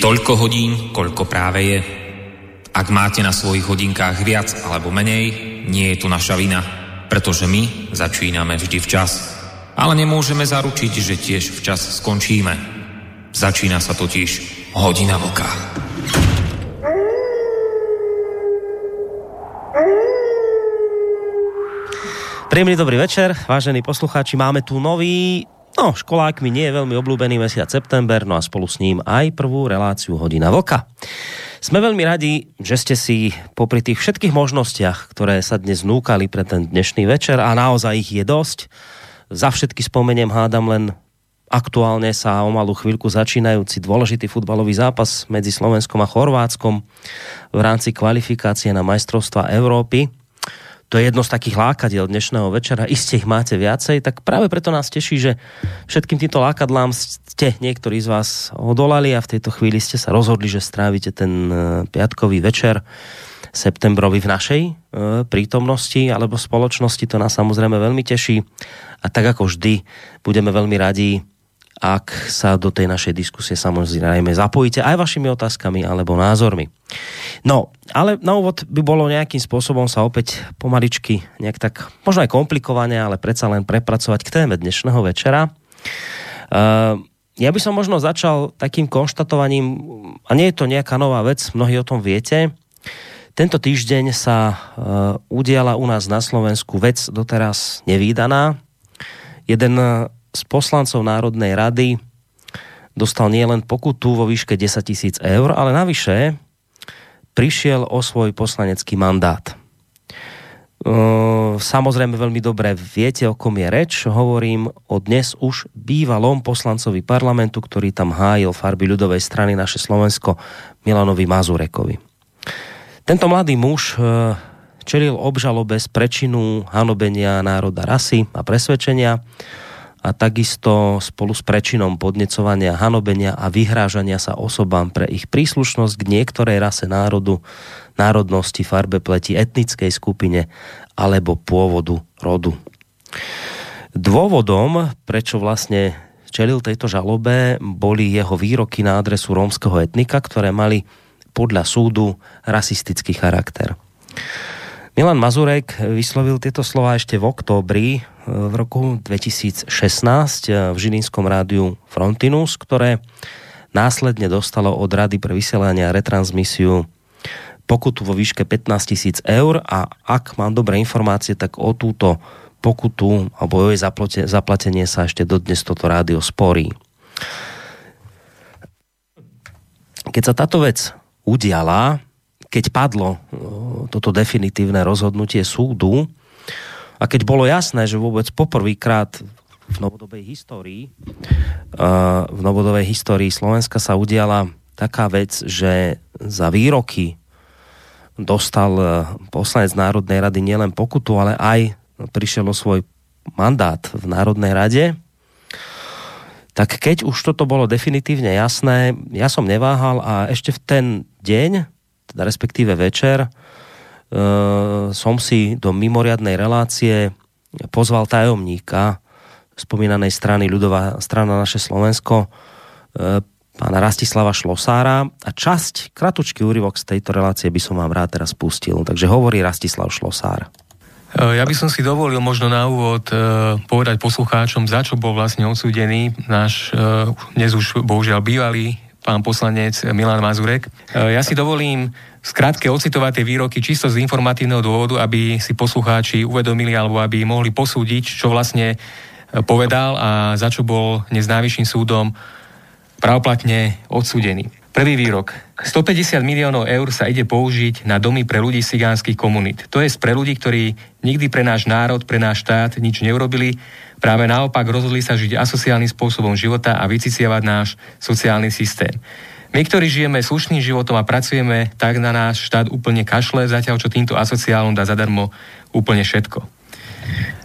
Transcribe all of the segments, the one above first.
Toľko hodín, koľko práve je. Ak máte na svojich hodinkách viac alebo menej, nie je to naša vina, pretože my začíname vždy včas. Ale nemôžeme zaručiť, že tiež včas skončíme. Začína sa totiž hodina vlka. Príjemný dobrý večer, vážení poslucháči. Máme tu nový No, školákmi nie je veľmi obľúbený mesiac september, no a spolu s ním aj prvú reláciu Hodina Voka. Sme veľmi radi, že ste si popri tých všetkých možnostiach, ktoré sa dnes núkali pre ten dnešný večer a naozaj ich je dosť, za všetky spomeniem hádam len aktuálne sa o malú chvíľku začínajúci dôležitý futbalový zápas medzi Slovenskom a Chorvátskom v rámci kvalifikácie na majstrovstva Európy to je jedno z takých lákadiel dnešného večera, iste ich máte viacej, tak práve preto nás teší, že všetkým týmto lákadlám ste niektorí z vás odolali a v tejto chvíli ste sa rozhodli, že strávite ten e, piatkový večer septembrovi v našej e, prítomnosti alebo spoločnosti. To nás samozrejme veľmi teší a tak ako vždy budeme veľmi radi, ak sa do tej našej diskusie samozrejme zapojíte aj vašimi otázkami alebo názormi. No, ale na úvod by bolo nejakým spôsobom sa opäť pomaličky nejak tak, možno aj komplikovane, ale predsa len prepracovať k téme dnešného večera. Uh, ja by som možno začal takým konštatovaním, a nie je to nejaká nová vec, mnohí o tom viete, tento týždeň sa uh, udiala u nás na Slovensku vec doteraz nevýdaná. Jeden z poslancov Národnej rady dostal nielen pokutu vo výške 10 tisíc eur, ale navyše prišiel o svoj poslanecký mandát. Samozrejme veľmi dobre viete, o kom je reč. Hovorím o dnes už bývalom poslancovi parlamentu, ktorý tam hájil farby ľudovej strany naše Slovensko, Milanovi Mazurekovi. Tento mladý muž čelil obžalobe z prečinu hanobenia národa rasy a presvedčenia a takisto spolu s prečinom podnecovania, hanobenia a vyhrážania sa osobám pre ich príslušnosť k niektorej rase národu, národnosti, farbe pleti, etnickej skupine alebo pôvodu rodu. Dôvodom, prečo vlastne čelil tejto žalobe, boli jeho výroky na adresu rómskeho etnika, ktoré mali podľa súdu rasistický charakter. Milan Mazurek vyslovil tieto slova ešte v októbri e, v roku 2016 e, v Žilinskom rádiu Frontinus, ktoré následne dostalo od Rady pre vysielanie a retransmisiu pokutu vo výške 15 tisíc eur a ak mám dobré informácie, tak o túto pokutu alebo o jej zaplatenie sa ešte dodnes toto rádio sporí. Keď sa táto vec udiala, keď padlo toto definitívne rozhodnutie súdu a keď bolo jasné, že vôbec poprvýkrát v novodobej histórii v novodobej histórii Slovenska sa udiala taká vec, že za výroky dostal poslanec Národnej rady nielen pokutu, ale aj prišiel o svoj mandát v Národnej rade, tak keď už toto bolo definitívne jasné, ja som neváhal a ešte v ten deň teda respektíve večer, e, som si do mimoriadnej relácie pozval tajomníka spomínanej strany ľudová strana naše Slovensko, e, pána Rastislava Šlosára a časť, kratučký úryvok z tejto relácie by som vám rád teraz pustil. Takže hovorí Rastislav Šlosár. E, ja by som si dovolil možno na úvod e, povedať poslucháčom, za čo bol vlastne odsúdený náš dnes už bohužiaľ bývalý pán poslanec Milan Mazurek. E, ja si dovolím skrátke ocitovať tie výroky čisto z informatívneho dôvodu, aby si poslucháči uvedomili alebo aby mohli posúdiť, čo vlastne e, povedal a za čo bol dnes najvyšším súdom pravoplatne odsúdený. Prvý výrok. 150 miliónov eur sa ide použiť na domy pre ľudí cigánskych komunít. To je pre ľudí, ktorí nikdy pre náš národ, pre náš štát nič neurobili, Práve naopak rozhodli sa žiť asociálnym spôsobom života a vyciciavať náš sociálny systém. My, ktorí žijeme slušným životom a pracujeme, tak na náš štát úplne kašle, zatiaľ čo týmto asociálom dá zadarmo úplne všetko.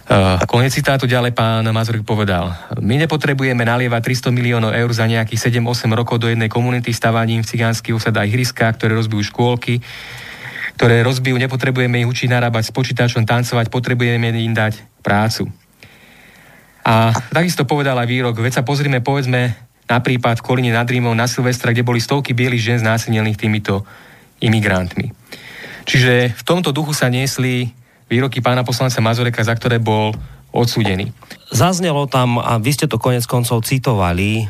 Uh, konec citátu ďalej pán Mazurik povedal. My nepotrebujeme nalievať 300 miliónov eur za nejakých 7-8 rokov do jednej komunity stavaním v cigánskych osadách ihriska, ktoré rozbijú škôlky, ktoré rozbijú, nepotrebujeme ich učiť narábať s počítačom, tancovať, potrebujeme im dať prácu. A takisto povedal aj výrok, veď sa pozrime, povedzme na prípad v Kolíne nad Rímom na Silvestra, kde boli stovky bielých žien znásilnených týmito imigrantmi. Čiže v tomto duchu sa niesli výroky pána poslanca Mazureka, za ktoré bol odsúdený. Zaznelo tam, a vy ste to konec koncov citovali,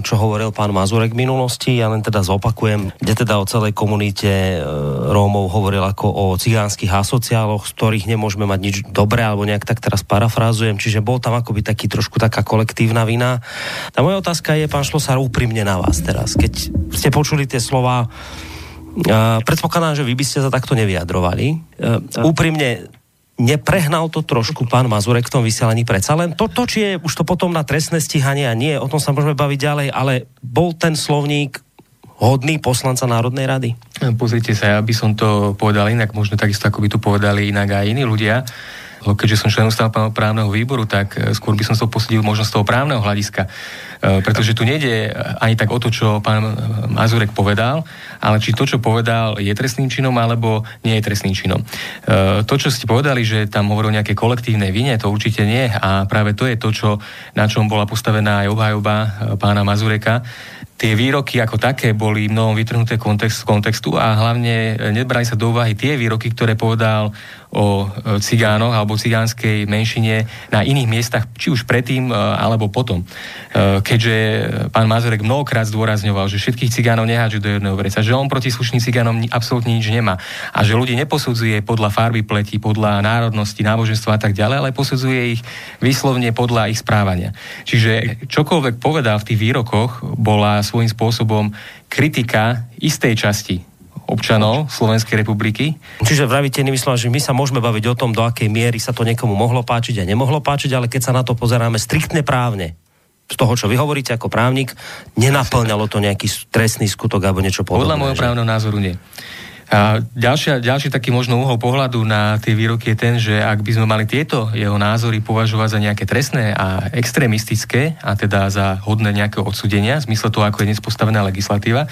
čo hovoril pán Mazurek v minulosti, ja len teda zopakujem, kde teda o celej komunite Rómov hovoril ako o cigánskych asociáloch, z ktorých nemôžeme mať nič dobré, alebo nejak tak teraz parafrázujem, čiže bol tam akoby taký trošku taká kolektívna vina. A moja otázka je, pán Šlosár, úprimne na vás teraz. Keď ste počuli tie slova, predpokladám, že vy by ste sa takto nevyjadrovali. Úprimne, neprehnal to trošku pán Mazurek v tom vysielaní predsa len to, to, či je už to potom na trestné stíhanie a nie, o tom sa môžeme baviť ďalej, ale bol ten slovník hodný poslanca Národnej rady? Pozrite sa, ja by som to povedal inak, možno takisto ako by to povedali inak aj iní ľudia keďže som členom stavného právneho výboru, tak e, skôr by som to posadil možno z toho právneho hľadiska. E, pretože tu nejde ani tak o to, čo pán Mazurek povedal, ale či to, čo povedal, je trestným činom alebo nie je trestným činom. E, to, čo ste povedali, že tam hovoril nejaké kolektívnej vine, to určite nie a práve to je to, čo, na čom bola postavená aj obhajoba pána Mazureka tie výroky ako také boli mnohom vytrhnuté z kontextu a hlavne nebrali sa do úvahy tie výroky, ktoré povedal o cigánoch alebo cigánskej menšine na iných miestach, či už predtým e, alebo potom. E, keďže pán Mazurek mnohokrát zdôrazňoval, že všetkých cigánov nehádžu do jedného vreca, že on proti slušným cigánom absolútne nič nemá a že ľudí neposudzuje podľa farby pleti, podľa národnosti, náboženstva a tak ďalej, ale posudzuje ich vyslovne podľa ich správania. Čiže čokoľvek povedal v tých výrokoch, bola svojím spôsobom kritika istej časti občanov Slovenskej republiky. Čiže vravíte inými že my sa môžeme baviť o tom, do akej miery sa to niekomu mohlo páčiť a nemohlo páčiť, ale keď sa na to pozeráme striktne právne, z toho, čo vy hovoríte ako právnik, nenaplňalo to nejaký trestný skutok alebo niečo podobné. Podľa môjho právneho názoru nie. A ďalšia, ďalší taký možno uhol pohľadu na tie výroky je ten, že ak by sme mali tieto jeho názory považovať za nejaké trestné a extrémistické, a teda za hodné nejakého odsudenia, v zmysle toho, ako je dnes postavená legislatíva,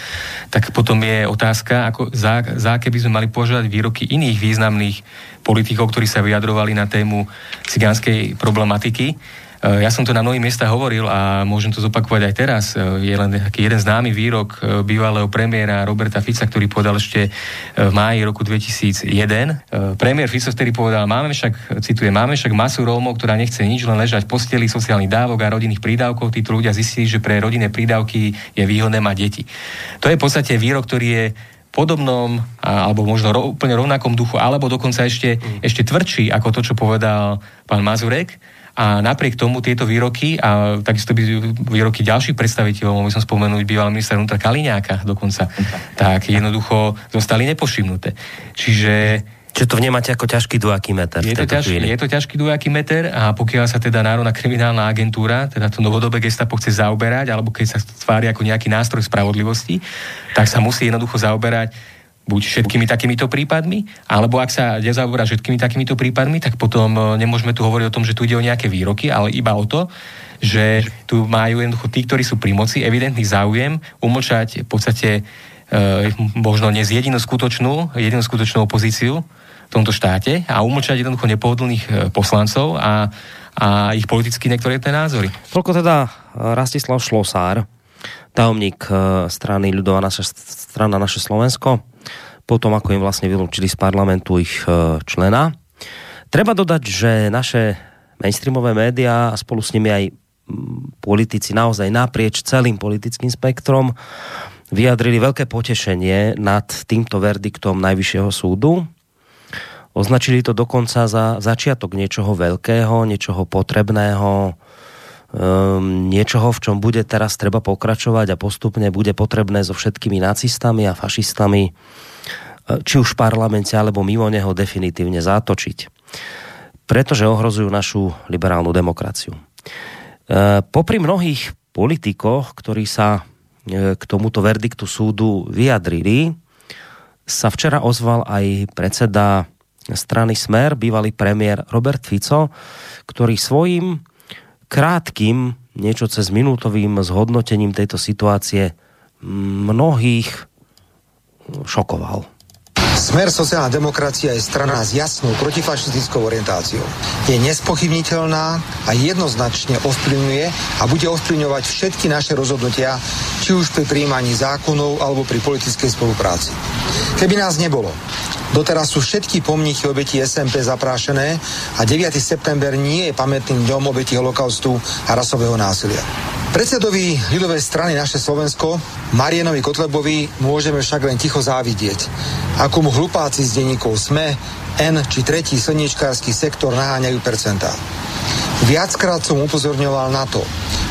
tak potom je otázka, ako, za, za aké by sme mali považovať výroky iných významných politikov, ktorí sa vyjadrovali na tému cigánskej problematiky ja som to na mnohých miestach hovoril a môžem to zopakovať aj teraz. Eh, je len taký jeden známy výrok eh, bývalého premiéra Roberta Fica, ktorý povedal ešte v máji roku 2001. Premiér Fico vtedy povedal, máme však, citujem, máme však masu Rómov, ktorá nechce nič, len ležať v posteli sociálnych dávok a rodinných prídavkov. Títo ľudia zistili, že pre rodinné prídavky je výhodné mať deti. To je v podstate výrok, ktorý je podobnom alebo možno ro, úplne rovnakom duchu, alebo dokonca ešte, mm. ešte tvrdší ako to, čo povedal pán Mazurek. A napriek tomu tieto výroky a takisto by výroky ďalších predstaviteľov, mohol som spomenúť bývalý minister vnútra Kaliňáka dokonca, tak jednoducho zostali nepošimnuté. Čiže Čiže to vnímate ako ťažký dvojaký meter? Je to, ťažký, je to ťažký dvojaký meter a pokiaľ sa teda Národná kriminálna agentúra, teda to novodobé gestapo chce zaoberať, alebo keď sa tvári ako nejaký nástroj spravodlivosti, tak sa musí jednoducho zaoberať buď všetkými takýmito prípadmi, alebo ak sa nezaoberá všetkými takýmito prípadmi, tak potom e, nemôžeme tu hovoriť o tom, že tu ide o nejaké výroky, ale iba o to, že tu majú jednoducho tí, ktorí sú pri moci, evidentný záujem umlčať v podstate e, možno dnes jedinú skutočnú, jedinú skutočnú opozíciu v tomto štáte a umlčať jednoducho nepohodlných e, poslancov a, a ich politicky niektoré tie názory. Toľko teda e, Rastislav Šlosár, tajomník strany ľudová naša strana naše Slovensko potom ako im vlastne vylúčili z parlamentu ich e, člena. Treba dodať, že naše mainstreamové médiá a spolu s nimi aj politici naozaj naprieč celým politickým spektrom vyjadrili veľké potešenie nad týmto verdiktom Najvyššieho súdu. Označili to dokonca za začiatok niečoho veľkého, niečoho potrebného, um, niečoho, v čom bude teraz treba pokračovať a postupne bude potrebné so všetkými nacistami a fašistami či už v parlamente alebo mimo neho definitívne zatočiť. Pretože ohrozujú našu liberálnu demokraciu. E, popri mnohých politikoch, ktorí sa e, k tomuto verdiktu súdu vyjadrili, sa včera ozval aj predseda strany Smer, bývalý premiér Robert Fico, ktorý svojim krátkým, niečo cez minútovým zhodnotením tejto situácie mnohých šokoval. Smer sociálna demokracia je strana s jasnou protifašistickou orientáciou. Je nespochybniteľná a jednoznačne ovplyvňuje a bude ovplyvňovať všetky naše rozhodnutia, či už pri príjmaní zákonov alebo pri politickej spolupráci. Keby nás nebolo, Doteraz sú všetky pomníky obetí SMP zaprášené a 9. september nie je pamätným dňom obetí holokaustu a rasového násilia. Predsedovi ľudovej strany naše Slovensko, Marienovi Kotlebovi, môžeme však len ticho závidieť. Ako mu hlupáci z denníkov SME, N či tretí slniečkársky sektor naháňajú percentá. Viackrát som upozorňoval na to,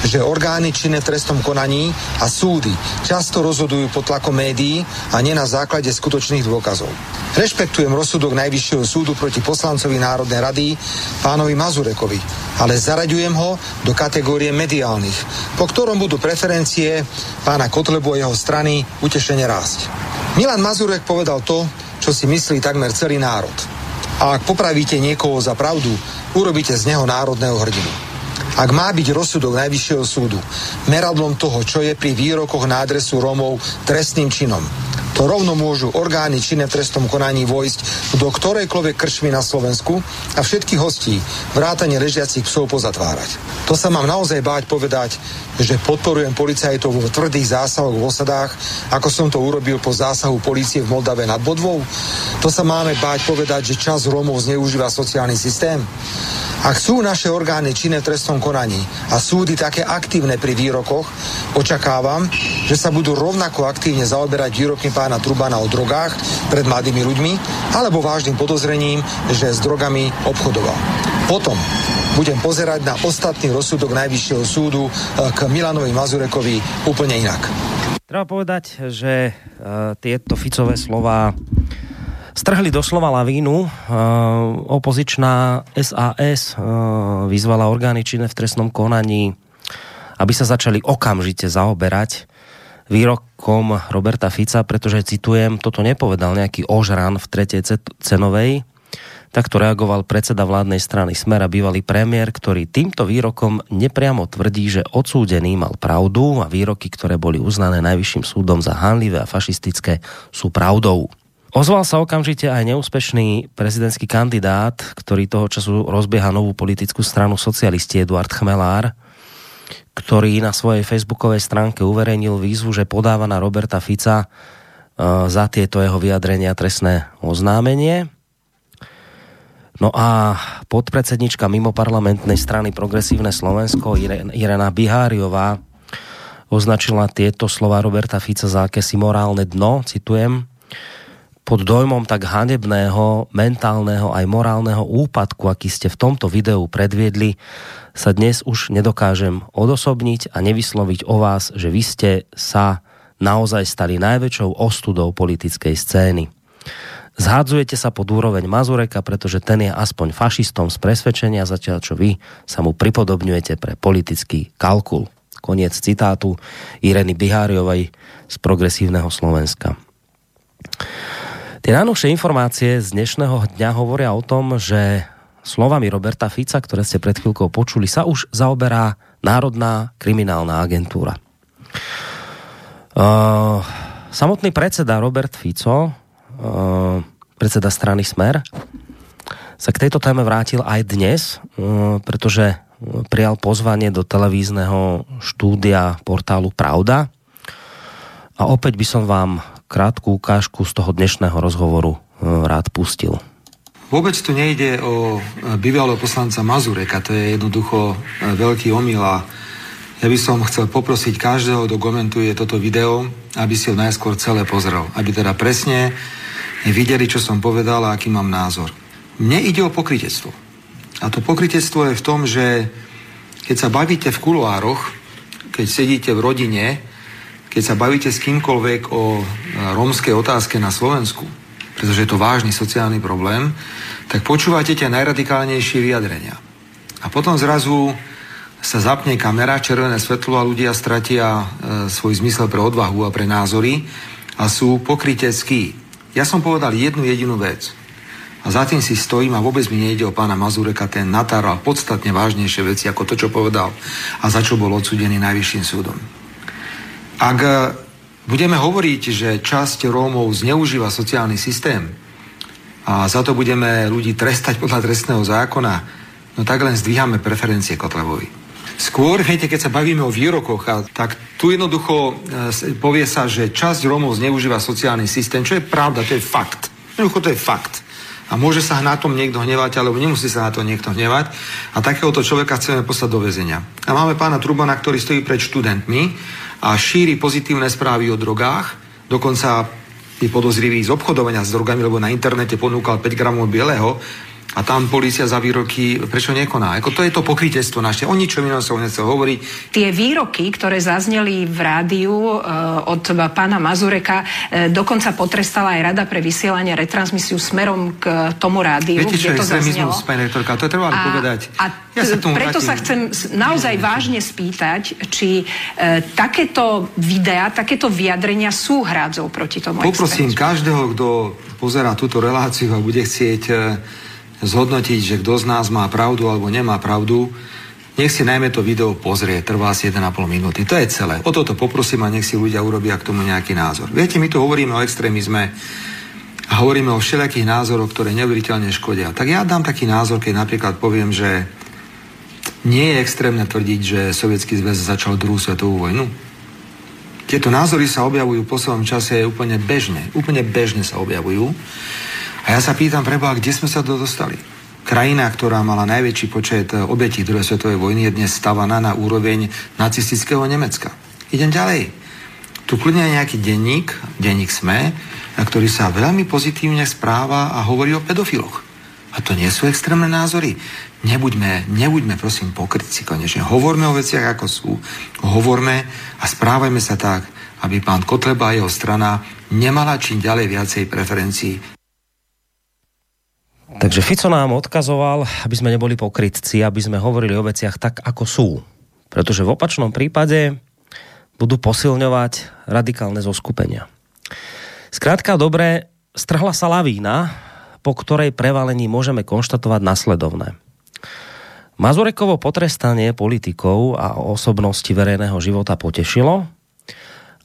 že orgány činné v trestnom konaní a súdy často rozhodujú pod tlakom médií a nie na základe skutočných dôkazov. Rešpektujem rozsudok Najvyššieho súdu proti poslancovi Národnej rady pánovi Mazurekovi, ale zaraďujem ho do kategórie mediálnych, po ktorom budú preferencie pána Kotlebu a jeho strany utešene rásť. Milan Mazurek povedal to, čo si myslí takmer celý národ. A ak popravíte niekoho za pravdu, urobíte z neho národného hrdinu. Ak má byť rozsudok Najvyššieho súdu meradlom toho, čo je pri výrokoch na adresu Rómov trestným činom, to rovno môžu orgány činné v trestnom konaní vojsť do ktorejkoľvek krčmy na Slovensku a všetkých hostí vrátane ležiacich psov pozatvárať. To sa mám naozaj báť povedať, že podporujem policajtov vo tvrdých zásahoch v osadách, ako som to urobil po zásahu policie v Moldave nad Bodvou. To sa máme báť povedať, že čas Rómov zneužíva sociálny systém. Ak sú naše orgány činné v trestnom konaní a súdy také aktívne pri výrokoch, očakávam, že sa budú rovnako aktívne zaoberať výrokmi pána Trubana o drogách pred mladými ľuďmi alebo vážnym podozrením, že s drogami obchodoval. Potom budem pozerať na ostatný rozsudok Najvyššieho súdu eh, k Milanovi Mazurekovi úplne inak. Treba povedať, že uh, tieto Ficové slova strhli doslova lavínu. Uh, opozičná SAS uh, vyzvala orgány činné v trestnom konaní, aby sa začali okamžite zaoberať výrokom Roberta Fica, pretože, citujem, toto nepovedal nejaký ožran v tretej cenovej, Takto reagoval predseda vládnej strany Smer a bývalý premiér, ktorý týmto výrokom nepriamo tvrdí, že odsúdený mal pravdu a výroky, ktoré boli uznané najvyšším súdom za hanlivé a fašistické, sú pravdou. Ozval sa okamžite aj neúspešný prezidentský kandidát, ktorý toho času rozbieha novú politickú stranu socialisti Eduard Chmelár, ktorý na svojej facebookovej stránke uverejnil výzvu, že podáva na Roberta Fica e, za tieto jeho vyjadrenia trestné oznámenie. No a podpredsednička mimo parlamentnej strany Progresívne Slovensko Irena Biháriová označila tieto slova Roberta Fica za akési morálne dno, citujem, pod dojmom tak hanebného, mentálneho aj morálneho úpadku, aký ste v tomto videu predviedli, sa dnes už nedokážem odosobniť a nevysloviť o vás, že vy ste sa naozaj stali najväčšou ostudou politickej scény. Zhádzujete sa pod úroveň Mazureka, pretože ten je aspoň fašistom z presvedčenia, zatiaľ čo vy sa mu pripodobňujete pre politický kalkul. Koniec citátu Ireny Biháriovej z Progresívneho Slovenska. Tie najnovšie informácie z dnešného dňa hovoria o tom, že slovami Roberta Fica, ktoré ste pred chvíľkou počuli, sa už zaoberá Národná kriminálna agentúra. Uh, samotný predseda Robert Fico, uh, predseda strany Smer, sa k tejto téme vrátil aj dnes, uh, pretože prijal pozvanie do televízneho štúdia portálu Pravda. A opäť by som vám krátku ukážku z toho dnešného rozhovoru e, rád pustil. Vôbec tu nejde o e, bývalého poslanca Mazureka, to je jednoducho e, veľký omyl a ja by som chcel poprosiť každého, kto komentuje toto video, aby si ho najskôr celé pozrel. Aby teda presne videli, čo som povedal a aký mám názor. Mne ide o pokritectvo. A to pokritectvo je v tom, že keď sa bavíte v kuloároch, keď sedíte v rodine keď sa bavíte s kýmkoľvek o e, rómskej otázke na Slovensku, pretože je to vážny sociálny problém, tak počúvate tie najradikálnejšie vyjadrenia. A potom zrazu sa zapne kamera, červené svetlo a ľudia stratia e, svoj zmysel pre odvahu a pre názory a sú pokryteckí. Ja som povedal jednu jedinú vec. A za tým si stojím a vôbec mi nejde o pána Mazureka, ten natáral podstatne vážnejšie veci ako to, čo povedal a za čo bol odsudený najvyšším súdom. Ak budeme hovoriť, že časť Rómov zneužíva sociálny systém a za to budeme ľudí trestať podľa trestného zákona, no tak len zdvíhame preferencie Kotlebovi. Skôr, viete, keď sa bavíme o výrokoch, a, tak tu jednoducho e, povie sa, že časť Rómov zneužíva sociálny systém, čo je pravda, to je fakt. Jednoducho to je fakt. A môže sa na tom niekto hnevať, alebo nemusí sa na to niekto hnevať. A takéhoto človeka chceme poslať do väzenia. A máme pána Trubana, ktorý stojí pred študentmi a šíri pozitívne správy o drogách. Dokonca je podozrivý z obchodovania s drogami, lebo na internete ponúkal 5 gramov bieleho a tam policia za výroky prečo nekoná. Ako to je to pokrytectvo naše. O ničom inom som nechcel hovoriť. Tie výroky, ktoré zazneli v rádiu e, od pána Mazureka, e, dokonca potrestala aj Rada pre vysielanie retransmisiu smerom k tomu rádiu, Viete, čo kde je to zaznelo. Pani rektorka, to je treba a, povedať. A ja sa tomu preto vrátim. sa chcem naozaj vážne spýtať, či e, takéto videá, takéto vyjadrenia sú hrádzou proti tomu Poprosím extrémizmu. každého, kto pozerá túto reláciu a bude chcieť e, zhodnotiť, že kto z nás má pravdu alebo nemá pravdu, nech si najmä to video pozrie, trvá asi 1,5 minúty. To je celé. O toto poprosím a nech si ľudia urobia k tomu nejaký názor. Viete, my tu hovoríme o extrémizme a hovoríme o všelijakých názoroch, ktoré neuveriteľne škodia. Tak ja dám taký názor, keď napríklad poviem, že nie je extrémne tvrdiť, že Sovietský zväz začal druhú svetovú vojnu. Tieto názory sa objavujú v poslednom čase úplne bežne. Úplne bežne sa objavujú. A ja sa pýtam, preboha, kde sme sa to dostali? Krajina, ktorá mala najväčší počet e, obetí druhej svetovej vojny, je dnes stavaná na úroveň nacistického Nemecka. Idem ďalej. Tu kľudne je nejaký denník, denník SME, na ktorý sa veľmi pozitívne správa a hovorí o pedofiloch. A to nie sú extrémne názory. Nebuďme, nebuďme prosím pokrytci konečne. Hovorme o veciach ako sú. Hovorme a správajme sa tak, aby pán Kotleba a jeho strana nemala čím ďalej viacej preferencií Takže Fico nám odkazoval, aby sme neboli pokrytci, aby sme hovorili o veciach tak, ako sú. Pretože v opačnom prípade budú posilňovať radikálne zoskupenia. Skrátka dobre, strhla sa lavína, po ktorej prevalení môžeme konštatovať nasledovné. Mazurekovo potrestanie politikov a osobnosti verejného života potešilo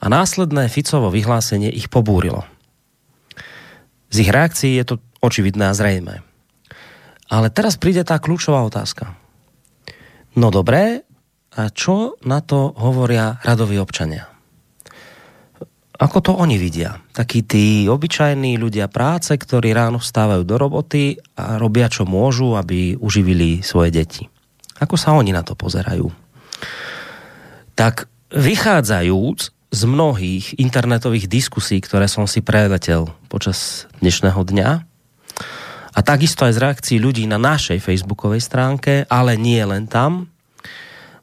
a následné Ficovo vyhlásenie ich pobúrilo. Z ich reakcií je to očividné a zrejme. Ale teraz príde tá kľúčová otázka. No dobré, a čo na to hovoria radoví občania? Ako to oni vidia? Takí tí obyčajní ľudia práce, ktorí ráno vstávajú do roboty a robia čo môžu, aby uživili svoje deti. Ako sa oni na to pozerajú? Tak vychádzajúc z mnohých internetových diskusí, ktoré som si preletel počas dnešného dňa, a takisto aj z reakcií ľudí na našej facebookovej stránke, ale nie len tam,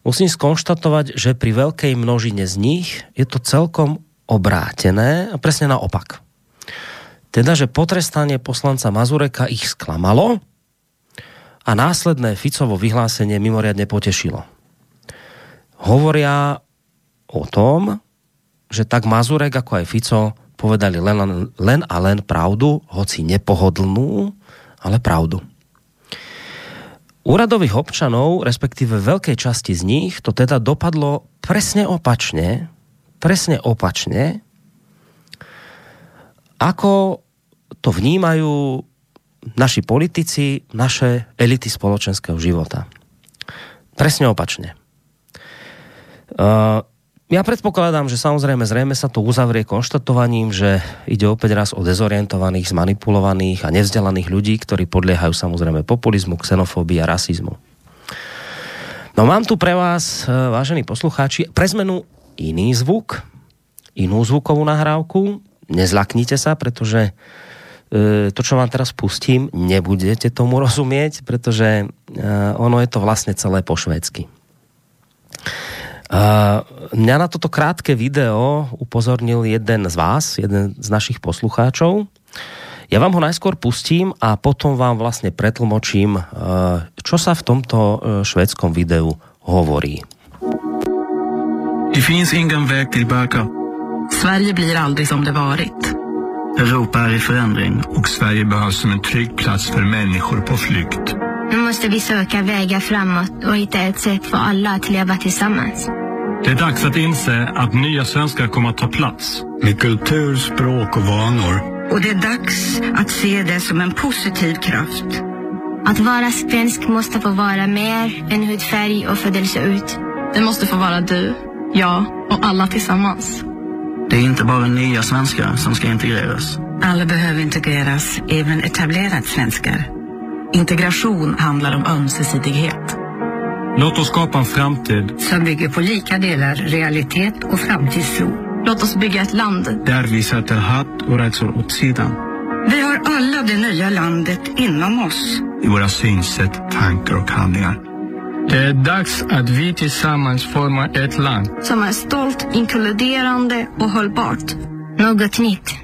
musím skonštatovať, že pri veľkej množine z nich je to celkom obrátené a presne naopak. Teda, že potrestanie poslanca Mazureka ich sklamalo a následné Ficovo vyhlásenie mimoriadne potešilo. Hovoria o tom, že tak Mazurek ako aj Fico povedali len, len a len pravdu, hoci nepohodlnú, ale pravdu. Úradových občanov, respektíve veľkej časti z nich, to teda dopadlo presne opačne, presne opačne, ako to vnímajú naši politici, naše elity spoločenského života. Presne opačne. Uh, ja predpokladám, že samozrejme zrejme sa to uzavrie konštatovaním, že ide opäť raz o dezorientovaných, zmanipulovaných a nevzdelaných ľudí, ktorí podliehajú samozrejme populizmu, xenofóbii a rasizmu. No mám tu pre vás, e, vážení poslucháči, pre zmenu iný zvuk, inú zvukovú nahrávku. Nezlaknite sa, pretože e, to, čo vám teraz pustím, nebudete tomu rozumieť, pretože e, ono je to vlastne celé po švédsky. Uh, mňa na toto krátke video upozornil jeden z vás, jeden z našich poslucháčov. Ja vám ho najskôr pustím a potom vám vlastne pretlmočím, uh, čo sa v tomto uh, švédskom videu hovorí. Det finns ingen väg tillbaka. Sverige blir aldrig som det varit. Europa är i förändring och Sverige behövs som en trygg plats för människor på flykt. Nu måste vi söka vägar framåt och hitta ett sätt för alla att leva tillsammans. Det är dags att inse att nya svenskar kommer att ta plats. Med kultur, språk och vanor. Och det är dags att se det som en positiv kraft. Att vara svensk måste få vara mer än hudfärg och födelseort. Det måste få vara du, jag och alla tillsammans. Det är inte bara nya svenskar som ska integreras. Alla behöver integreras, även etablerade svenskar. Integration handlar om ömsesidighet. Låt oss skapa en framtid som bygger på lika delar realitet och framtidstro. Låt oss bygga ett land där vi sätter hat och rädsla åt sidan. Vi har alla det nya landet inom oss. I våra synsätt, tankar och handlingar. Det är dags att vi tillsammans formar ett land som är stolt, inkluderande och hållbart. Något nytt.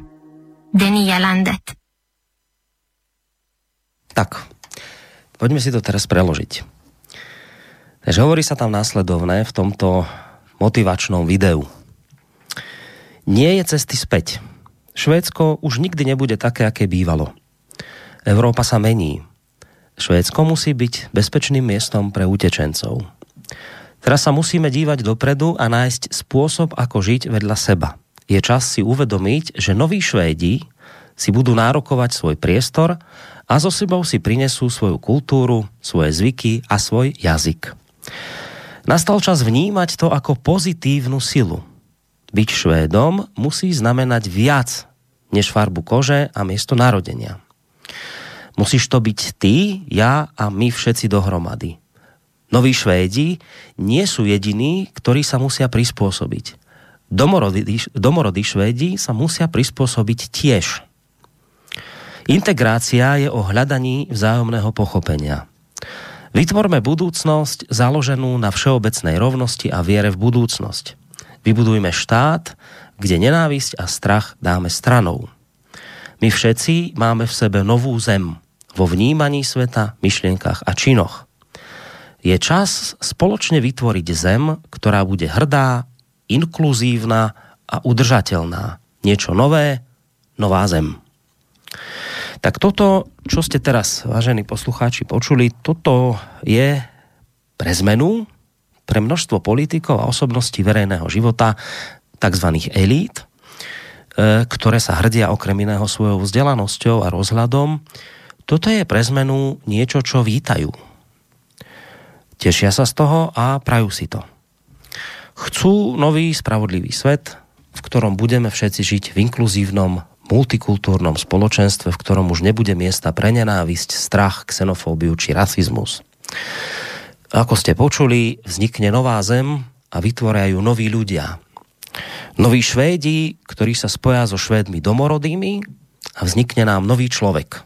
Det nya landet. Tak, poďme si to teraz preložiť. Takže hovorí sa tam následovné v tomto motivačnom videu. Nie je cesty späť. Švédsko už nikdy nebude také, aké bývalo. Európa sa mení. Švédsko musí byť bezpečným miestom pre utečencov. Teraz sa musíme dívať dopredu a nájsť spôsob, ako žiť vedľa seba. Je čas si uvedomiť, že noví Švédi si budú nárokovať svoj priestor a so sebou si prinesú svoju kultúru, svoje zvyky a svoj jazyk. Nastal čas vnímať to ako pozitívnu silu. Byť Švédom musí znamenať viac než farbu kože a miesto narodenia. Musíš to byť ty, ja a my všetci dohromady. Noví Švédi nie sú jediní, ktorí sa musia prispôsobiť. Domorodí, domorodí Švédi sa musia prispôsobiť tiež. Integrácia je o hľadaní vzájomného pochopenia. Vytvorme budúcnosť založenú na všeobecnej rovnosti a viere v budúcnosť. Vybudujme štát, kde nenávisť a strach dáme stranou. My všetci máme v sebe novú zem vo vnímaní sveta, myšlienkach a činoch. Je čas spoločne vytvoriť zem, ktorá bude hrdá, inkluzívna a udržateľná. Niečo nové, nová zem. Tak toto, čo ste teraz, vážení poslucháči, počuli, toto je pre zmenu, pre množstvo politikov a osobností verejného života, tzv. elít, e, ktoré sa hrdia okrem iného svojou vzdelanosťou a rozhľadom. Toto je pre zmenu niečo, čo vítajú. Tešia sa z toho a prajú si to. Chcú nový spravodlivý svet, v ktorom budeme všetci žiť v inkluzívnom multikultúrnom spoločenstve, v ktorom už nebude miesta pre nenávisť, strach, xenofóbiu či rasizmus. Ako ste počuli, vznikne nová zem a vytvoria ju noví ľudia. Noví Švédi, ktorí sa spoja so Švédmi domorodými a vznikne nám nový človek.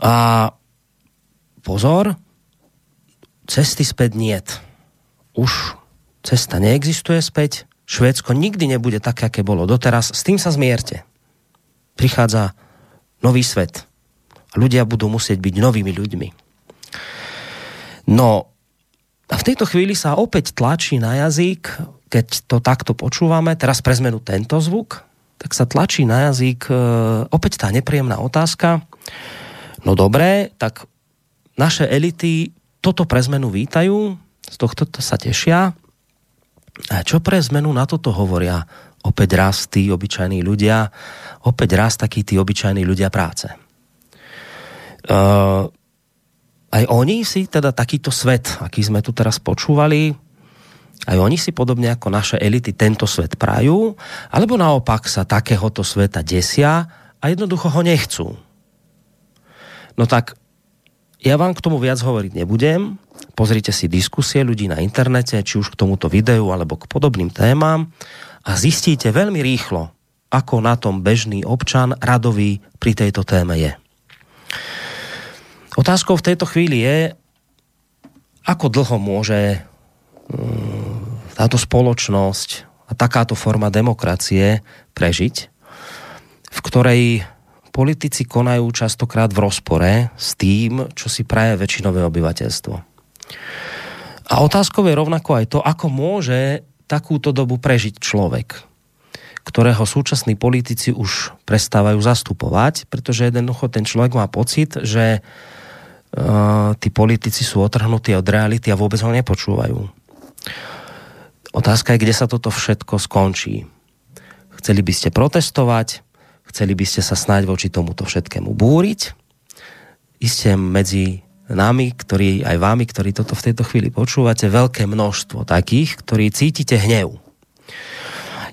A pozor, cesty späť niet. Už cesta neexistuje späť, Švédsko nikdy nebude také, aké bolo doteraz. S tým sa zmierte. Prichádza nový svet. A ľudia budú musieť byť novými ľuďmi. No, a v tejto chvíli sa opäť tlačí na jazyk, keď to takto počúvame, teraz pre zmenu tento zvuk, tak sa tlačí na jazyk e, opäť tá nepríjemná otázka. No dobré, tak naše elity toto pre zmenu vítajú, z tohto sa tešia, a čo pre zmenu na toto hovoria opäť raz tí obyčajní ľudia, opäť raz takí tí obyčajní ľudia práce. Uh, aj oni si teda takýto svet, aký sme tu teraz počúvali, aj oni si podobne ako naše elity tento svet prajú, alebo naopak sa takéhoto sveta desia a jednoducho ho nechcú. No tak ja vám k tomu viac hovoriť nebudem, pozrite si diskusie ľudí na internete, či už k tomuto videu alebo k podobným témam a zistíte veľmi rýchlo, ako na tom bežný občan radový pri tejto téme je. Otázkou v tejto chvíli je, ako dlho môže mm, táto spoločnosť a takáto forma demokracie prežiť, v ktorej politici konajú častokrát v rozpore s tým, čo si praje väčšinové obyvateľstvo. A otázkou je rovnako aj to, ako môže takúto dobu prežiť človek, ktorého súčasní politici už prestávajú zastupovať, pretože jednoducho ten človek má pocit, že uh, tí politici sú otrhnutí od reality a vôbec ho nepočúvajú. Otázka je, kde sa toto všetko skončí. Chceli by ste protestovať, chceli by ste sa snáď voči tomuto všetkému búriť. Isté medzi nami, ktorí, aj vámi, ktorí toto v tejto chvíli počúvate, veľké množstvo takých, ktorí cítite hnev.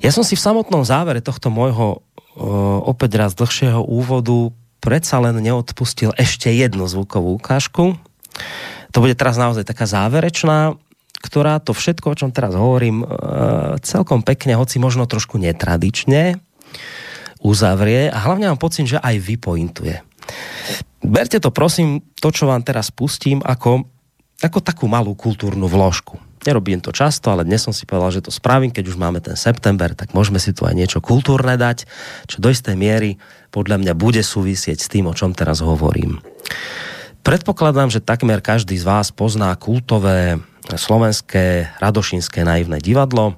Ja som si v samotnom závere tohto môjho opäť raz dlhšieho úvodu predsa len neodpustil ešte jednu zvukovú ukážku. To bude teraz naozaj taká záverečná, ktorá to všetko, o čom teraz hovorím, celkom pekne, hoci možno trošku netradične, uzavrie a hlavne mám pocit, že aj vypointuje. Berte to prosím, to, čo vám teraz pustím, ako, ako takú malú kultúrnu vložku Nerobím to často, ale dnes som si povedal, že to spravím, keď už máme ten september, tak môžeme si tu aj niečo kultúrne dať, čo do istej miery podľa mňa bude súvisieť s tým, o čom teraz hovorím. Predpokladám, že takmer každý z vás pozná kultové slovenské radošinské naivné divadlo,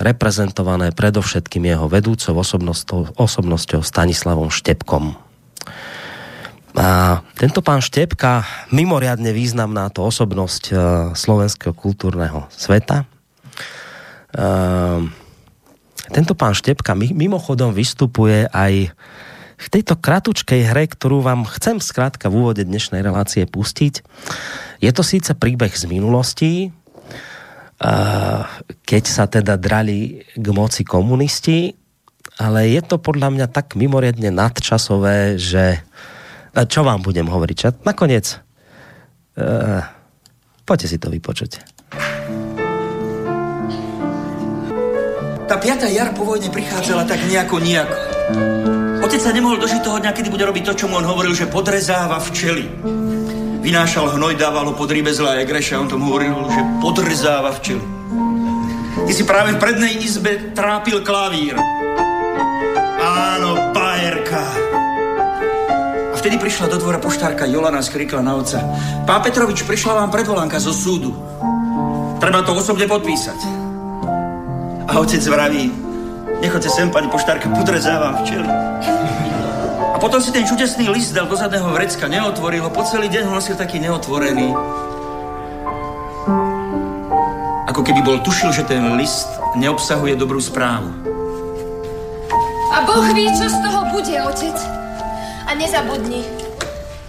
reprezentované predovšetkým jeho vedúcou osobnosťou, osobnosťou Stanislavom Štepkom. A tento pán Štepka, mimoriadne významná to osobnosť uh, slovenského kultúrneho sveta. Uh, tento pán Štepka mimochodom vystupuje aj v tejto kratučkej hre, ktorú vám chcem skrátka v úvode dnešnej relácie pustiť. Je to síce príbeh z minulosti, keď sa teda drali k moci komunisti, ale je to podľa mňa tak mimoriadne nadčasové, že čo vám budem hovoriť? Čo? Nakoniec, uh, poďte si to vypočuť. Tá piata jar po vojne prichádzala tak nejako nejako. Otec sa nemohol dožiť toho dňa, kedy bude robiť to, čo mu on hovoril, že podrezáva včely. Vynášal hnoj, dával ho pod rybezla a egreša, on tomu hovoril, že podrezáva včely. Ty si práve v prednej izbe trápil klavír. Áno, bajerka. Vtedy prišla do dvora poštárka Jolana a skrikla na oca. Pán Petrovič, prišla vám predvolánka zo súdu. Treba to osobne podpísať. A otec vraví, nechoďte sem, pani poštárka, podrezávam včeli. Potom si ten čudesný list dal do zadného vrecka, neotvoril ho, po celý deň ho nosil taký neotvorený. Ako keby bol tušil, že ten list neobsahuje dobrú správu. A Boh ví, čo z toho bude, otec. A nezabudni,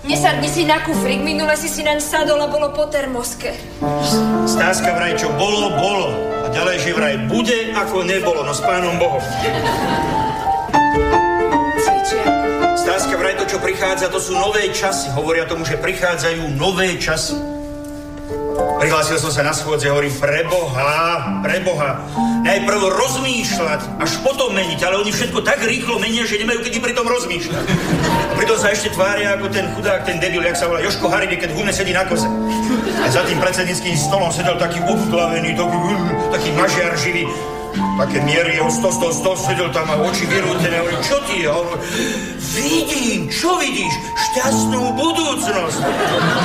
nesadni si na kufrik, minule si si naň sadol a bolo po termoske. Stáska vraj, čo bolo, bolo. A ďalej, že vraj bude, ako nebolo, no s pánom Bohom. Vraj, to, čo prichádza, to sú nové časy. Hovoria tomu, že prichádzajú nové časy. Prihlásil som sa na schôdze, hovorím, preboha, preboha, najprv rozmýšľať, až potom meniť, ale oni všetko tak rýchlo menia, že nemajú kedy pri tom rozmýšľať. A pritom sa ešte tvária ako ten chudák, ten debil, jak sa volá Joško Haribe, keď v gume sedí na koze. A za tým predsednickým stolom sedel taký obklavený, taký, taký mažiar živý, také miery, jeho 100, 100, 100, sedel tam a oči vyrútené, hovorí, čo ty je? Hovorí, vidím, čo vidíš? Šťastnú budúcnosť.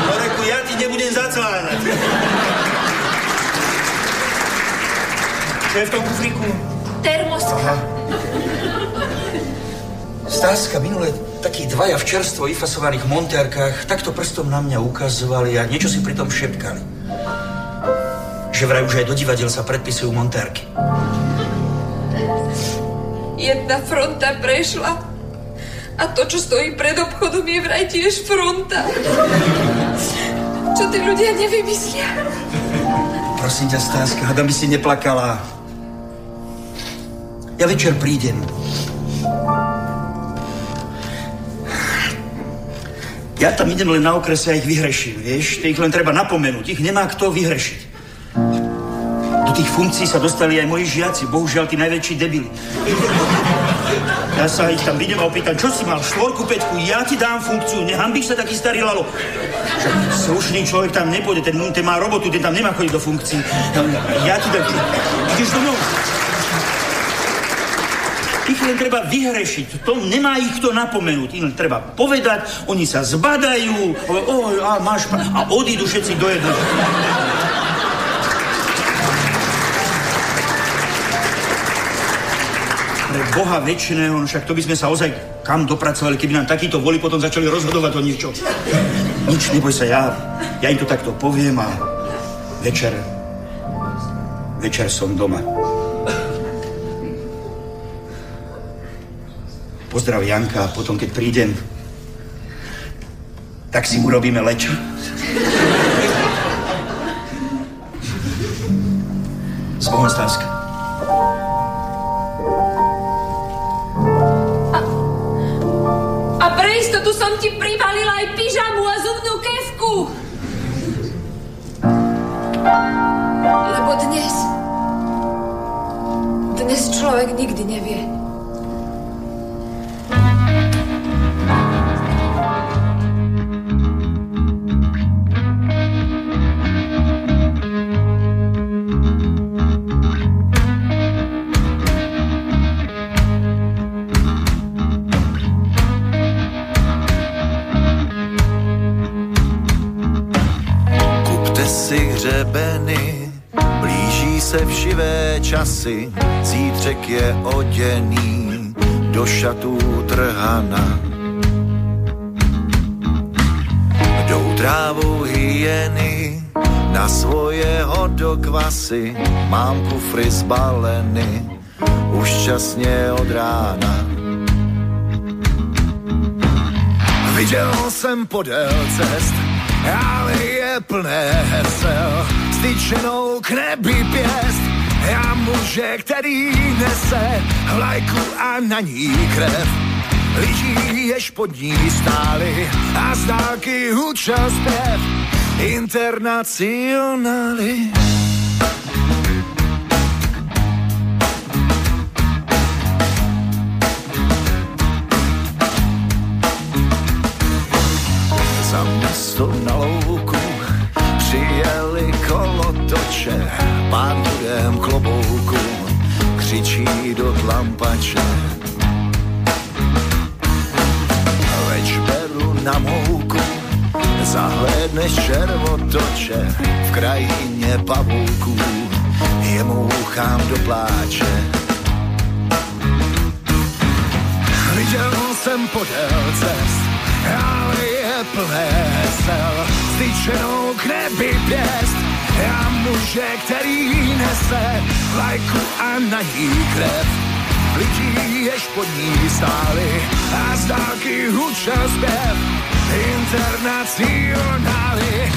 No reku, ja ti nebudem zacláňať. Čo je v tom kufriku? Termoska. Aha. Stáska, minule takí dvaja v čerstvo vyfasovaných montérkach takto prstom na mňa ukazovali a niečo si pritom šepkali. Že vraj už aj do divadiel sa predpisujú montérky. Jedna fronta prešla a to, čo stojí pred obchodom, je vraj tiež fronta. Čo tí ľudia nevymyslia? Prosím ťa, Stáska, hada by si neplakala. Ja večer prídem. Ja tam idem len na okrese a ich vyhreším, vieš? Ich len treba napomenúť. Ich nemá kto vyhrešiť. Do tých funkcií sa dostali aj moji žiaci, bohužiaľ tí najväčší debili. Ja sa ich tam vidím a opýtam, čo si mal, štvorku, peťku, ja ti dám funkciu, nehambíš sa taký starý lalo. Slušný človek tam nepôjde, ten, ten má robotu, ten tam nemá chodiť do funkcií. Ja ti dám, ideš domov. Ich len treba vyhrešiť, to nemá ich kto napomenúť, len treba povedať, oni sa zbadajú, oj, a máš, a odídu všetci do jedného. Boha väčšiného, no však to by sme sa ozaj kam dopracovali, keby nám takíto voli potom začali rozhodovať o niečo. Nič, neboj sa, ja, ja im to takto poviem a večer Večer som doma. Pozdrav Janka a potom, keď prídem, tak si urobíme lečo. Z Bohonstávska. Istotu som ti pribalila aj pyžamu a zubnú kevku. Lebo dnes... Dnes človek nikdy nevie. Hřebeny, blíží se všivé časy, zítřek je oděný do šatů trhana. Jdou trávou hyeny na svoje hodokvasy, mám kufry zbaleny, už časně od rána. Viděl jsem podél cest, ale je plné hesel, styčenou k nebi pěst. Já muže, který nese vlajku a na ní krev. Lidí, jež pod ní stáli a z dálky hučel zpěv. Internacionály. za město na louku kolotoče, pán budem klobouku křičí do tlampače. Več beru na mouku, zahlédneš červotoče v krajině pavouků, jemu uchám do pláče. Viděl jsem podél cest, ale je plné hesel, styčenou k nebi pěst. Já muže, který nese vlajku a na ní krev. Lidí, jež pod ní stáli a z dálky hučel zpěv. Internacionály.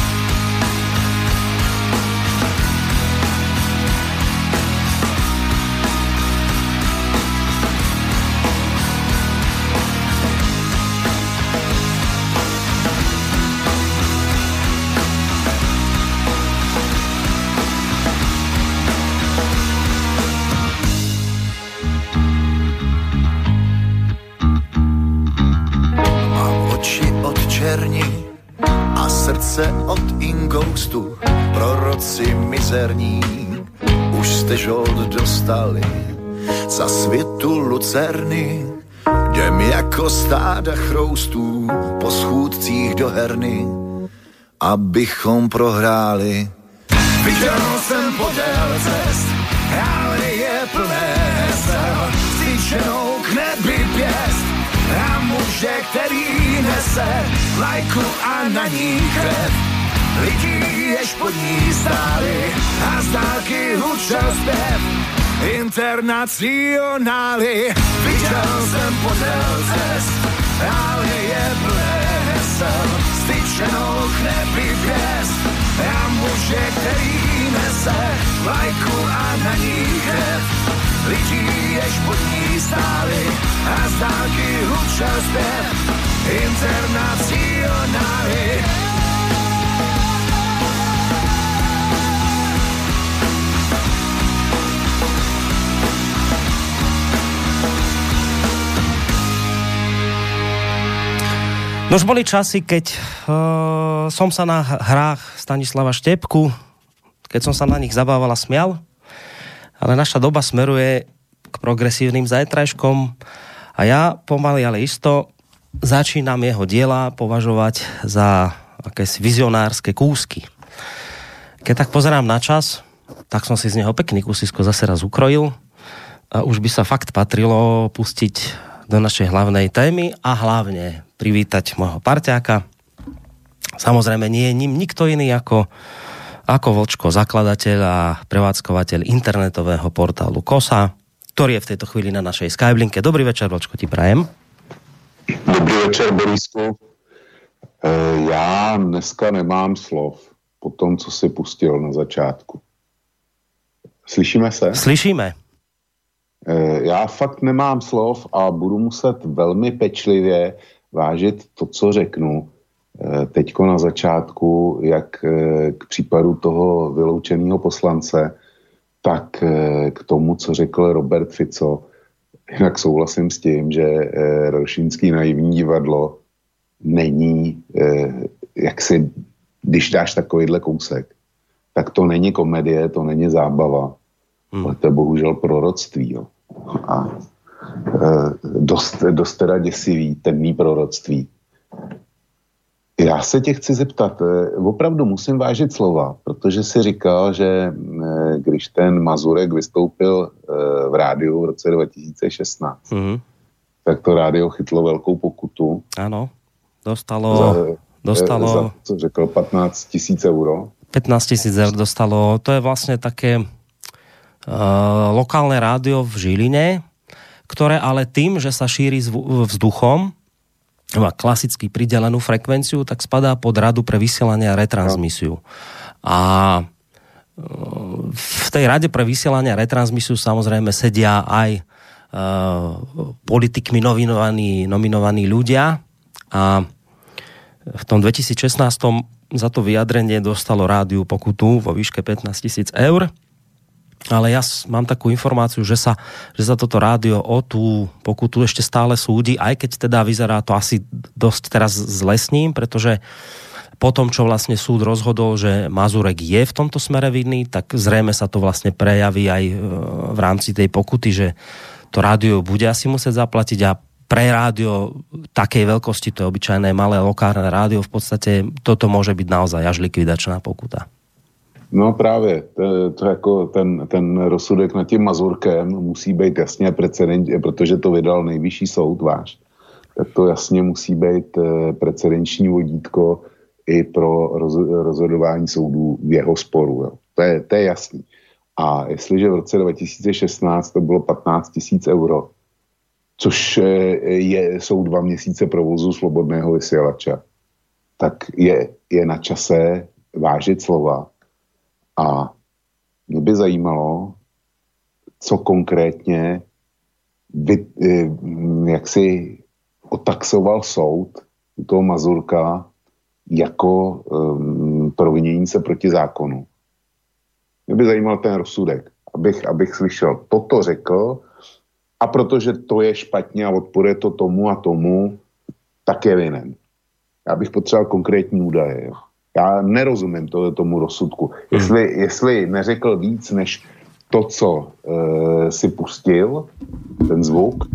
Mizerní už jste žold dostali za světu lucerny. Jdem jako stáda chroustů po schůdcích do herny, abychom prohráli. Viděl jsem podél cest, ale je plné hesel, styčenou k nebi pěst. A muže, který nese vlajku a na ní krev. Lidí, pod ní stáli a z dálky hučel zpěv. Internacionály, viděl jsem podél cest, ale je plné hesel, styčenou k nebi pěst. A muže, který nese vlajku a na ní krev. Lidí, jež pod ní stáli a z dálky hučel zpěv. Internacionály. No už boli časy, keď uh, som sa na hrách Stanislava Štepku, keď som sa na nich zabával a smial, ale naša doba smeruje k progresívnym zajtrajškom a ja pomaly, ale isto začínam jeho diela považovať za akési vizionárske kúsky. Keď tak pozerám na čas, tak som si z neho pekný kúsisko zase raz ukrojil a už by sa fakt patrilo pustiť do našej hlavnej témy a hlavne privítať môjho parťáka. Samozrejme nie je ním nikto iný ako ako Vlčko, zakladateľ a prevádzkovateľ internetového portálu KOSA, ktorý je v tejto chvíli na našej Skyblinke. Dobrý večer, Vlčko, ti prajem. Dobrý večer, Borisku. E, já dneska nemám slov po tom, co si pustil na začátku. Slyšíme se? Slyšíme. E, já fakt nemám slov a budu muset velmi pečlivě vážit to, co řeknu Eh, teďko na začátku, jak eh, k případu toho vyloučeného poslance, tak eh, k tomu, co řekl Robert Fico. Jinak souhlasím s tím, že Rošínský naivní divadlo není, jak si, když dáš takovýhle kousek, tak to není komedie, to není zábava, hmm. ale to je bohužel proroctví. Jo. A dost, dost teda děsivý, temný proroctví. Já se tě chci zeptat, eh, opravdu musím vážit slova, protože si říkal, že eh, když ten Mazurek vystoupil eh, v rádiu v roce 2016, mm-hmm. tak to rádio chytlo velkou pokutu. Ano, dostalo... Za, dostalo za, co řekl, 15 tisíc euro. 15 tisíc eur dostalo, to je vlastně také uh, lokálne rádio v Žiline, ktoré ale tým, že sa šíri vzduchom, má klasicky pridelenú frekvenciu, tak spadá pod radu pre vysielanie a retransmisiu. A e, v tej rade pre vysielanie a retransmisiu samozrejme sedia aj uh, politikmi nominovaní, nominovaní ľudia a v tom 2016 za to vyjadrenie dostalo rádiu pokutu vo výške 15 tisíc eur ale ja mám takú informáciu, že sa, že sa toto rádio o tú pokutu ešte stále súdi, aj keď teda vyzerá to asi dosť teraz zle s ním, pretože po tom, čo vlastne súd rozhodol, že Mazurek je v tomto smere vinný, tak zrejme sa to vlastne prejaví aj e, v rámci tej pokuty, že to rádio bude asi musieť zaplatiť a pre rádio takej veľkosti, to je obyčajné malé lokálne rádio, v podstate toto môže byť naozaj až likvidačná pokuta. No právě, to, to jako ten, ten rozsudek nad tím Mazurkem musí být jasně precedent, protože to vydal nejvyšší soud váš. Tak to jasně musí být eh, precedenční vodítko i pro roz, rozhodování soudů v jeho sporu. Jo. To, je, to je jasný. A jestliže v roce 2016 to bylo 15 tisíc euro, což eh, je, jsou dva měsíce provozu slobodného vysílača, tak je, je na čase vážit slova a mě by zajímalo, co konkrétně by, eh, jak si otaxoval soud u toho Mazurka jako um, provinění se proti zákonu. Mě by zajímal ten rozsudek, abych, abych slyšel, toto řekl a protože to je špatně a odporuje to tomu a tomu, tak je vinen. Já bych potřeboval konkrétní údaje. Jo. Já nerozumím to, tomu rozsudku. Hmm. Jestli, jestli neřekl víc než to, co e, si pustil, ten zvuk,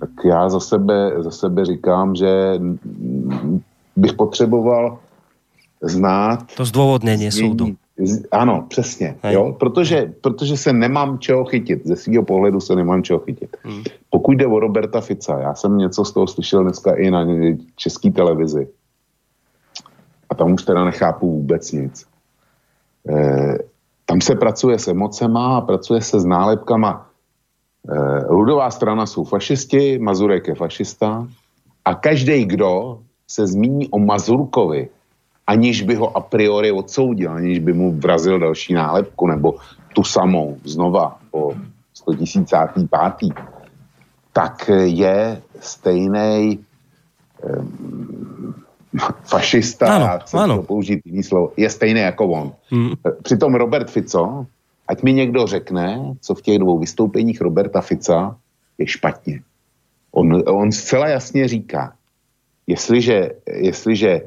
tak já za sebe, za sebe říkám, že bych potřeboval znát... To zdôvodnění soudu. Ano, přesně. Jo? Protože, protože se nemám čeho chytit. Ze svého pohledu se nemám čeho chytit. Hmm. Pokud jde o Roberta Fica, já jsem něco z toho slyšel dneska i na české televizi a tam už teda nechápu vůbec nic. E, tam se pracuje s emocema a pracuje se s nálepkama. E, Ludová strana jsou fašisti, Mazurek je fašista a každý, kdo se zmíní o Mazurkovi, aniž by ho a priori odsoudil, aniž by mu vrazil další nálepku nebo tu samou znova po 100 pátý, tak je stejný fašista, ano, já chcem ano. použít jiný slovo, je stejný jako on. Hmm. Přitom Robert Fico, ať mi někdo řekne, co v těch dvou vystoupeních Roberta Fica je špatně. On, on zcela jasně říká, jestliže, jestliže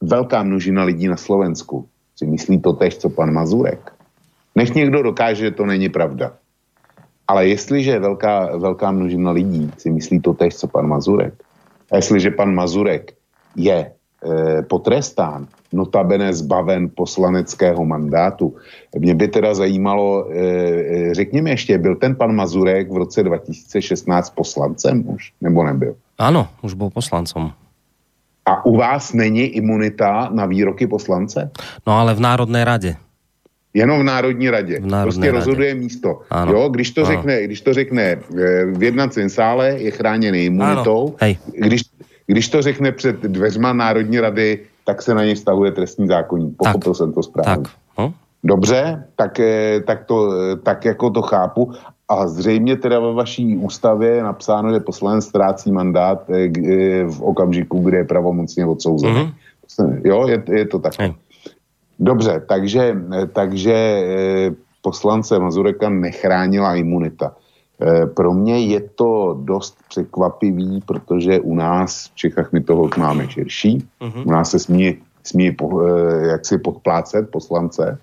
velká množina lidí na Slovensku si myslí to tež, co pan Mazurek, nech někdo dokáže, že to není pravda. Ale jestliže velká, velká množina lidí si myslí to tež, co pan Mazurek, a jestliže pan Mazurek je e, potrestán, notabene zbaven poslaneckého mandátu. Mě by teda zajímalo, e, e, řekněme ještě, byl ten pan Mazurek v roce 2016 poslancem už, nebo nebyl? Ano, už byl poslancem. A u vás není imunita na výroky poslance? No ale v Národné rade. Jenom v Národní radě. V Národné prostě radě. rozhoduje místo. Ano. Jo, když to, ano. řekne, když to řekne eh, v jednacím sále, je chráněný imunitou. Když, když to řekne před dveřma Národní rady, tak se na něj vztahuje trestní zákonník. Pochopil tak. jsem to správně. Tak. Hm? Dobře, tak, eh, tak, to, eh, tak jako to chápu. A zřejmě teda ve vaší ústavě je napsáno, že poslanec ztrácí mandát v okamžiku, kdy je pravomocně odsouzený. Mm-hmm. Jo, je, je to tak. Hey. Dobře, takže, takže eh, poslance Mazureka nechránila imunita. Eh, pro mě je to dost překvapivý, protože u nás v Čechách my toho máme širší. Uh-huh. U nás se smí, smí eh, jak si podplácet poslance.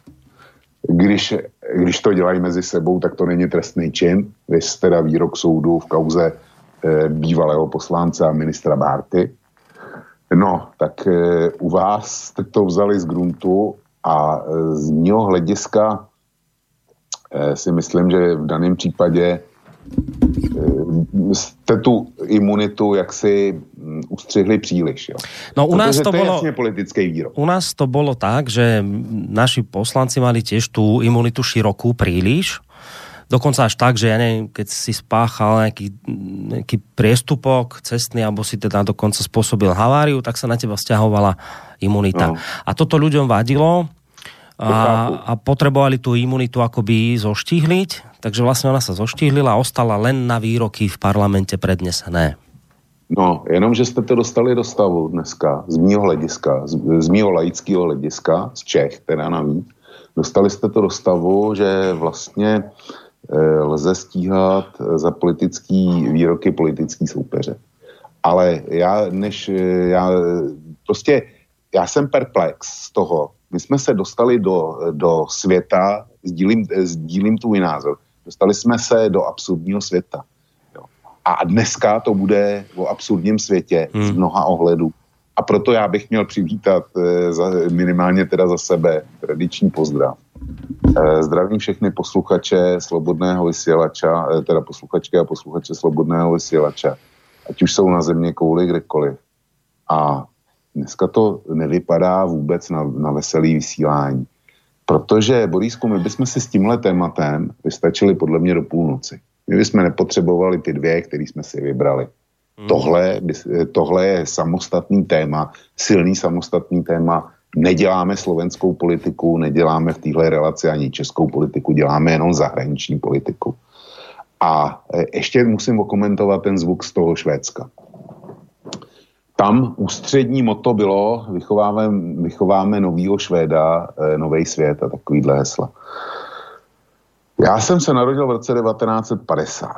Když, když to dělají mezi sebou, tak to není trestný čin. Vy teda výrok soudu v kauze bývalého poslance a ministra Bárty. No, tak u vás jste to vzali z gruntu a e, z mého hlediska e, si myslím, že v daném případě e, jste tu imunitu jaksi mm, ustřihli příliš. Jo. No u nás to, to bolo, politický výrok. U nás to bolo tak, že naši poslanci mali tiež tú imunitu širokú príliš, Dokonca až tak, že ja neviem, keď si spáchal nejaký, nejaký priestupok cestný, alebo si teda dokonca spôsobil haváriu, tak sa na teba vzťahovala imunita. No. A toto ľuďom vadilo a, a potrebovali tú imunitu akoby zoštihliť, takže vlastne ona sa zoštihlila a ostala len na výroky v parlamente prednesené. No, jenom, že jste to dostali do stavu dneska, z mýho hlediska, z, z mýho laického hlediska, z Čech teda navíc, dostali jste to do stavu, že vlastně lze stíhat za politický výroky politický soupeře. Ale já než eh, já prostě já jsem perplex z toho. My jsme se dostali do, do světa, sdílím, sdílím tvůj názor, dostali jsme se do absurdního světa. Jo. A dneska to bude o absurdním světě hmm. z mnoha ohledů. A proto já bych měl přivítat eh, minimálně teda za sebe tradiční pozdrav Eh, zdravím všechny posluchače Slobodného vysílača, eh, teda posluchačky a posluchače Slobodného vysílača, ať už jsou na země kouli kdekoliv. A dneska to nevypadá vůbec na, na veselý vysílání. Protože, Borísku, my bychom si s tímhle tématem vystačili podle mě do půlnoci. My bychom nepotřebovali ty dvě, které jsme si vybrali. Hmm. Tohle, tohle je samostatný téma, silný samostatný téma, neděláme slovenskou politiku, neděláme v téhle relaci ani českou politiku, děláme jenom zahraniční politiku. A e, ještě musím okomentovat ten zvuk z toho Švédska. Tam ústřední moto bylo vychováme, vychováme novýho Švéda, e, nový svět a takovýhle hesla. Já jsem se narodil v roce 1950.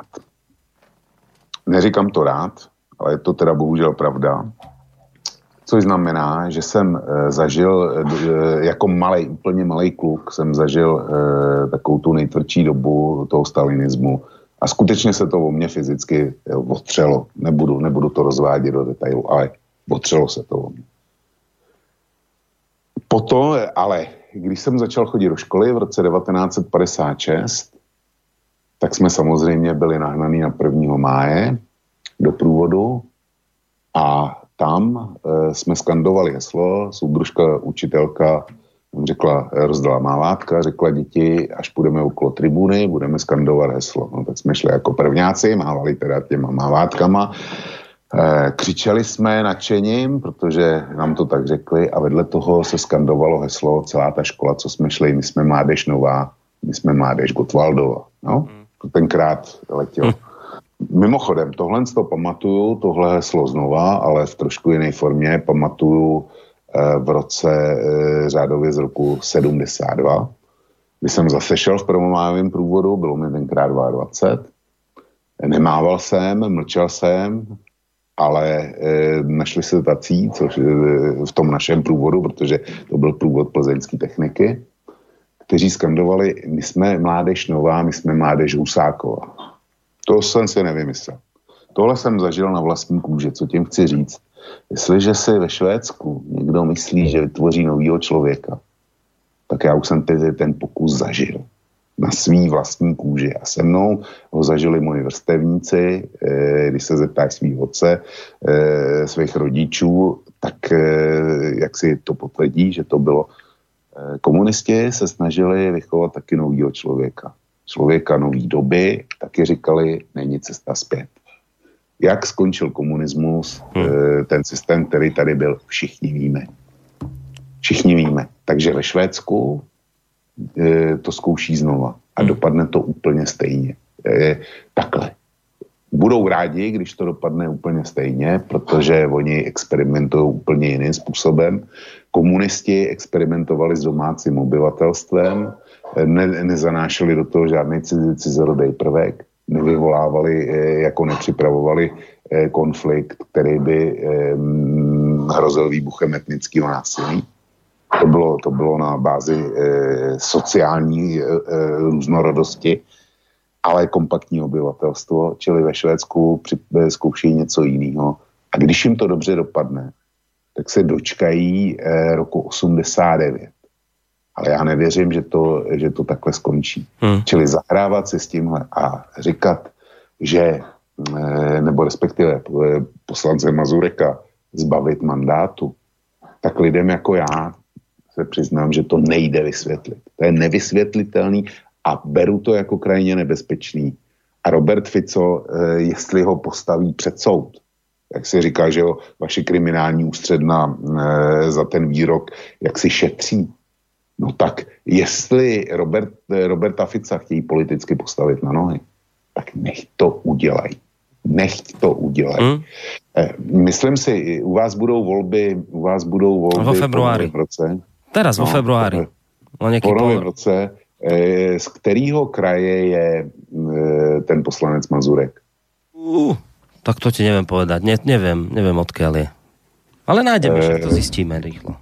Neříkám to rád, ale je to teda bohužel pravda což znamená, že jsem e, zažil e, jako malý, úplně malý kluk, jsem zažil e, takovou tu nejtvrdší dobu toho stalinismu a skutečně se to o mě fyzicky otřelo. Nebudu, nebudu to rozvádět do detailu, ale otřelo se to o mě. Potom, ale když jsem začal chodit do školy v roce 1956, tak jsme samozřejmě byli nahnaní na 1. máje do průvodu a tam e, jsme skandovali heslo, soudružka, učitelka řekla, rozdala mávátka, řekla děti, až půjdeme okolo tribuny, budeme skandovat heslo. No tak jsme šli jako prvňáci, mávali teda těma mávátkama, e, křičeli jsme nadšením, protože nám to tak řekli a vedle toho se skandovalo heslo celá ta škola, co jsme šli, my jsme mládež nová, my jsme mládež Gotwaldova. No, tenkrát letěl. Mimochodem, tohle to pamatuju, tohle heslo znova, ale v trošku jiné formě. Pamatuju eh, v roce eh, řádově z roku 72, kdy jsem zase šel v promomávém průvodu, bylo mi tenkrát 22. Nemával jsem, mlčel jsem, ale e, našli se tací, což v tom našem průvodu, protože to byl průvod plzeňské techniky, kteří skandovali, my jsme mládež nová, my jsme mládež Husáková. To jsem si nevymyslel. Tohle jsem zažil na vlastní kůži, co tím chci říct. Jestliže si ve Švédsku někdo myslí, že vytvoří novýho člověka, tak já už jsem tedy ten pokus zažil. na svý vlastní kůži. A se mnou ho zažili moji vrstevníci, eh, když se zeptáš svých otce, eh, svých rodičů, tak eh, jak si to potvrdí, že to bylo. Komunisti se snažili vychovat taky novýho člověka. Člověka nový doby, taky říkali, není cesta zpět. Jak skončil komunismus, hmm. ten systém, který tady byl, všichni víme. Všichni víme. Takže ve Švédsku e, to zkouší znova a hmm. dopadne to úplně stejně. E, takhle. Budou rádi, když to dopadne úplně stejně, protože oni experimentují úplně jiným způsobem. Komunisti experimentovali s domácím obyvatelstvem, ne, nezanášeli do toho žádný cizorodej prvek, nevyvolávali, e, jako nepřipravovali e, konflikt, který by hrozil výbuchem etnického násilí. To bylo, to bylo na bázi sociální různorodosti, ale kompaktní obyvatelstvo, čili ve Švédsku při, něco jiného. A když jim to dobře dopadne, tak se dočkají roku 89. Ale já nevěřím, že to, že to takhle skončí. Hmm. Čili zahrávat si s tímhle a říkat, že, e, nebo respektive poslance Mazureka zbavit mandátu, tak lidem jako já se přiznám, že to nejde vysvětlit. To je nevysvětlitelný a beru to jako krajně nebezpečný. A Robert Fico, eh, jestli ho postaví před soud, jak si říká, že ho vaše kriminální ústředna eh, za ten výrok jak si šetří, no tak jestli Robert, eh, Roberta Fica chtějí politicky postavit na nohy, tak nech to udělají. Nech to udělají. Hmm. Myslím si, u vás budou volby, u vás budou volby v februári. V roce. Teraz vo no, februári. Po, po novém roce. E, z kterého kraje je ten poslanec Mazurek? Uh, tak to ti neviem povedať. Ne, neviem, neviem odkiaľ je. Ale nájdeme, že to zistíme rýchlo.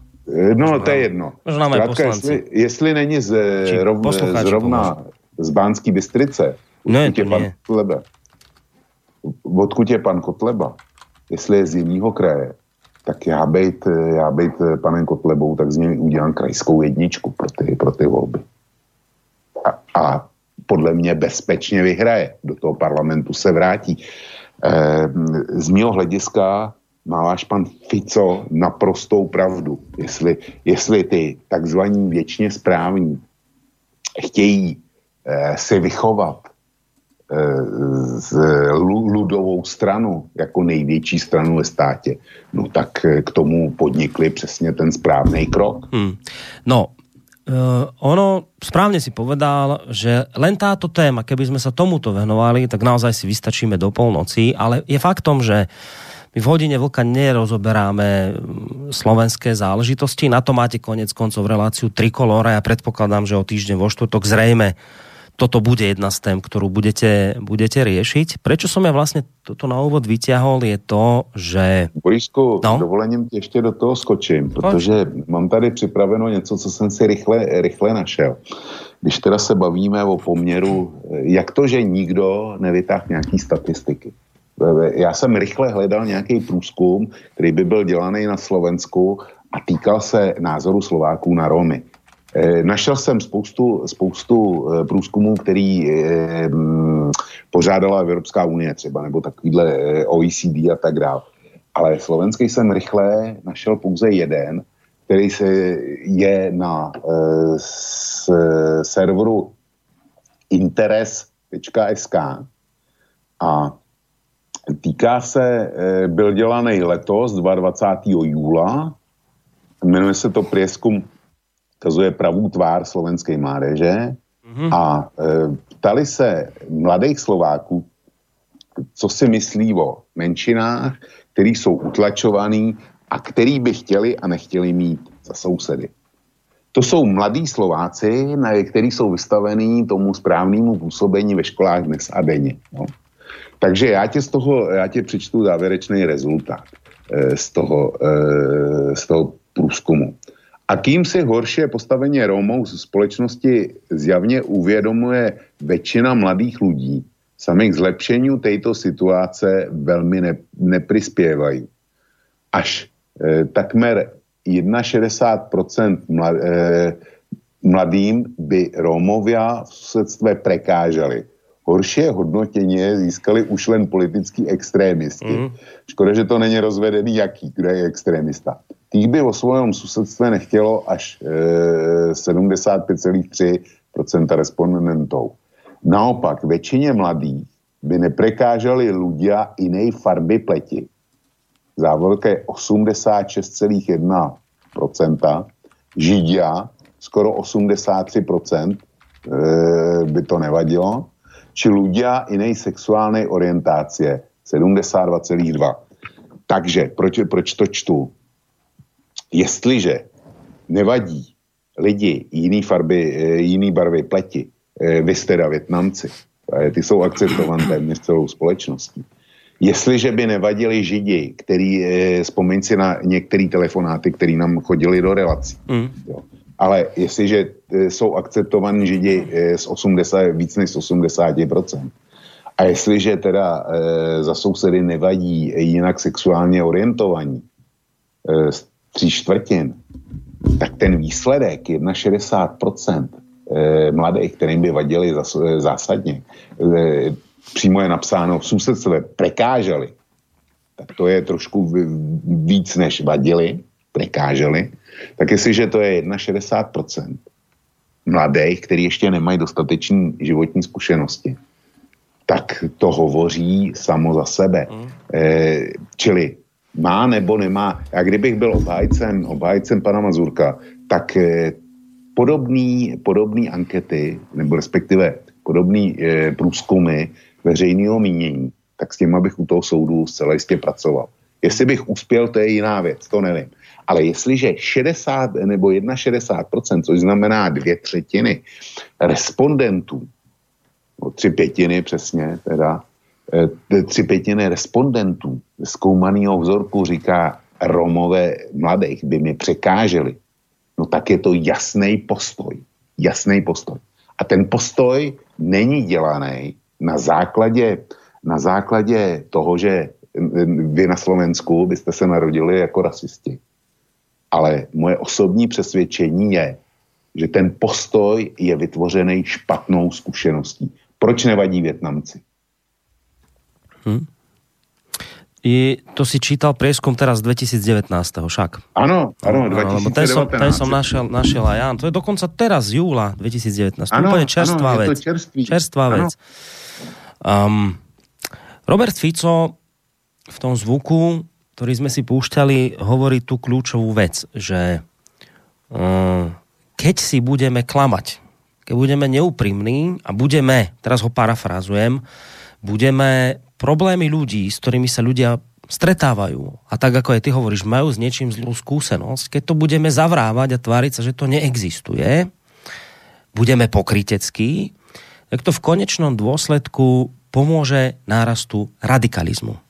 No, to je jedno. Možná poslanci. Jestli, jestli není z, rov, zrovna z Bánský Bystrice, ne, to je pan Kotleba, odkud je pan Kotleba, jestli je z jiného kraje, tak já být, já být panem Kotlebou, tak z něj udělám krajskou jedničku pro ty, pro ty volby. A, a podle mě bezpečně vyhraje. Do toho parlamentu se vrátí. E, z mého hlediska má váš pan Fico naprostou pravdu. Jestli, jestli ty takzvaní věčně správní chtějí e, si vychovat z ludovou stranu jako největší stranu ve státě, no tak k tomu podnikli přesně ten správný krok. Hmm. No, Uh, ono, správne si povedal, že len táto téma, keby sme sa tomuto venovali, tak naozaj si vystačíme do polnoci, ale je faktom, že my v hodine vlka nerozoberáme slovenské záležitosti, na to máte konec koncov reláciu Trikolora, ja predpokladám, že o týždeň vo štvrtok zrejme toto bude jedna z tém, ktorú budete, budete riešiť. Prečo som ja vlastne toto na úvod vyťahol, je to, že... Borisku, no? dovolením ještě do toho skočím, protože mám tady připraveno něco, co jsem si rychle, rychle našel. Když teda se bavíme o poměru, jak to, že nikdo nevytáhl nějaký statistiky. Já jsem rychle hledal nějaký průzkum, který by byl dělaný na Slovensku a týkal se názoru Slováků na Romy. Eh, našel jsem spoustu, spoustu eh, průzkumů, který eh, mm, pořádala Evropská unie třeba, nebo takovýhle OECD a tak dále. Ale slovenský jsem rychle našel pouze jeden, který se je na s, serveru interes.sk a týká se, byl dělaný letos 22. júla, jmenuje se to prieskum ukazuje pravou tvár slovenské mládeže mm-hmm. a e, ptali se mladých Slováků, co si myslí o menšinách, který jsou utlačovaný a který by chtěli a nechtěli mít za sousedy. To jsou mladí Slováci, na kteří jsou vystavení tomu správnému působení ve školách dnes a denně. No. Takže já tě z toho, já tě přečtu závěrečný rezultát e, z, toho, e, z toho průzkumu. A kým si horšie postavenie Rómov z společnosti zjavně uvědomuje väčšina mladých ľudí, sami k zlepšeniu tejto situace velmi ne, neprispievajú. Až e, takmer 61% mlad, e, mladým by Rómovia v susedstve prekážali. Horšie hodnotění získali už len politický extrémisti. Mm. Škoda, že to není rozvedený jaký, kdo je extrémista. Tých by o svojom susedstve nechtělo až e, 75,3% respondentů. Naopak, většině mladých by neprekážali ľudia inej farby pleti. Závorka je 86,1%, Židia skoro 83%, e, by to nevadilo, či ľudia inej sexuálnej orientácie 72,2. Takže proč, proč to čtu? Jestliže nevadí lidi jiný farby, e, jiný barvy pleti, vy jste teda Větnamci, ty jsou akceptované téměř celou společností. Jestliže by nevadili Židi, který, eh, vzpomeň si na některé telefonáty, který nám chodili do relací. Mm. Jo. Ale jestliže eh, jsou akceptovaní Židi eh, z 80, víc než 80%, a jestliže teda e, za sousedy nevadí jinak sexuálně orientovaní e, z tří čtvrtin, tak ten výsledek 61% e, mladých, kterým by vadili zásadně, e, přímo je napsáno v sousedstve prekáželi, tak to je trošku víc než vadili, prekáželi, tak jestliže to je 61% mladých, kteří ještě nemají dostatečné životní zkušenosti, tak to hovoří samo za sebe. Mm. E, čili má nebo nemá. A kdybych byl obhájcem, obhájcem pana Mazurka, tak e, podobný, podobný ankety, nebo respektive podobný e, průzkumy veřejného mínění, tak s tím bych u toho soudu zcela jistě pracoval. Jestli bych uspěl, to je jiná věc, to nevím. Ale jestliže 60 nebo 61%, což znamená dvě třetiny respondentů, no tři pětiny přesně, teda, e, tři pětiny respondentů zkoumaného vzorku říká, Romové mladých by mi překáželi, no tak je to jasný postoj. Jasný postoj. A ten postoj není dělaný na základě, na základě toho, že vy na Slovensku byste se narodili jako rasisti. Ale moje osobní přesvědčení je, že ten postoj je vytvořený špatnou zkušeností. Proč nevadí Větnamci? Hm. I, to si čítal prieskum teraz 2019. však. Áno, áno, 2019. ten som, ten som našiel, našiel aj ja. To je dokonca teraz z júla 2019. To je úplne čerstvá áno, vec. Čerstvý. Čerstvá áno. vec. Um, Robert Fico v tom zvuku, ktorý sme si púšťali, hovorí tú kľúčovú vec, že um, keď si budeme klamať, keď budeme neúprimní a budeme, teraz ho parafrázujem, budeme problémy ľudí, s ktorými sa ľudia stretávajú a tak ako aj ty hovoríš, majú s niečím zlú skúsenosť, keď to budeme zavrávať a tváriť sa, že to neexistuje, budeme pokryteckí, tak to v konečnom dôsledku pomôže nárastu radikalizmu.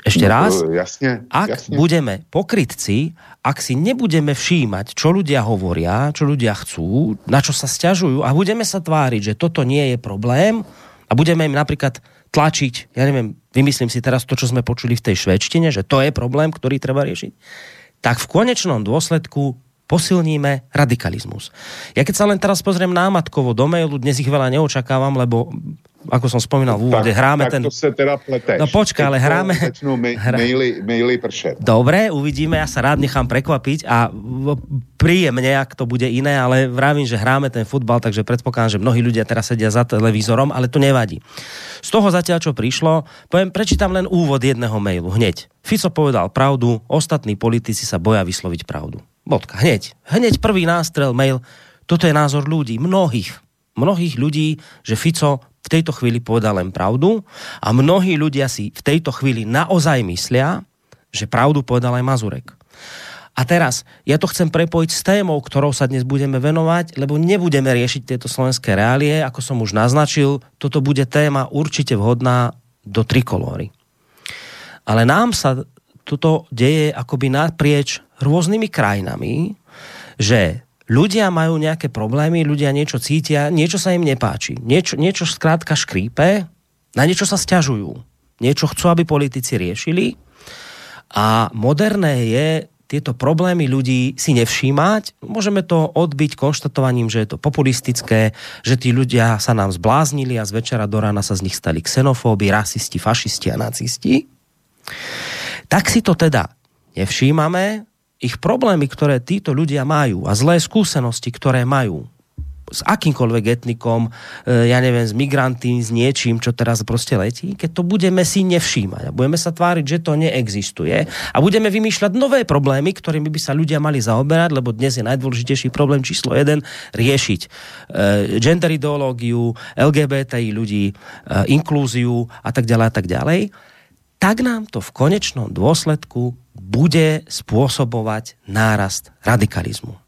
Ešte No, raz, jasne, ak jasne. budeme pokrytci, ak si nebudeme všímať, čo ľudia hovoria, čo ľudia chcú, na čo sa stiažujú a budeme sa tváriť, že toto nie je problém a budeme im napríklad tlačiť, ja neviem, vymyslím si teraz to, čo sme počuli v tej švedštine, že to je problém, ktorý treba riešiť, tak v konečnom dôsledku posilníme radikalizmus. Ja keď sa len teraz pozriem námatkovo do mailu, dnes ich veľa neočakávam, lebo ako som spomínal v úvode, tak, hráme tak ten... to se teda pleteš. No počkaj, ale hráme- Začnou ma- hra- maily, maily pršet. Dobre, uvidíme, ja sa rád nechám prekvapiť a príjemne, ak to bude iné, ale vravím, že hráme ten futbal, takže predpokladám, že mnohí ľudia teraz sedia za televízorom, ale to nevadí. Z toho zatiaľ, čo prišlo, poviem, prečítam len úvod jedného mailu, hneď. Fico povedal pravdu, ostatní politici sa boja vysloviť pravdu. Bodka, hneď. Hneď prvý nástrel, mail. Toto je názor ľudí, mnohých. Mnohých ľudí, že Fico v tejto chvíli povedal len pravdu a mnohí ľudia si v tejto chvíli naozaj myslia, že pravdu povedal aj Mazurek. A teraz, ja to chcem prepojiť s témou, ktorou sa dnes budeme venovať, lebo nebudeme riešiť tieto slovenské reálie, ako som už naznačil, toto bude téma určite vhodná do trikolóry. Ale nám sa toto deje akoby naprieč rôznymi krajinami, že ľudia majú nejaké problémy, ľudia niečo cítia, niečo sa im nepáči, niečo, niečo skrátka škrípe, na niečo sa stiažujú, niečo chcú, aby politici riešili a moderné je tieto problémy ľudí si nevšímať. Môžeme to odbiť konštatovaním, že je to populistické, že tí ľudia sa nám zbláznili a z večera do rána sa z nich stali xenofóbi, rasisti, fašisti a nacisti. Tak si to teda nevšímame, ich problémy, ktoré títo ľudia majú a zlé skúsenosti, ktoré majú s akýmkoľvek etnikom, e, ja neviem, s migranty, s niečím, čo teraz proste letí, keď to budeme si nevšímať a budeme sa tváriť, že to neexistuje a budeme vymýšľať nové problémy, ktorými by sa ľudia mali zaoberať, lebo dnes je najdôležitejší problém číslo jeden riešiť e, gender ideológiu, LGBTI ľudí, e, inklúziu a tak ďalej a tak ďalej, tak nám to v konečnom dôsledku bude spôsobovať nárast radikalizmu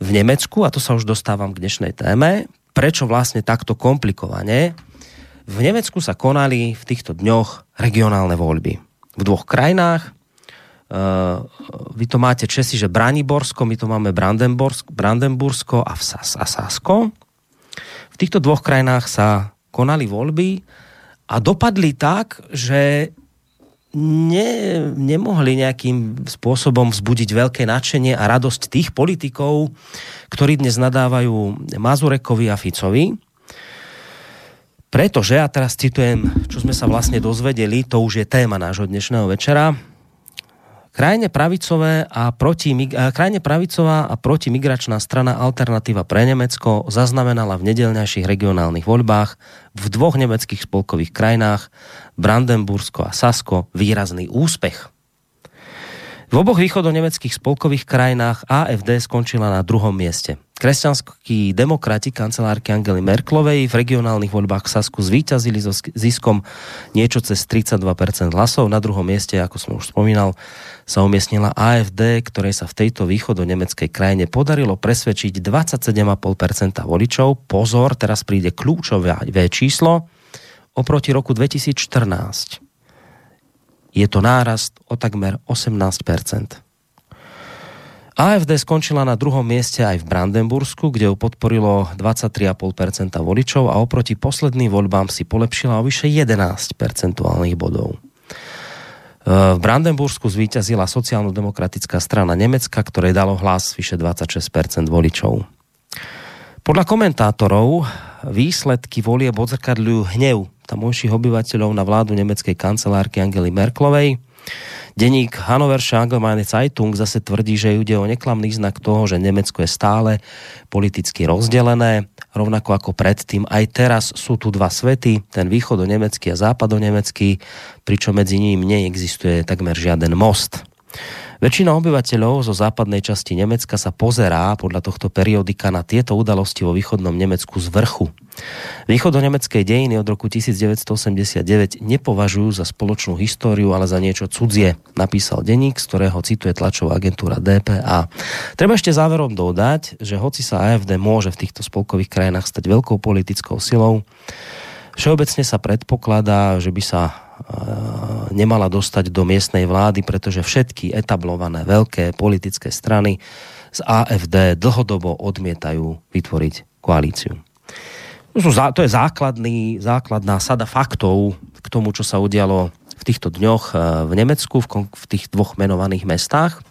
v Nemecku, a to sa už dostávam k dnešnej téme, prečo vlastne takto komplikovane, v Nemecku sa konali v týchto dňoch regionálne voľby. V dvoch krajinách, Uh, vy to máte Česi, že Braniborsko, my to máme Brandenbursko, Brandenbursko a, Sas, a Sasko. V týchto dvoch krajinách sa konali voľby a dopadli tak, že ne, nemohli nejakým spôsobom vzbudiť veľké nadšenie a radosť tých politikov, ktorí dnes nadávajú Mazurekovi a Ficovi. Pretože, a teraz citujem, čo sme sa vlastne dozvedeli, to už je téma nášho dnešného večera, Krajne pravicové a proti, krajne pravicová a protimigračná strana Alternatíva pre Nemecko zaznamenala v nedelňajších regionálnych voľbách v dvoch nemeckých spolkových krajinách Brandenbursko a Sasko výrazný úspech. V oboch východonemeckých spolkových krajinách AFD skončila na druhom mieste. Kresťanskí demokrati kancelárky Angely Merklovej v regionálnych voľbách v Sasku zvíťazili so ziskom niečo cez 32% hlasov. Na druhom mieste, ako som už spomínal, sa umiestnila AFD, ktorej sa v tejto východo-nemeckej krajine podarilo presvedčiť 27,5% voličov. Pozor, teraz príde kľúčové číslo. Oproti roku 2014 je to nárast o takmer 18%. AFD skončila na druhom mieste aj v Brandenbursku, kde ju podporilo 23,5% voličov a oproti posledným voľbám si polepšila o vyše 11 percentuálnych bodov. E, v Brandenbursku zvíťazila sociálno-demokratická strana Nemecka, ktorej dalo hlas vyše 26% voličov. Podľa komentátorov výsledky volieb odzrkadľujú hnev tamojších obyvateľov na vládu nemeckej kancelárky Angely Merklovej, Deník Hannoversche Allgemeine Zeitung zase tvrdí, že ide o neklamný znak toho, že Nemecko je stále politicky rozdelené, rovnako ako predtým. Aj teraz sú tu dva svety, ten východo-nemecký a západo-nemecký, pričom medzi nimi neexistuje takmer žiaden most. Väčšina obyvateľov zo západnej časti Nemecka sa pozerá podľa tohto periodika na tieto udalosti vo východnom Nemecku z vrchu. Východonemecké dejiny od roku 1989 nepovažujú za spoločnú históriu, ale za niečo cudzie, napísal denník, z ktorého cituje tlačová agentúra DPA. Treba ešte záverom dodať, že hoci sa AFD môže v týchto spolkových krajinách stať veľkou politickou silou, Všeobecne sa predpokladá, že by sa nemala dostať do miestnej vlády, pretože všetky etablované veľké politické strany z AFD dlhodobo odmietajú vytvoriť koalíciu. To je základný, základná sada faktov k tomu, čo sa udialo v týchto dňoch e, v Nemecku, v tých dvoch menovaných mestách.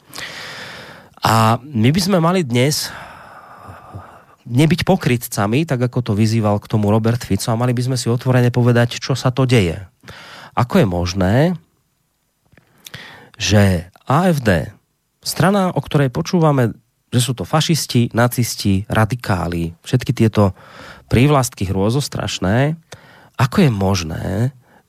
A my by sme mali dnes nebyť pokrytcami, tak ako to vyzýval k tomu Robert Fico a mali by sme si otvorene povedať, čo sa to deje. Ako je možné, že AFD, strana, o ktorej počúvame, že sú to fašisti, nacisti, radikáli, všetky tieto prívlastky hrôzostrašné, ako je možné,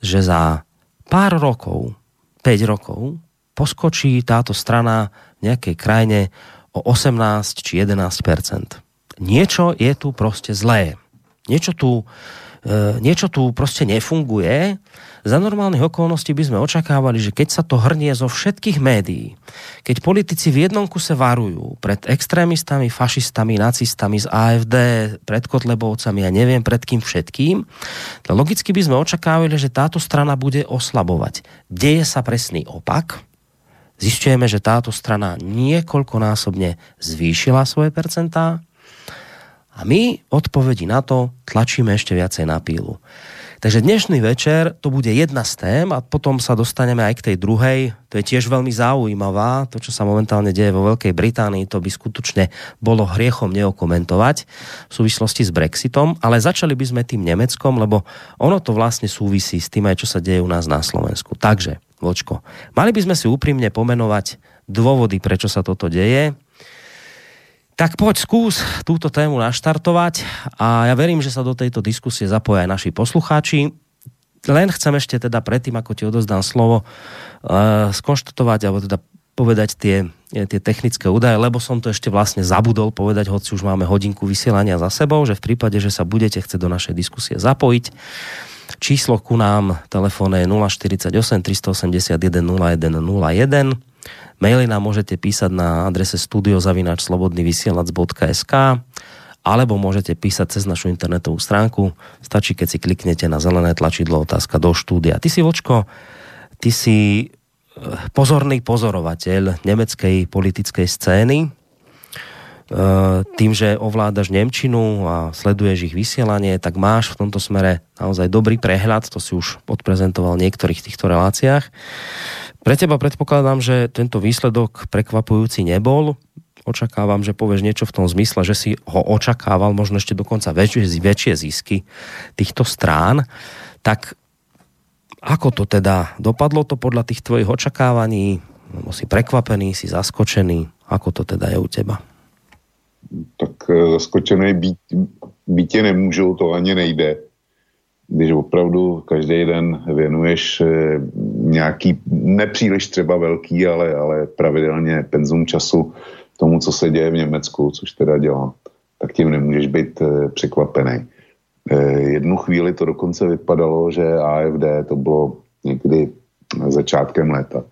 že za pár rokov, 5 rokov, poskočí táto strana v nejakej krajine o 18 či 11% niečo je tu proste zlé. Niečo tu, e, niečo tu proste nefunguje. Za normálnych okolností by sme očakávali, že keď sa to hrnie zo všetkých médií, keď politici v jednom kuse varujú pred extrémistami, fašistami, nacistami z AFD, pred Kotlebovcami a neviem pred kým všetkým, to logicky by sme očakávali, že táto strana bude oslabovať. Deje sa presný opak. Zistujeme, že táto strana niekoľkonásobne zvýšila svoje percentá, a my odpovedi na to tlačíme ešte viacej na pílu. Takže dnešný večer to bude jedna z tém a potom sa dostaneme aj k tej druhej. To je tiež veľmi zaujímavá. To, čo sa momentálne deje vo Veľkej Británii, to by skutočne bolo hriechom neokomentovať v súvislosti s Brexitom. Ale začali by sme tým Nemeckom, lebo ono to vlastne súvisí s tým aj, čo sa deje u nás na Slovensku. Takže, Vočko, mali by sme si úprimne pomenovať dôvody, prečo sa toto deje tak poď skús túto tému naštartovať a ja verím, že sa do tejto diskusie zapoja aj naši poslucháči. Len chcem ešte teda predtým, ako ti odozdám slovo, uh, skonštatovať, alebo teda povedať tie, tie technické údaje, lebo som to ešte vlastne zabudol povedať, hoci už máme hodinku vysielania za sebou, že v prípade, že sa budete chcieť do našej diskusie zapojiť, číslo ku nám telefóne je 048 381 0101 Maily nám môžete písať na adrese studiozavinačslobodnyvysielac.sk alebo môžete písať cez našu internetovú stránku. Stačí, keď si kliknete na zelené tlačidlo otázka do štúdia. Ty si, Vočko, ty si eh, pozorný pozorovateľ nemeckej politickej scény. Eh, tým, že ovládaš Nemčinu a sleduješ ich vysielanie, tak máš v tomto smere naozaj dobrý prehľad, to si už odprezentoval v niektorých týchto reláciách. Pre teba predpokladám, že tento výsledok prekvapujúci nebol. Očakávam, že povieš niečo v tom zmysle, že si ho očakával, možno ešte dokonca väčšie, väčšie zisky týchto strán. Tak ako to teda? Dopadlo to podľa tých tvojich očakávaní? Lebo si prekvapený, si zaskočený? Ako to teda je u teba? Tak e, zaskočený být, bytě nemůžu, to ani nejde když opravdu každý den věnuješ eh, nějaký, nepříliš třeba velký, ale, ale pravidelně penzum času tomu, co se děje v Německu, což teda dělám, tak tím nemůžeš být eh, překvapený. Eh, jednu chvíli to dokonce vypadalo, že AFD, to bylo někdy začátkem léta,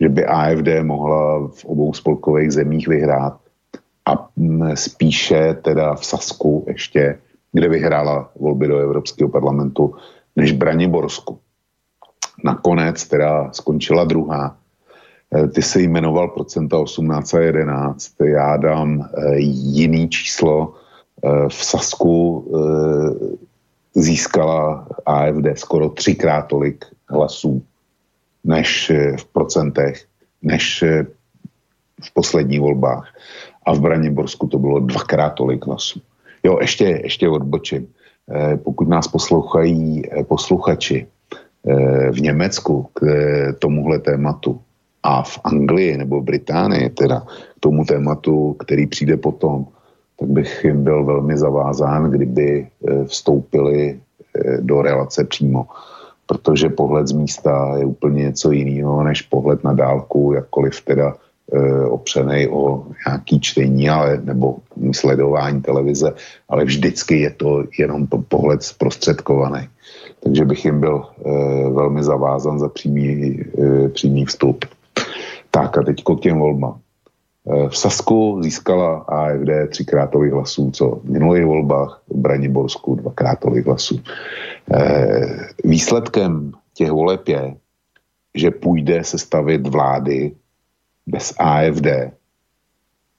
že by AFD mohla v obou spolkových zemích vyhrát a mm, spíše teda v Sasku ještě kde vyhrála volby do Evropského parlamentu, než Braniborsku. Nakonec teda skončila druhá. E, ty se jmenoval procenta 18 a 11. Já dám e, jiný číslo. E, v Sasku získala AFD skoro třikrát tolik hlasů než v procentech, než v posledních volbách. A v Braniborsku to bylo dvakrát tolik hlasů. Jo, ještě, ještě odbočím. Eh, pokud nás poslouchají eh, posluchači eh, v Německu k tomuhle tématu a v Anglii nebo v Británii teda k tomu tématu, který přijde potom, tak bych jim byl velmi zavázán, kdyby vstoupili do relace přímo. Protože pohled z místa je úplně něco jiného než pohled na dálku, jakkoliv teda opřený o nějaký čtení ale, nebo sledování televize, ale vždycky je to jenom pohled zprostředkovaný. Takže bych jim byl e, velmi zavázan za přímý, e, přímý vstup. Tak a teď k těm volbám. E, v Sasku získala AFD třikrát hlasů, co v minulých volbách, v Braniborsku dvakrát hlasů. E, výsledkem těch voleb je, že půjde se stavit vlády bez AFD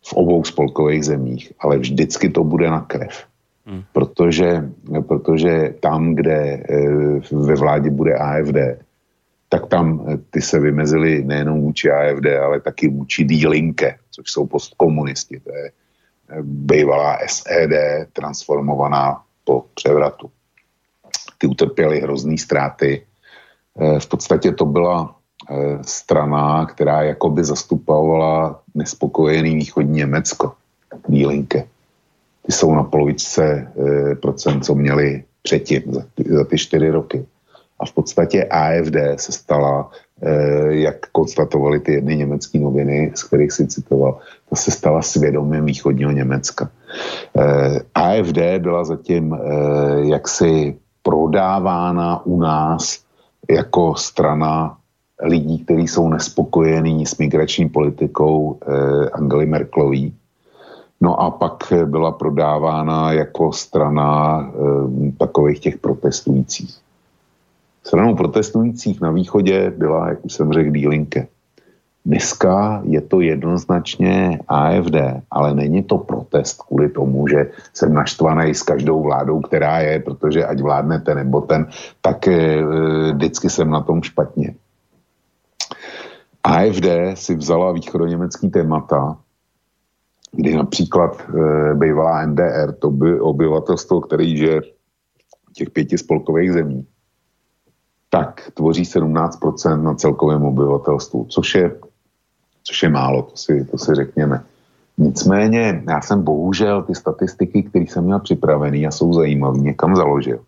v obou spolkových zemích, ale vždycky to bude na krev. Hmm. Protože, protože tam, kde e, ve vládě bude AFD, tak tam e, ty se vymezili nejenom vůči AFD, ale taky vůči Dílinke, což jsou postkomunisti. To je e, bývalá SED transformovaná po převratu. Ty utrpěli hrozný ztráty. V podstatě to byla Eh, strana, která jakoby zastupovala nespokojený východní Německo, Bílinke. Ty jsou na polovičce e, procent, co měli předtím za ty, za ty čtyři roky. A v podstatě AFD se stala, e, jak konstatovali ty jedny německé noviny, z kterých si citoval, ta se stala svědomím východního Německa. E, AFD byla zatím e, jaksi prodávána u nás jako strana lidí, kteří jsou nespokojení s migrační politikou eh, Angely Merklový. No a pak byla prodávána jako strana eh, takových těch protestujících. Stranou protestujících na východě byla, jak už jsem řekl, Dílinke. Dneska je to jednoznačně AFD, ale není to protest kvůli tomu, že jsem naštvaný s každou vládou, která je, protože ať vládne ten nebo ten, tak e, vždycky jsem na tom špatně. AFD si vzala východoněmecký témata, kdy například e, bývalá NDR, to by obyvatelstvo, který žije v těch pěti spolkových zemí, tak tvoří 17% na celkovém obyvatelstvu, což je což je málo, to si, to si řekněme. Nicméně já jsem bohužel ty statistiky, které jsem měl připravený a jsou zajímavé, někam založil.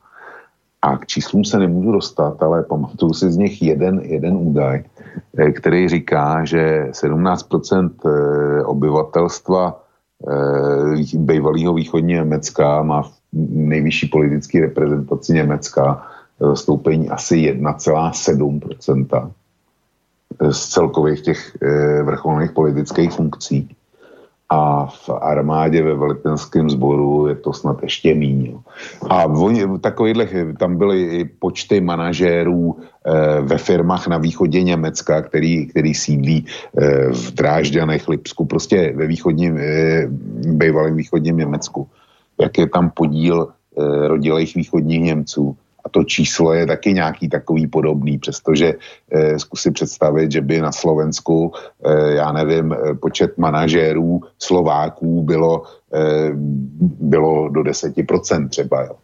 A k číslům se nemůžu dostat, ale pamatuju si z nich jeden, jeden údaj, který říká, že 17% eh, obyvatelstva eh, bývalého východní Německa má nejvyšší politický reprezentaci Německa zastoupení asi 1,7% z celkových těch eh, vrcholných politických funkcí. A v armádě ve velitelském sboru je to snad ještě míň. A oni, takovýhle, tam byly i počty manažérů e, ve firmách na východě Německa, který, který sídlí e, v Drážďanech, Lipsku, prostě ve východním, e, bývalém východním Německu. Jak je tam podíl e, rodilých východních Němců a to číslo je taky nějaký takový podobný, přestože eh, zkusím představit, že by na Slovensku, eh, já nevím, eh, počet manažérů Slováků bylo, eh, bylo do 10% třeba. Jo.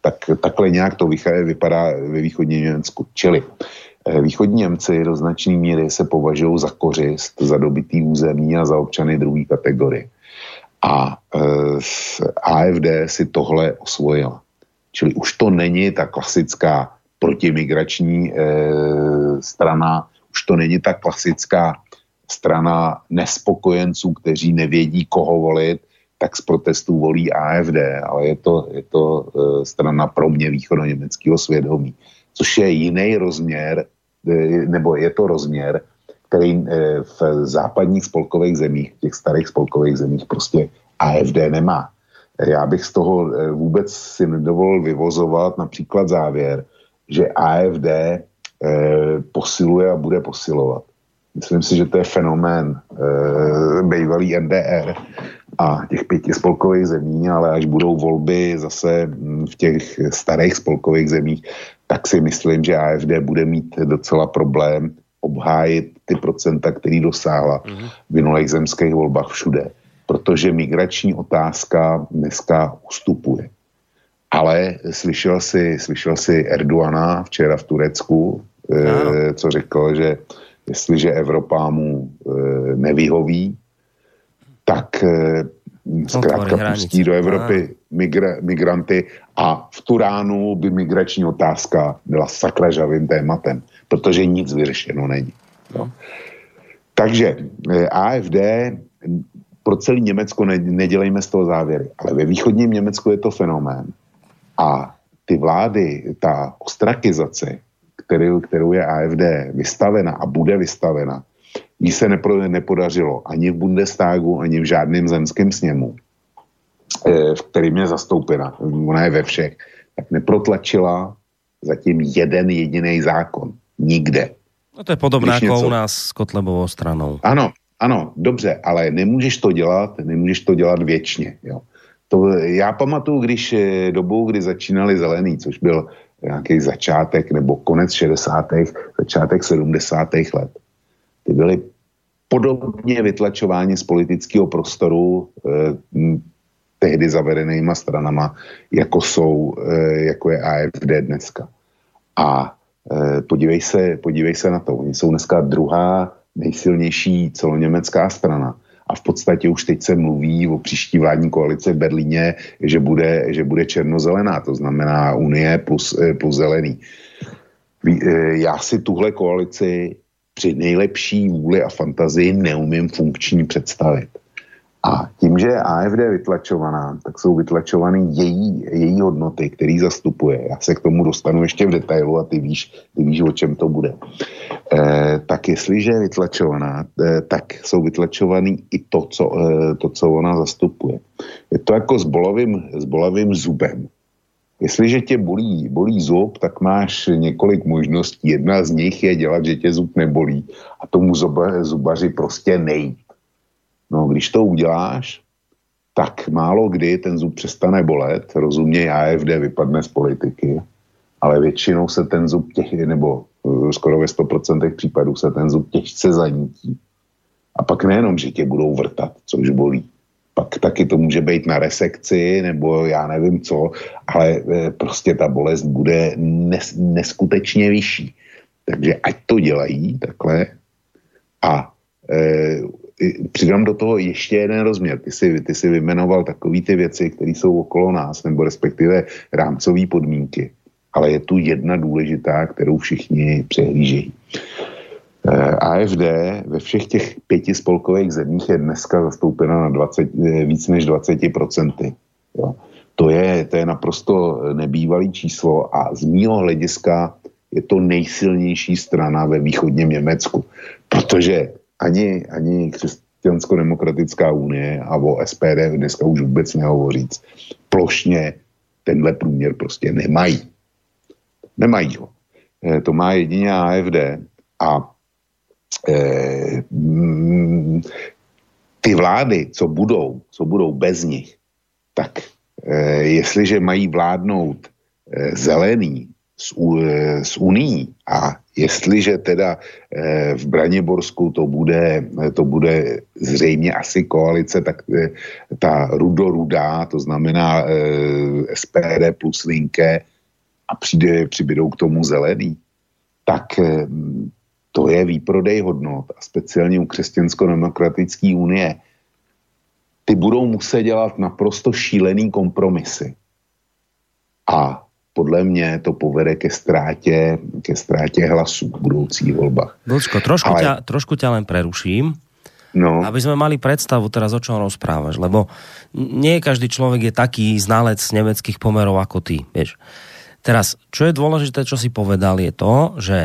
Tak, takhle nějak to vypadá ve východní Německu. Čili eh, východní Němci do značné míry se považují za kořist, za dobitý území a za občany druhé kategorie. A eh, AFD si tohle osvojila. Čili už to není ta klasická protimigrační e, strana, už to není ta klasická strana nespokojenců, kteří nevědí, koho volit, tak z protestů volí AFD, ale je to, je to e, strana pro mě východoněmeckého svědomí, což je jiný rozměr, e, nebo je to rozměr, který e, v západních spolkových zemích, těch starých spolkových zemích prostě AFD nemá. Já bych z toho eh, vůbec si nedovolil vyvozovat například závěr, že AFD eh, posiluje a bude posilovat. Myslím si, že to je fenomén eh, bývalý NDR a těch pěti spolkových zemí, ale až budou volby zase hm, v těch starých spolkových zemích, tak si myslím, že AFD bude mít docela problém obhájit ty procenta, který dosáhla v minulých zemských volbách všude protože migrační otázka dneska ustupuje. Ale slyšel si, slyšel si Erdoana včera v Turecku, e, co řekl, že jestliže Evropa mu e, nevyhoví, tak e, zkrátka pustí do Evropy migra, migranty a v Turánu by migrační otázka byla sakra žavým tématem, protože nic vyřešeno není. No. Takže e, AFD pro celý Německo ne, nedělejme z toho závěry, ale ve východním Německu je to fenomén. A ty vlády, ta ostrakizace, kterou, kterou je AFD vystavena a bude vystavena, jí se nepro, nepodařilo ani v Bundestagu, ani v žádném zemském sněmu, eh, v kterým je zastoupena, ona je ve všech, tak neprotlačila zatím jeden jediný zákon. Nikde. No to je podobné jako něco... u nás s Kotlebovou stranou. Ano, ano, dobře, ale nemůžeš to dělat, nemůžeš to dělat věčně. Jo. To, já pamatuju, když eh, dobu, kdy začínali zelený, což byl nějaký začátek nebo konec 60. začátek 70. let. Ty byly podobně vytlačováni z politického prostoru eh, tehdy zavedenýma stranama, jako jsou, eh, jako je AFD dneska. A eh, podívej, se, podívej se na to, oni jsou dneska druhá nejsilnější celoněmecká strana. A v podstatě už teď se mluví o příští vládní koalici v Berlíně, že bude, že bude černozelená, to znamená Unie plus, eh, plus zelený. Eh, já si tuhle koalici při nejlepší vůli a fantazii neumím funkční představit. A tím, že je AFD vytlačovaná, tak jsou vytlačované její, její hodnoty, který zastupuje. Já se k tomu dostanu ještě v detailu a ty víš, ty víš o čem to bude. E, tak jestliže je vytlačovaná, e, tak jsou vytlačovaný i to co, e, to, co ona zastupuje. Je to jako s bolavým, s bolavým zubem. Jestliže tě bolí, bolí zub, tak máš několik možností. Jedna z nich je dělat, že tě zub nebolí a tomu zuba, zubaři prostě nejít. No, když to uděláš, tak málo kdy ten zub přestane bolet, rozumě AFD vypadne z politiky, ale většinou se ten zub těch, nebo eh, skoro ve 100% případů se ten zub těžce zanítí. A pak nejenom, že tě budou vrtat, což bolí, pak taky to může být na resekci, nebo já nevím co, ale eh, prostě ta bolest bude nes, neskutečně vyšší. Takže ať to dělají takhle a e, přidám do toho ještě jeden rozměr. Ty jsi, ty jsi vyjmenoval takové ty věci, které jsou okolo nás, nebo respektive rámcové podmínky. Ale je tu jedna důležitá, kterou všichni přehlížejí. Eh, AFD ve všech těch pěti spolkových zemích je dneska zastoupena na 20, eh, víc než 20%. Jo. To, je, to je naprosto nebývalý číslo a z mýho hlediska je to nejsilnější strana ve východním Německu. Protože ani, ani křesťansko-demokratická unie a o SPD dneska už vůbec nehovoříc. Plošně tenhle průměr prostě nemají. Nemají ho. E, to má jedině AFD a e, mm, ty vlády, co budou, co budou bez nich, tak e, jestliže mají vládnout e, zelený s, s Unii a jestliže teda eh, v Braniborsku to bude, to bude zřejmě asi koalice, tak eh, ta rudorudá, to znamená eh, SPD plus linke a přijde, přibydou k tomu zelený, tak to je výprodej hodnot a speciálně u křesťansko-demokratické unie. Ty budou muset dělat naprosto šílený kompromisy. A podle mě to povede ke ztrátě, ke ztrátě hlasů v budoucích volbách. Vlčko, trošku, Ale... ťa, trošku ťa len preruším. No. Aby sme mali predstavu teraz, o čom rozprávaš, lebo nie každý človek je taký znalec nemeckých pomerov ako ty, vieš. Teraz, čo je dôležité, čo si povedal, je to, že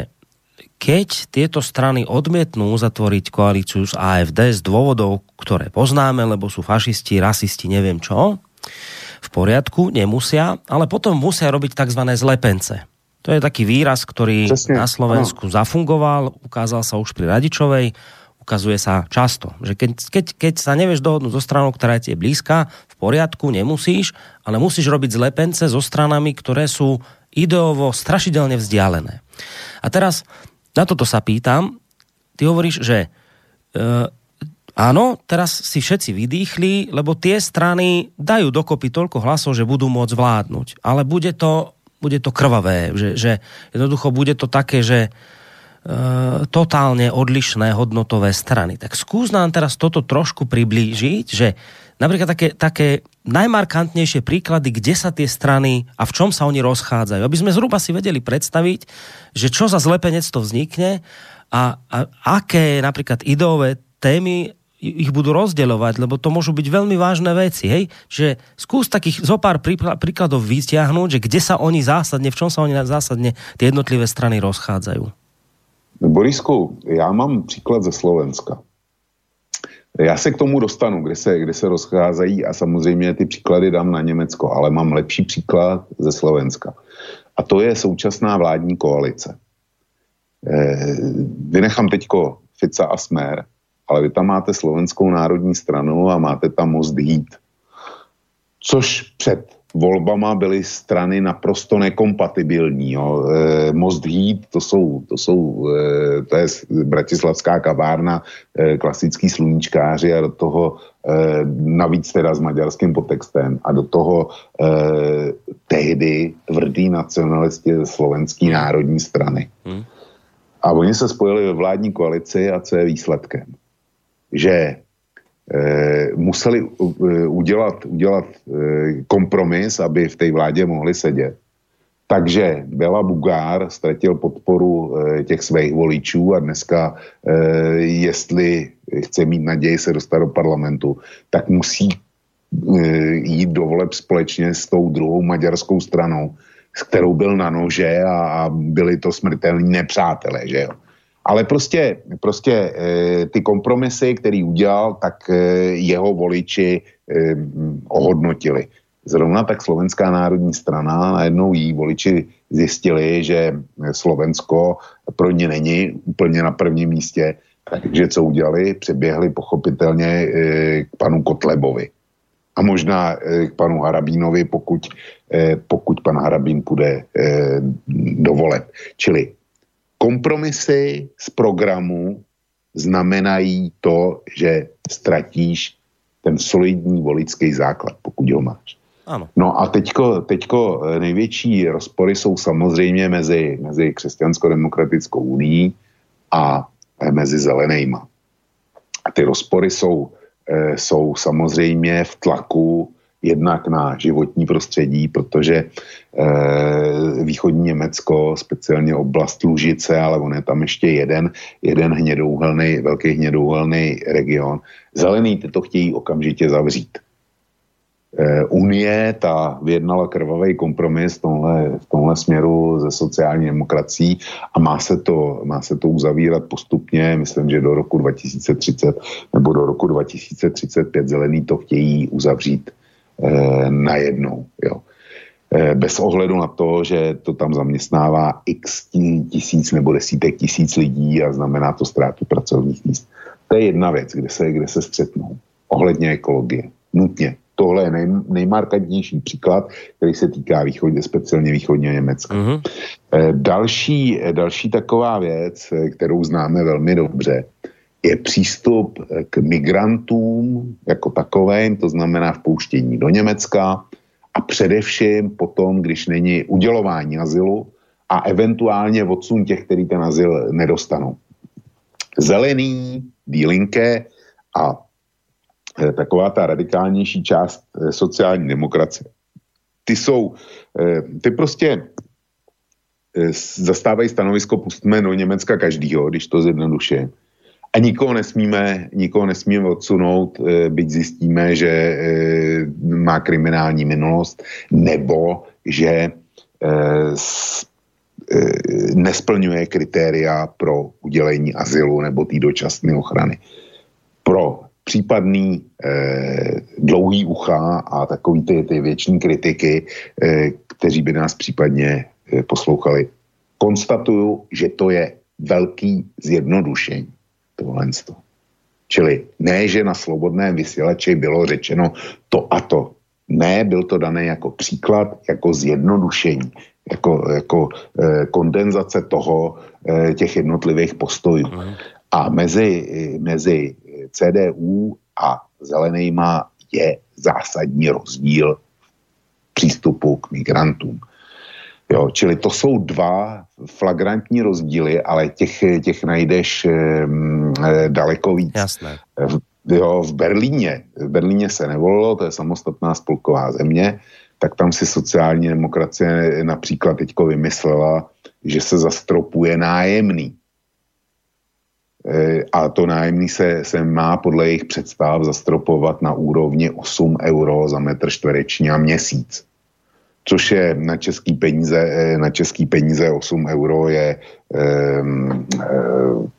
keď tieto strany odmietnú zatvoriť koalíciu s AFD z dôvodov, ktoré poznáme, lebo sú fašisti, rasisti, neviem čo, v poriadku, nemusia, ale potom musia robiť tzv. zlepence. To je taký výraz, ktorý Presne, na Slovensku ano. zafungoval, ukázal sa už pri Radičovej, ukazuje sa často, že keď, keď, keď sa nevieš dohodnúť so stranou, ktorá je blízka, v poriadku, nemusíš, ale musíš robiť zlepence so stranami, ktoré sú ideovo strašidelne vzdialené. A teraz na toto sa pýtam, ty hovoríš, že e, Áno, teraz si všetci vydýchli, lebo tie strany dajú dokopy toľko hlasov, že budú môcť vládnuť. Ale bude to, bude to krvavé, že, že jednoducho bude to také, že e, totálne odlišné hodnotové strany. Tak skús nám teraz toto trošku priblížiť, že napríklad také, také najmarkantnejšie príklady, kde sa tie strany a v čom sa oni rozchádzajú. Aby sme zhruba si vedeli predstaviť, že čo za zlepenec to vznikne a, a aké napríklad ideové témy ich budú rozdeľovať, lebo to môžu byť veľmi vážne veci, hej? Že skús takých zo pár príkladov vystiahnuť, že kde sa oni zásadne, v čom sa oni zásadne tie jednotlivé strany rozchádzajú. Borisku, já mám příklad ze Slovenska. Já se k tomu dostanu, kde se, kde se rozcházejí a samozřejmě ty příklady dám na Německo, ale mám lepší příklad ze Slovenska. A to je současná vládní koalice. E, vynechám teďko Fica a Smer, ale vy tam máte slovenskou národní stranu a máte tam Most Heat. Což před volbama byly strany naprosto nekompatibilní. Jo. E, Most Heat, to jsou, to jsou, e, to je bratislavská kavárna, e, klasický sluníčkáři a do toho e, navíc teda s maďarským potextem a do toho e, tehdy tvrdý nacionalisti ze slovenské národní strany. Hmm. A oni se spojili ve vládní koalici a co je výsledkem? Že eh, museli uh, udělat, udělat eh, kompromis, aby v té vládě mohli sedět. Takže Bela Bugár ztratil podporu těch svých voličů a dneska, jestli chce mít naději se dostat do parlamentu, tak musí jít do voleb společně s tou druhou maďarskou stranou, s kterou byl na nože a, a byli to smrtelní nepřátelé, že jo. Ale prostě, prostě e, ty kompromisy, který udělal, tak e, jeho voliči e, ohodnotili. zrovna tak Slovenská národní strana, najednou jí voliči zjistili, že Slovensko pro ně není úplně na prvním místě, takže co udělali? Přeběhli pochopitelně eh, k panu Kotlebovi. A možná eh, k panu Harabínovi, pokud, eh, pokud pan Harabín půjde dovolet. Čili kompromisy z programu znamenají to, že ztratíš ten solidní volický základ, pokud ho máš. Ano. No a teďko, teďko největší rozpory jsou samozřejmě mezi, mezi křesťansko-demokratickou unii a mezi zelenejma. A ty rozpory jsou, e, jsou samozřejmě v tlaku jednak na životní prostředí, protože e, východní Německo, speciálně oblast Lužice, ale on je tam ještě jeden, jeden hnědouhelný, velký hnědouhelný region. Zelený ty to chtějí okamžitě zavřít. Eh, Unie, ta vyjednala krvavý kompromis v tomhle, v tomhle směru ze sociální demokracií a má se, to, má se to uzavírat postupně, myslím, že do roku 2030 nebo do roku 2035 zelený to chtějí uzavřít eh, najednou. Jo. Eh, bez ohledu na to, že to tam zaměstnává x tisíc nebo desítek tisíc lidí a znamená to ztrátu pracovních míst. To je jedna věc, kde se, kde se střetnou. Ohledně ekologie. Nutně tohle je nej, nejmarkantnější příklad, který se týká východně, speciálně východního Německa. Mm-hmm. Další, další taková věc, kterou známe velmi dobře, je přístup eh, k migrantům jako takovým, to znamená vpouštění do Německa a především potom, když není udělování azylu a eventuálně odsun těch, kteří ten azyl nedostanou. Zelený, dílinké a Eh, taková ta radikálnější část eh, sociální demokracie. Ty jsou, ty prostě zastávají stanovisko, pustíme do Německa každýho, když to zjednoduše. A nikoho nesmíme, nikoho nesmíme odsunout, byť zjistíme, že má kriminální minulost, nebo že nesplňuje kritéria pro udělení azylu nebo té dočasné ochrany. Pro případný eh, dlouhý ucha a takový ty, ty věční kritiky, eh, kteří by nás případně eh, poslouchali. Konstatuju, že to je velký zjednodušení tohle. Čili ne, že na slobodném vysílači bylo řečeno to a to. Ne, byl to dané jako příklad, jako zjednodušení, jako, jako eh, kondenzace toho, eh, těch jednotlivých postojů. Mm. A mezi, mezi CDU a zelenýma je zásadní rozdíl přístupu k migrantům. Jo, čili to jsou dva flagrantní rozdíly, ale těch, těch najdeš e, daleko víc. Jasné. V, jo, v Berlíně, v Berlíně se nevolilo, to je samostatná spolková země, tak tam si sociální demokracie například teďko vymyslela, že se zastropuje nájemný. Eh, a to nájemný se, se má podle jejich představ zastropovat na úrovni 8 euro za metr čtvereční a měsíc. Což je na český peníze, eh, na český peníze 8 euro je um, um,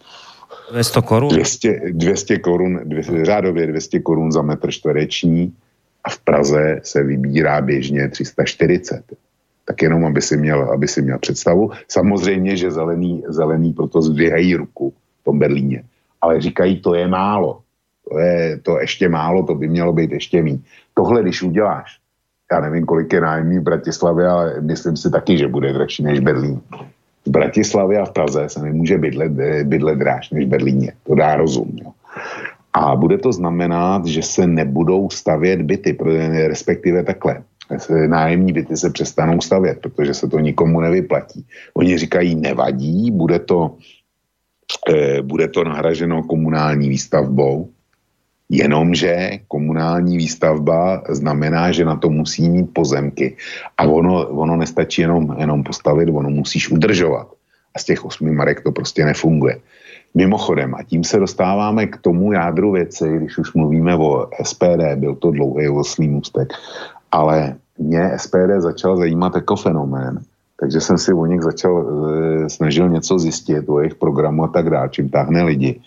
200 korun? 200, 200 korun, řádově 200 korun za metr čtvereční a v Praze se vybírá běžně 340. Tak jenom, aby si měl, aby si měl představu. Samozřejmě, že zelený, zelený proto zdvihají ruku tom Berlíně. Ale říkají, to je málo. To je to ještě málo, to by mělo být ještě mý. Tohle, když uděláš, já nevím, kolik je nájemný v Bratislavě, ale myslím si taky, že bude dražší než Berlín. V Bratislavě a v Praze se nemůže bydlet, bydlet dráž než v Berlíně. To dá rozum. Jo. A bude to znamenat, že se nebudou stavět byty, respektive takhle. Nájemní byty se přestanou stavět, protože se to nikomu nevyplatí. Oni říkají, nevadí, bude to Eh, bude to nahraženo komunální výstavbou, jenomže komunální výstavba znamená, že na to musí mít pozemky a ono, ono nestačí jenom, jenom postavit, ono musíš udržovat. A z těch osmi marek to prostě nefunguje. Mimochodem, a tím se dostáváme k tomu jádru věci, když už mluvíme o SPD, byl to dlouhý oslý můstek, ale mě SPD začal zajímat jako fenomén, takže jsem si o nich začal, e, snažil něco zjistit, o jejich programu a tak dále, čím táhne lidi.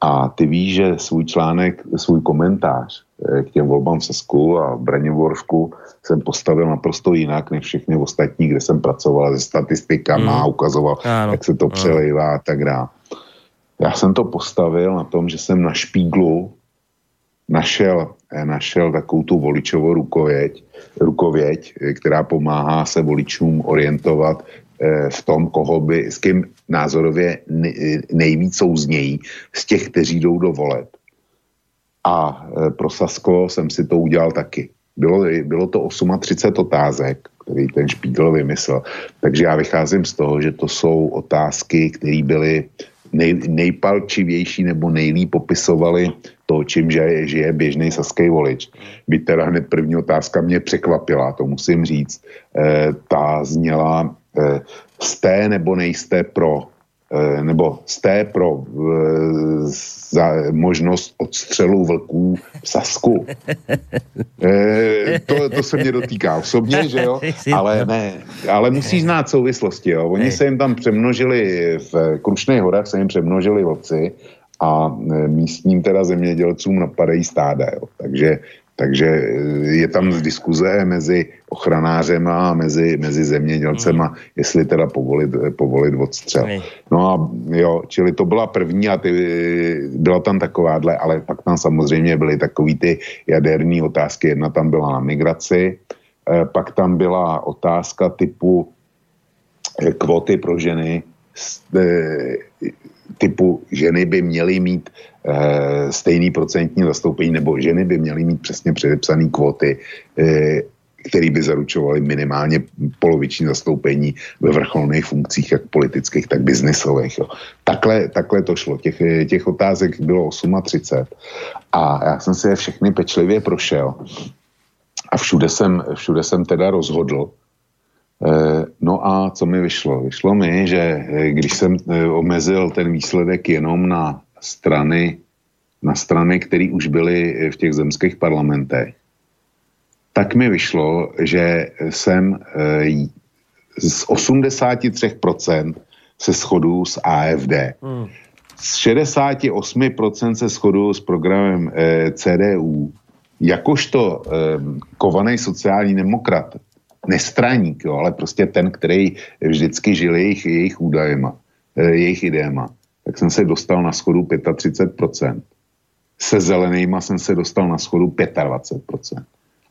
A ty víš, že svůj článek, svůj komentář eh, k těm volbám v Sasku a Braniborsku jsem postavil naprosto jinak než všechny ostatní, kde jsem pracoval se statistikama, mm. ukazoval, ano. jak se to přelejvá a tak dále. Já jsem to postavil na tom, že jsem na špíglu našel, eh, našel takovou tu voličovou rukověď, rukověď, eh, která pomáhá se voličům orientovat v tom, koho by, s kým názorově nejvíc souznějí z těch, kteří jdou do voleb. A pro Sasko jsem si to udělal taky. Bylo, bylo to 38 otázek, který ten Špígl vymyslel. Takže já vycházím z toho, že to jsou otázky, které byly nej, nejpalčivější nebo nejlíp popisovali to, čím žije, žije běžný saský volič. Byť teda hned první otázka mě překvapila, to musím říct. E, ta zněla, jste nebo nejste pro Eh, nebo jste pro eh, za možnost odstřelu vlků v Sasku. E, to, to se mě dotýká osobně, že jo? Ale ne, ale musí znát souvislosti, jo? Oni se jim tam přemnožili, v Krušných horách se jim přemnožili vlci a místním teda zemědělcům napadají stáda, jo? Takže takže eh, je tam diskuze mezi ochranářem a mezi, mezi zemědělcema, mm. jestli teda povolit, povolit odstřel. No a jo, čili to byla první a ty, byla tam takováhle, ale pak tam samozřejmě byly takový ty jaderní otázky. Jedna tam byla na migraci, eh, pak tam byla otázka typu kvoty pro ženy, typu ženy by měly mít e, stejný procentní zastoupení, nebo ženy by měly mít přesně předepsané kvóty, e, který by zaručovaly minimálně poloviční zastoupení ve vrcholných funkcích, jak politických, tak biznisových. Jo. Takhle, takhle to šlo. Těch, těch otázek bylo 38 a já jsem si je všechny pečlivě prošel a všude jsem, všude jsem teda rozhodl, Eh, no a co mi vyšlo? Vyšlo mi, že eh, když jsem eh, omezil ten výsledek jenom na strany, na strany, které už byly v těch zemských parlamentech, tak mi vyšlo, že jsem z 83% se shodu s AFD. Hmm. Z 68% se shodu s programem CDU. Jakožto kovaný sociální demokrat nestraník, jo, ale prostě ten, který vždycky žil jejich, jejich údajema, eh, jejich idéma, tak jsem se dostal na schodu 35%. Se zelenýma jsem se dostal na schodu 25%.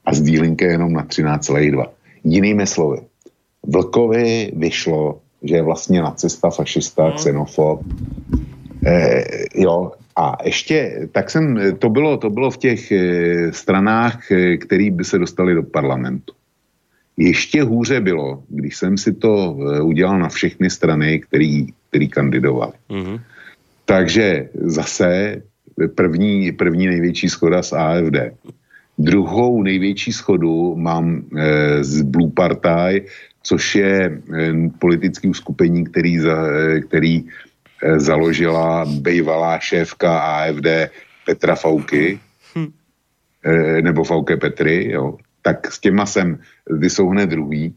A z dílinky jenom na 13,2. Jinými slovy, Vlkovi vyšlo, že je vlastně nacista, fašista, hmm. xenofob. E, jo, a ještě, tak jsem, to bylo, to bylo v těch e, stranách, který by se dostali do parlamentu. Ještě hůře bylo, když jsem si to eh, udělal na všechny strany, který, který kandidovali. Mm-hmm. Takže zase první, první největší schoda z AFD. Druhou největší schodu mám e, z Blue Party, což je e, politický uskupení, který, za, e, který e, založila bývalá šéfka AFD Petra Fauky, e, nebo Fauke Petry, jo tak s těma jsem, ty jsou hned druhý.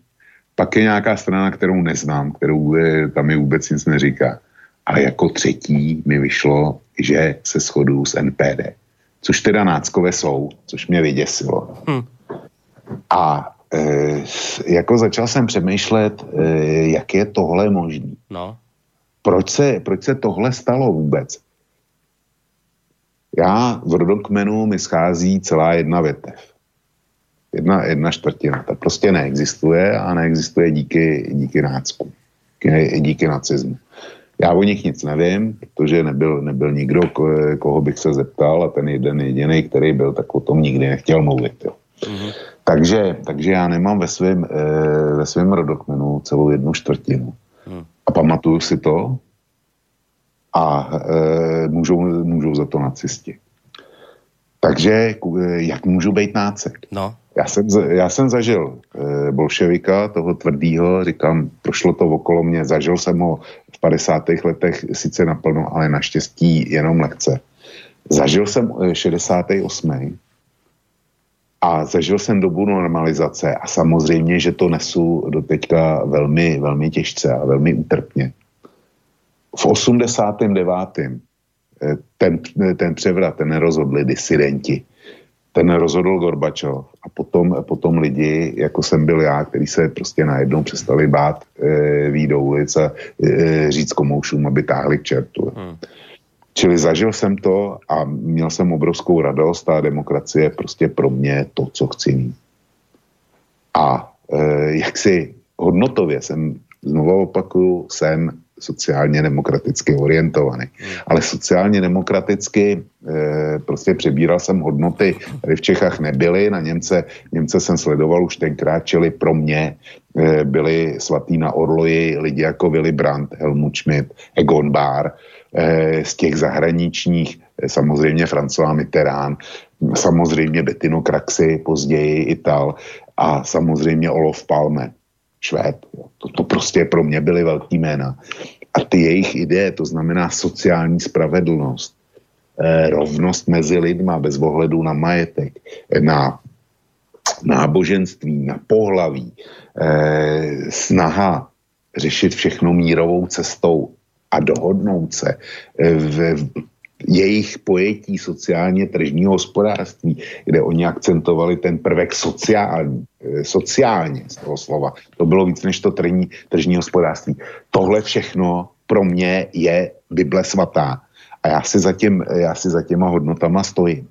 Pak je nějaká strana, kterou neznám, kterou je, tam mi vůbec nic neříká. Ale jako třetí mi vyšlo, že se shodu s NPD. Což teda náckové jsou, což mě vyděsilo. Hmm. A e, jako začal jsem přemýšlet, e, jak je tohle možné. No. Proč se, proč se tohle stalo vůbec? Já v rodokmenu mi schází celá jedna větev jedna, jedna čtvrtina. Ta prostě neexistuje a neexistuje díky, díky nácku, díky nacismu. Já o nich nic nevím, protože nebyl, nebyl nikdo, koho bych se zeptal a ten jeden jediný, který byl, tak o tom nikdy nechtěl mluvit. Jo. Mm-hmm. Takže, takže já nemám ve svém e, ve svém rodokmenu celou jednu čtvrtinu. Mm. A pamatuju si to a e, můžou, můžou za to nacisti. Takže eh, jak můžu být nácek? No. Já jsem, já jsem zažil e, bolševika, toho tvrdýho, říkám, prošlo to okolo mě, zažil jsem ho v 50. letech sice naplno, ale naštěstí jenom lehce. Zažil jsem 68. Eh, a zažil jsem dobu normalizace a samozřejmě, že to nesu do teďka velmi, velmi těžce a velmi útrpně. V 89. ten, ten převrat, ten rozhodli disidenti ten rozhodl Gorbačov a potom, potom lidi, jako jsem byl já, který se prostě najednou přestali bát e, výjít do ulic a e, říct komoušům, aby táhli k čertu. Hmm. Čili zažil jsem to a měl jsem obrovskou radost a demokracie je prostě pro mě to, co chci mít. A e, jak si hodnotově jsem, znovu opakuju, jsem sociálně demokraticky orientovaný. Ale sociálně demokraticky e, prostě přebíral jsem hodnoty, které v Čechách nebyly, na Němce, Němce jsem sledoval už tenkrát, čili pro mě e, byli svatý na Orloji lidi jako Willy Brandt, Helmut Schmidt, Egon Bahr, e, z těch zahraničních e, samozřejmě François Mitterrand, samozřejmě Bettino Kraxi, později Ital a samozřejmě Olof Palme. Švéd. To, to prostě pro mě byly velký jména. A ty jejich ideje, to znamená sociální spravedlnost, eh, rovnost mezi lidma bez ohledu na majetek, na náboženství, na pohlaví, eh, snaha řešit všechno mírovou cestou a dohodnout se eh, v, jejich pojetí sociálně tržního hospodářství, kde oni akcentovali ten prvek sociální, eh, sociálně z toho slova. To bylo víc než to tržní, tržní hospodářství. Tohle všechno pro mě je Bible svatá. A já si za, těm, já si za těma hodnotama stojím.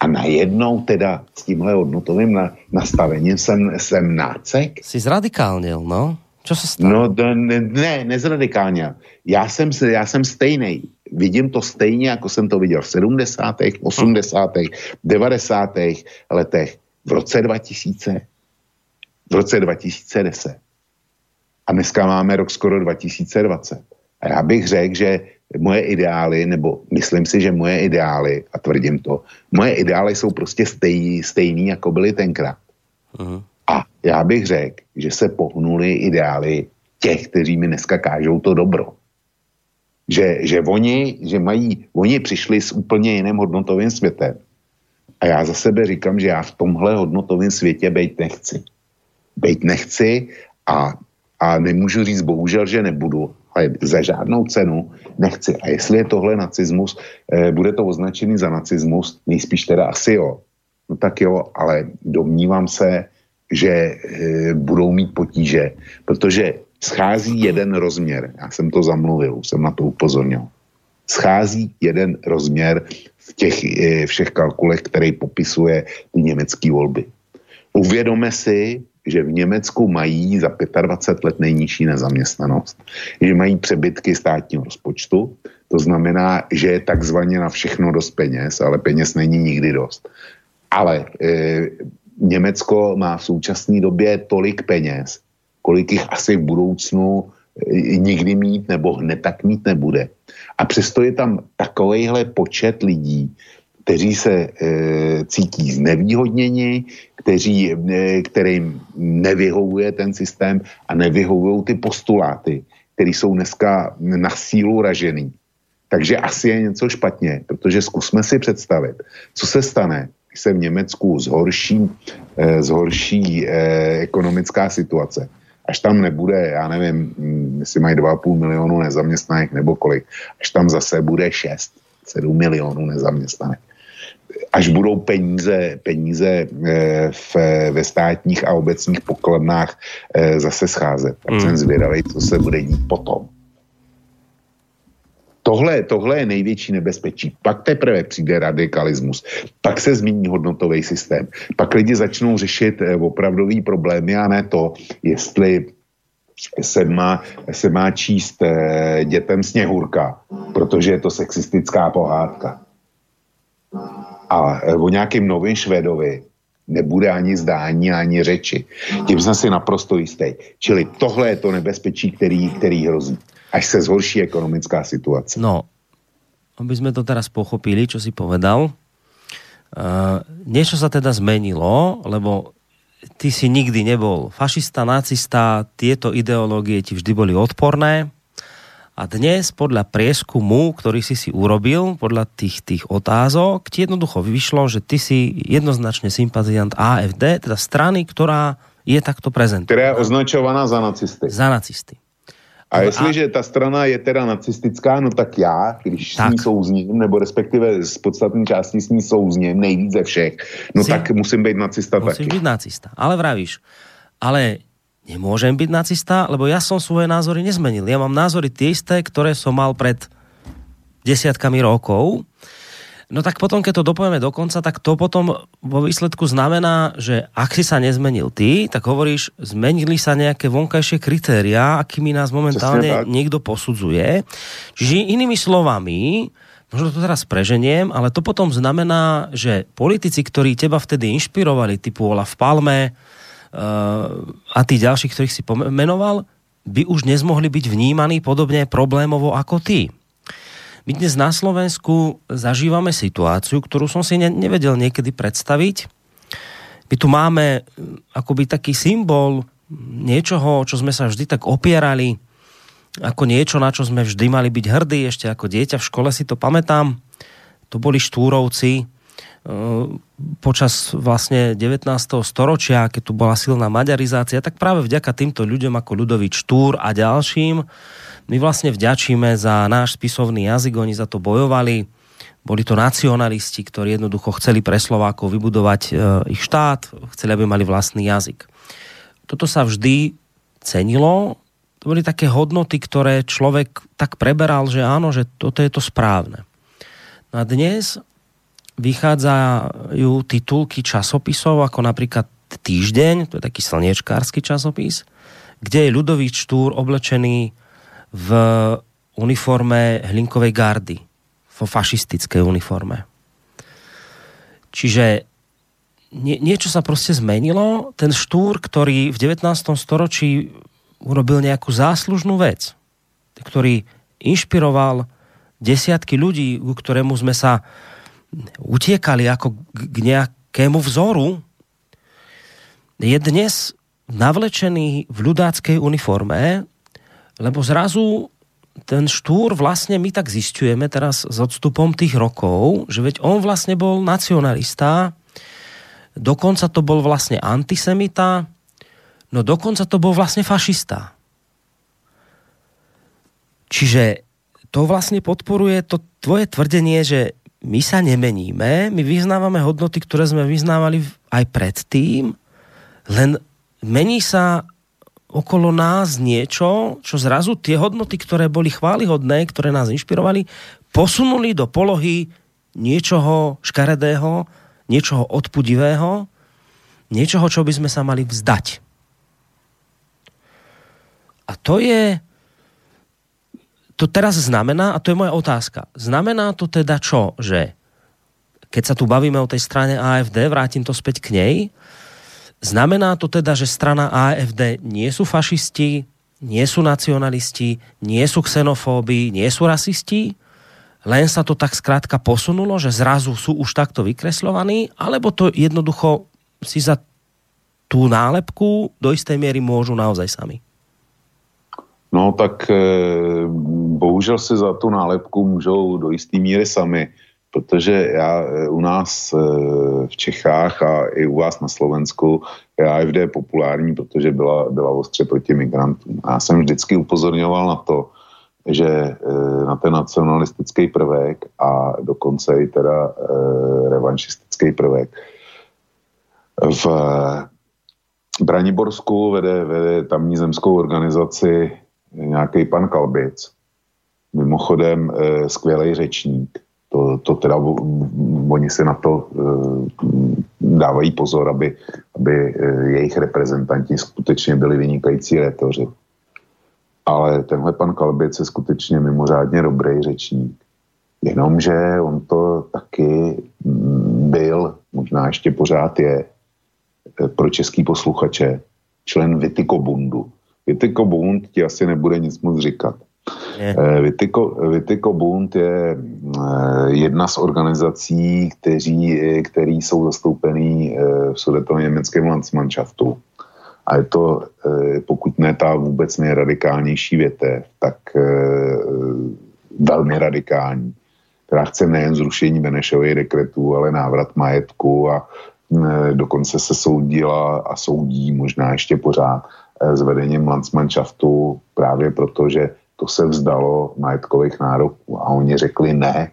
A najednou teda s tímhle hodnotovým na, nastavením jsem, jsem nácek. Jsi zradikálnil, no? Co se stalo? No ne, ne nezradikálně. Já jsem, já jsem stejný vidím to stejně, jako jsem to viděl v 70., 80., 90. letech, v roce 2000, v roce 2010. A dneska máme rok skoro 2020. A já bych řekl, že moje ideály, nebo myslím si, že moje ideály, a tvrdím to, moje ideály jsou prostě stejný, stejný jako byly tenkrát. Uh-huh. A já bych řekl, že se pohnuli ideály těch, kteří mi dneska kážou to dobro že, že oni, že mají, oni přišli s úplně jiným hodnotovým světem. A já za sebe říkám, že já v tomhle hodnotovém světě být nechci. Být nechci a, a nemůžu říct bohužel, že nebudu, ale za žádnou cenu nechci. A jestli je tohle nacismus, eh, bude to označený za nacismus, nejspíš teda asi jo. No tak jo, ale domnívám se, že eh, budou mít potíže, protože schází jeden rozměr. Já jsem to zamluvil, už jsem na to upozornil. Schází jeden rozměr v těch eh, všech kalkulech, který popisuje ty německé volby. Uvědome si, že v Německu mají za 25 let nejnižší nezaměstnanost, že mají přebytky státního rozpočtu, to znamená, že je takzvaně na všechno dost peněz, ale peněz není nikdy dost. Ale e, Německo má v současné době tolik peněz, kolik jich asi v budoucnu eh, nikdy mít nebo hned tak mít nebude. A přesto je tam takovejhle počet lidí, kteří se e, cítí znevýhodněni, kteří, e, kterým nevyhovuje ten systém a nevyhovují ty postuláty, které jsou dneska na sílu ražený. Takže asi je něco špatně, protože zkusme si představit, co se stane, když se v Německu zhorší, e, zhorší e, ekonomická situace až tam nebude, já nevím, mm, jestli mají 2,5 milionu nezaměstnaných nebo kolik, až tam zase bude 6, 7 milionů nezaměstnaných. Až budou peníze, peníze eh, v, ve státních a obecních pokladnách eh, zase scházet, tak hmm. jsem zvědavý, co se bude dít potom. Tohle, tohle je největší nebezpečí. Pak teprve přijde radikalismus, pak se změní hodnotový systém, pak lidi začnou řešit eh, opravdový problémy a ne to, jestli se má, se má číst eh, dětem sněhurka, protože je to sexistická pohádka. A eh, o nějakým novým Švedovi nebude ani zdání, ani řeči. Tím jsem si naprosto jistý. Čili tohle je to nebezpečí, který, který hrozí až se zhorší ekonomická situace. No, aby sme to teraz pochopili, čo si povedal. Uh, niečo sa teda zmenilo, lebo ty si nikdy nebol fašista, nacista, tieto ideológie ti vždy boli odporné. A dnes podľa prieskumu, ktorý si si urobil, podľa tých, tých otázok, ti jednoducho vyšlo, že ty si jednoznačne sympatiant AFD, teda strany, ktorá je takto prezentovaná. Ktorá je označovaná za nacisty. Za nacisty. A jestliže ta strana je teda nacistická, no tak já, když tak. s ní souzním, nebo respektive z podstatní části s ní souzním, nejvíc ze všech, no si, tak musím být nacista musím taky. byť nacista. Ale vravíš, ale nemôžem byť nacista, lebo ja som svoje názory nezmenil. Ja mám názory tie isté, ktoré som mal pred desiatkami rokov No tak potom, keď to dopovieme do konca, tak to potom vo výsledku znamená, že ak si sa nezmenil ty, tak hovoríš, zmenili sa nejaké vonkajšie kritériá, akými nás momentálne niekto posudzuje. Čiže inými slovami, možno to teraz preženiem, ale to potom znamená, že politici, ktorí teba vtedy inšpirovali, typu Olaf Palme a tí ďalší, ktorých si pomenoval, by už nezmohli byť vnímaní podobne problémovo ako ty. My dnes na Slovensku zažívame situáciu, ktorú som si ne- nevedel niekedy predstaviť. My tu máme hm, akoby taký symbol niečoho, čo sme sa vždy tak opierali, ako niečo, na čo sme vždy mali byť hrdí, ešte ako dieťa v škole si to pamätám. To boli štúrovci počas vlastne 19. storočia, keď tu bola silná maďarizácia, tak práve vďaka týmto ľuďom ako Ľudovič Štúr a ďalším my vlastne vďačíme za náš spisovný jazyk, oni za to bojovali. Boli to nacionalisti, ktorí jednoducho chceli pre Slovákov vybudovať e, ich štát, chceli, aby mali vlastný jazyk. Toto sa vždy cenilo. To boli také hodnoty, ktoré človek tak preberal, že áno, že toto je to správne. No a dnes vychádzajú titulky časopisov, ako napríklad Týždeň, to je taký slniečkársky časopis, kde je Ľudovíč Štúr oblečený v uniforme hlinkovej gardy, vo fašistickej uniforme. Čiže nie, niečo sa proste zmenilo. Ten štúr, ktorý v 19. storočí urobil nejakú záslužnú vec, ktorý inšpiroval desiatky ľudí, ku ktorému sme sa utiekali ako k nejakému vzoru, je dnes navlečený v ľudáckej uniforme lebo zrazu ten štúr vlastne my tak zistujeme teraz s odstupom tých rokov, že veď on vlastne bol nacionalista, dokonca to bol vlastne antisemita, no dokonca to bol vlastne fašista. Čiže to vlastne podporuje to tvoje tvrdenie, že my sa nemeníme, my vyznávame hodnoty, ktoré sme vyznávali aj predtým, len mení sa okolo nás niečo, čo zrazu tie hodnoty, ktoré boli chválihodné, ktoré nás inšpirovali, posunuli do polohy niečoho škaredého, niečoho odpudivého, niečoho, čo by sme sa mali vzdať. A to je, to teraz znamená, a to je moja otázka, znamená to teda čo, že keď sa tu bavíme o tej strane AFD, vrátim to späť k nej, Znamená to teda, že strana AFD nie sú fašisti, nie sú nacionalisti, nie sú xenofóbi, nie sú rasisti? Len sa to tak skrátka posunulo, že zrazu sú už takto vykreslovaní, alebo to jednoducho si za tú nálepku do istej miery môžu naozaj sami? No tak e, bohužel si za tu nálepku můžou do jisté míry sami protože já eh, u nás eh, v Čechách a i u vás na Slovensku je AFD populární, protože byla, byla ostře proti migrantům. Já jsem vždycky upozorňoval na to, že eh, na ten nacionalistický prvek a dokonce i teda revanšistický prvek. V Braniborsku vede, vede tamní zemskou organizaci nějaký pan Kalbic, mimochodem skvělý řečník, to, to teda oni si na to uh, dávají pozor, aby, aby uh, jejich reprezentanti skutečně byli vynikající rétoři. Ale tenhle pan Kalbic je skutečně mimořádně dobrý řečník. Jenomže on to taky byl, možná ještě pořád je, eh, pro český posluchače, člen Vitykobundu. Vitykobund ti asi nebude nic moc říkat. Eh, Vitiko, Vitiko Bund je eh, jedna z organizací, kteří, eh, který jsou zastoupený v sudetovém německém Landsmannschaftu. A je to, pokud ne ta vůbec nejradikálnější větev, tak velmi radikální, která chce nejen zrušení Benešových dekretů, ale návrat majetku a dokonce se soudila a soudí možná ještě pořád s vedením Landsmannschaftu právě proto, že to se vzdalo majetkových nároků a oni řekli ne,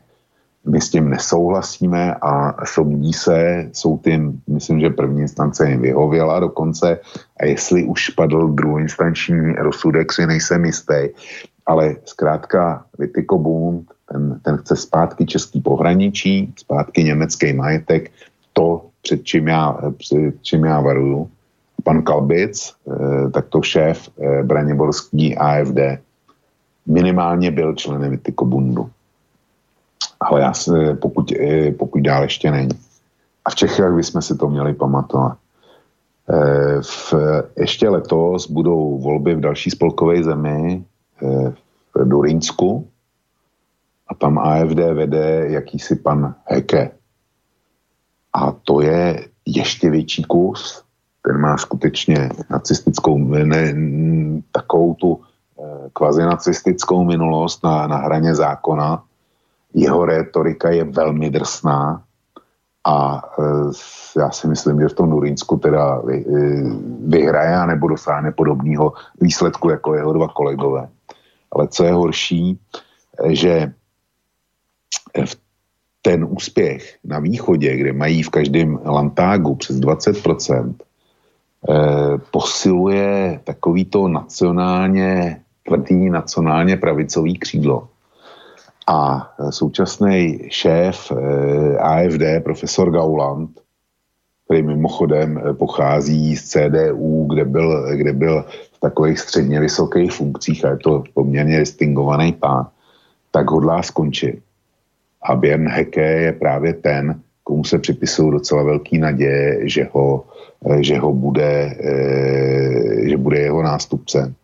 my s tím nesouhlasíme a soudí se, jsou tím, myslím, že první instance jim vyhověla dokonce a jestli už padl druhoinstanční rozsudek, si nejsem jistý, ale zkrátka Vitiko Bund, ten, ten chce zpátky český pohraničí, zpátky německý majetek, to, před čím já, před čím já varuju. Pan Kalbic, eh, takto šéf eh, Braniborský AFD, minimálně byl členem Vitiko Bundu ale já si, pokud, eh, pokud dál ještě není. A v Čechách bychom si to měli pamatovat. Eh, v, ještě letos budou volby v další spolkové zemi eh, v Durinsku a tam AFD vede jakýsi pan Heke. A to je ještě větší kus, ten má skutečně nacistickou, ne, takovou tu kvazi nacistickou minulost na, na hraně zákona jeho rétorika je velmi drsná a e, já si myslím, že v tom Nurinsku teda vy, e, vyhraje a nebo dosáhne podobného výsledku jako jeho dva kolegové. Ale co je horší, že ten úspěch na východě, kde mají v každém lantágu přes 20%, posiluje takovýto nacionálně tvrdý nacionálně pravicový křídlo a současný šéf eh, AFD, profesor Gauland, který mimochodem eh, pochází z CDU, kde byl, kde byl v takových středně vysokých funkcích a je to poměrně distingovaný pán, tak hodlá skončit. A Björn Heke je právě ten, komu se připisují docela velký naděje, že ho, eh, že ho bude, že bude jeho nástupcem.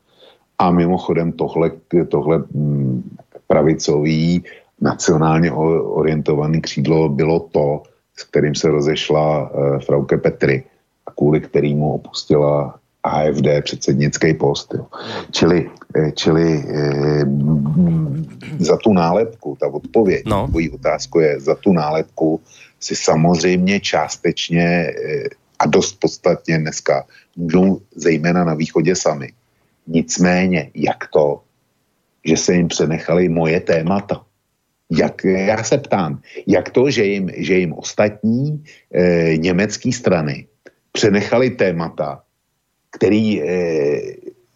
A mimochodem tohle, tohle mm, pravicový, nacionálně orientovaný křídlo bylo to, s kterým se rozešla uh, Frauke Petry a kvůli kterému opustila AFD předsednický post. Jo. Čili, eh, čili e, za tu nálepku, ta odpověď, no. tvojí otázku je, za tu nálepku si samozřejmě částečně e, a dost podstatně dneska můžou zejména na východě sami. Nicméně, jak to, že se jim přenechali moje témata. Jak, já se ptám, jak to, že jim, že jim ostatní e, německé strany přenechali témata, který, e,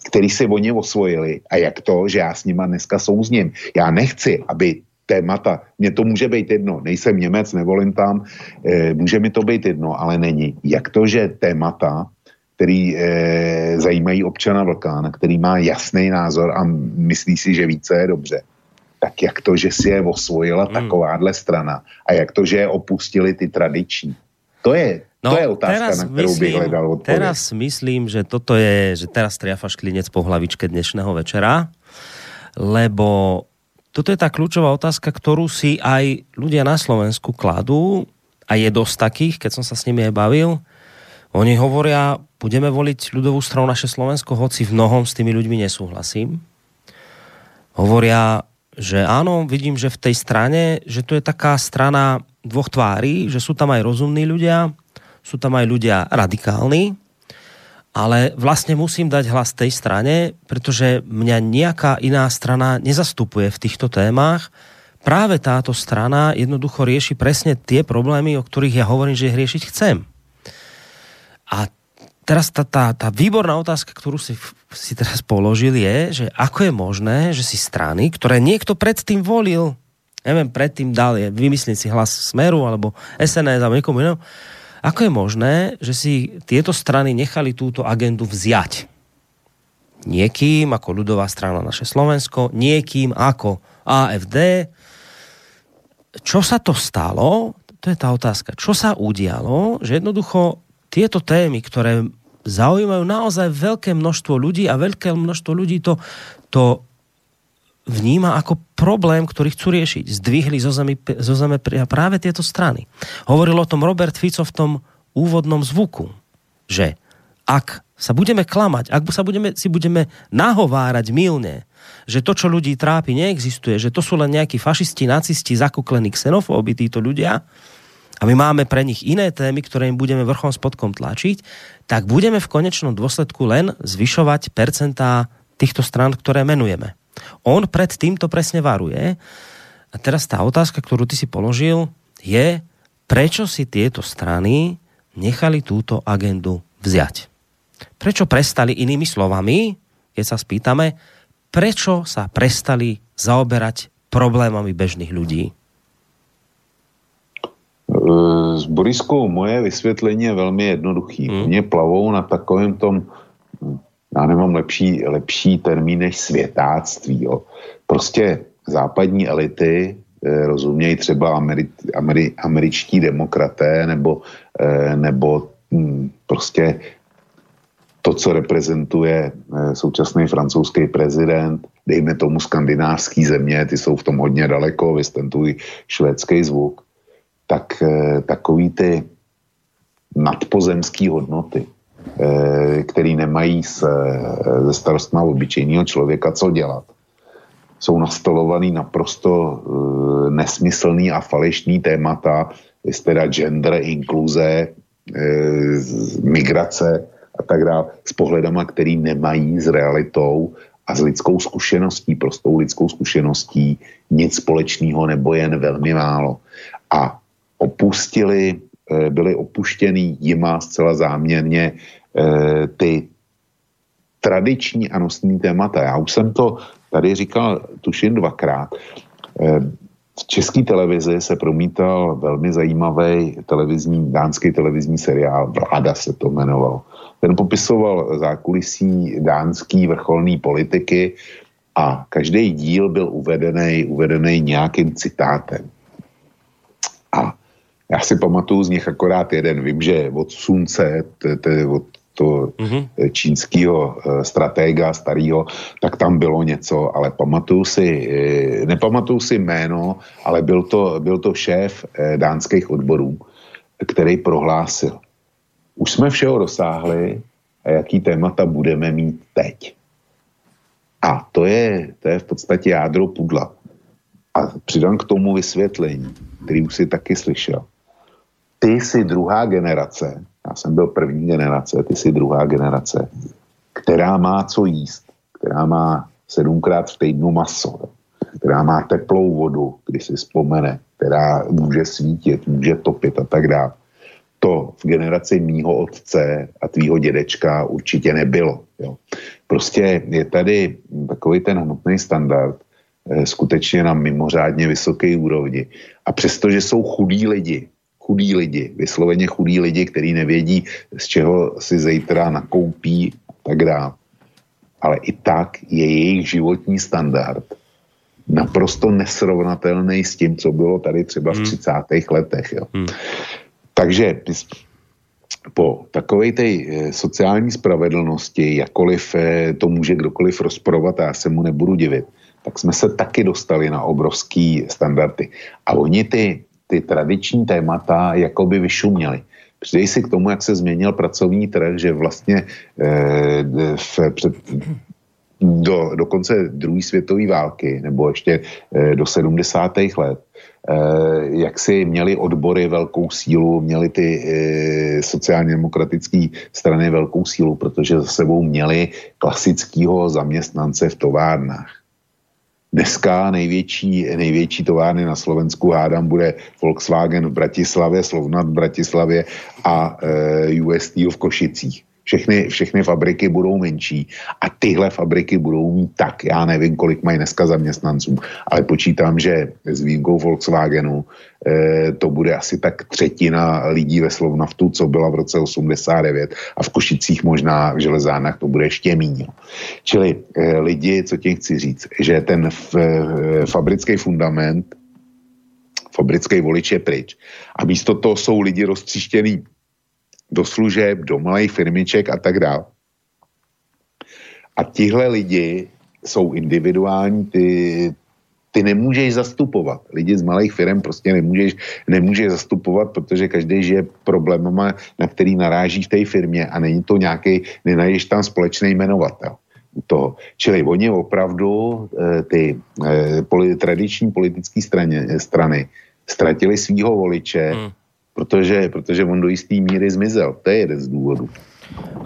který si oni osvojili a jak to, že já s nima dneska souzním. Já nechci, aby témata, mně to může být jedno, nejsem Němec, nevolím tam, e, může mi to být jedno, ale není. Jak to, že témata, který e, zajímají občana Vlkána, který má jasný názor a myslí si, že více je dobře. Tak jak to, že si je osvojila hmm. takováhle strana a jak to, že je opustili ty tradiční. To je, No, to je otázka, teraz na kterou myslím, bych hledal odpověď. Teraz myslím, že toto je, že teraz triafaš klinec po hlavičke dnešného večera, lebo toto je tá kľúčová otázka, ktorú si aj ľudia na Slovensku kladú a je dosť takých, keď som sa s nimi aj bavil, oni hovoria, budeme voliť ľudovú stranu naše Slovensko, hoci v mnohom s tými ľuďmi nesúhlasím. Hovoria, že áno, vidím, že v tej strane, že to je taká strana dvoch tvári, že sú tam aj rozumní ľudia, sú tam aj ľudia radikálni, ale vlastne musím dať hlas tej strane, pretože mňa nejaká iná strana nezastupuje v týchto témach. Práve táto strana jednoducho rieši presne tie problémy, o ktorých ja hovorím, že ich riešiť chcem. A teraz tá, tá, tá výborná otázka, ktorú si, si teraz položil je, že ako je možné, že si strany, ktoré niekto predtým volil, neviem, predtým dal je, vymyslieť si hlas Smeru alebo SNS alebo niekomu inému, ako je možné, že si tieto strany nechali túto agendu vziať? Niekým ako ľudová strana naše Slovensko, niekým ako AFD. Čo sa to stalo? To je tá otázka. Čo sa udialo, že jednoducho tieto témy, ktoré zaujímajú naozaj veľké množstvo ľudí a veľké množstvo ľudí to, to vníma ako problém, ktorý chcú riešiť. Zdvihli zo zeme, zo zeme práve tieto strany. Hovoril o tom Robert Fico v tom úvodnom zvuku, že ak sa budeme klamať, ak sa budeme, si budeme nahovárať milne, že to, čo ľudí trápi, neexistuje, že to sú len nejakí fašisti, nacisti, zakuklení xenofóby, títo ľudia, a my máme pre nich iné témy, ktoré im budeme vrchom spodkom tlačiť, tak budeme v konečnom dôsledku len zvyšovať percentá týchto strán, ktoré menujeme. On pred týmto presne varuje. A teraz tá otázka, ktorú ty si položil, je, prečo si tieto strany nechali túto agendu vziať. Prečo prestali inými slovami, keď sa spýtame, prečo sa prestali zaoberať problémami bežných ľudí? S Boriskou moje vysvětlení je velmi jednoduchý. Hmm. Mě plavou na takovém tom, já nemám lepší, lepší termín než světáctví. Jo. Prostě západní elity, eh, rozumějí třeba Ameri, Ameri, američtí demokraté nebo, eh, nebo hm, prostě to, co reprezentuje eh, současný francouzský prezident, dejme tomu skandinávský země, ty jsou v tom hodně daleko, vystentují švédský zvuk, tak eh, takový ty nadpozemský hodnoty, eh, který nemají se, ze starostma obyčejného člověka co dělat, jsou nastolovaný naprosto nesmyslný a falešný témata, je teda gender, inkluze, migrace, a tak dále, s pohledama, který nemají s realitou a s lidskou zkušeností, prostou lidskou zkušeností nic společného nebo jen velmi málo. A opustili, eh, byli opuštěný jima zcela záměrně eh, ty tradiční a nosní témata. Já už jsem to tady říkal tuším dvakrát. Eh, v české televizi se promítal velmi zajímavý televizní, dánský televizní seriál, Vláda se to jmenovalo. Ten popisoval zákulisí dánský vrcholný politiky a každý díl byl uvedený, uvedený nějakým citátem. A já si pamatuju z nich akorát jeden. Vím, že od slunce, od to mm-hmm. čínského eh, stratéga starého, tak tam bylo něco, ale pamatuju si, eh, nepamatuju si jméno, ale byl to, byl to šéf dánských odborů, který prohlásil, už jsme všeho dosáhli a jaký témata budeme mít teď. A to je, to je v podstatě jádro pudla. A přidám k tomu vysvětlení, který už si taky slyšel. Ty jsi druhá generace, já jsem byl první generace, ty jsi druhá generace, která má co jíst, která má sedmkrát v týdnu maso, která má teplou vodu, když si vzpomene, která může svítit, může topit a tak dále to v generaci mýho otce a tvýho dědečka určitě nebylo. Jo. Prostě je tady takový ten hmotný standard eh, skutečně na mimořádně vysoké úrovni. A přestože jsou chudí lidi, chudí lidi, vysloveně chudí lidi, kteří nevědí, z čeho si zítra nakoupí a tak dále. Ale i tak je jejich životní standard naprosto nesrovnatelný s tím, co bylo tady třeba v 30. Hmm. letech. Jo. Hmm. Takže po takové té eh, sociální spravedlnosti, jakoliv eh, to může kdokoliv rozporovat a já se mu nebudu divit, tak jsme se taky dostali na obrovský standardy. A oni ty, ty tradiční témata jakoby vyšuměli. Přidej si k tomu, jak se změnil pracovní trh, že vlastně eh, v, před, do, do konce druhé světové války, nebo ještě eh, do 70. let, Eh, jak si měli odbory velkou sílu, měli ty eh, sociálně demokratické strany velkou sílu, protože za sebou měli klasického zaměstnance v továrnách. Dneska největší, největší továrny na Slovensku hádám bude Volkswagen v Bratislavě, Slovnat v Bratislavě a e, eh, US Steel v Košicích všechny, všechny fabriky budou menší a tyhle fabriky budou mít tak, já nevím, kolik mají dneska zaměstnanců, ale počítám, že s výjimkou Volkswagenu eh, to bude asi tak třetina lidí ve Slovnaftu, co byla v roce 89 a v Košicích možná v železárnách to bude ještě méně. Čili eh, lidi, co tím chci říct, že ten eh, fabrický fundament fabrický volič je pryč. A místo toho jsou lidi roztříštěný do služeb, do malých firmiček a tak dále. A tihle lidi jsou individuální, ty, ty nemůžeš zastupovat. Lidi z malých firm prostě nemůžeš, nemůžeš zastupovat, protože každý žije problémama, na který naráží v té firmě a není to nějaký, nenajdeš tam společný jmenovatel. Toho. Čili oni opravdu eh, ty eh, poli, tradiční politické strany, strany ztratili svého voliče hmm protože, protože on do jisté míry zmizel. To je jeden z důvodů.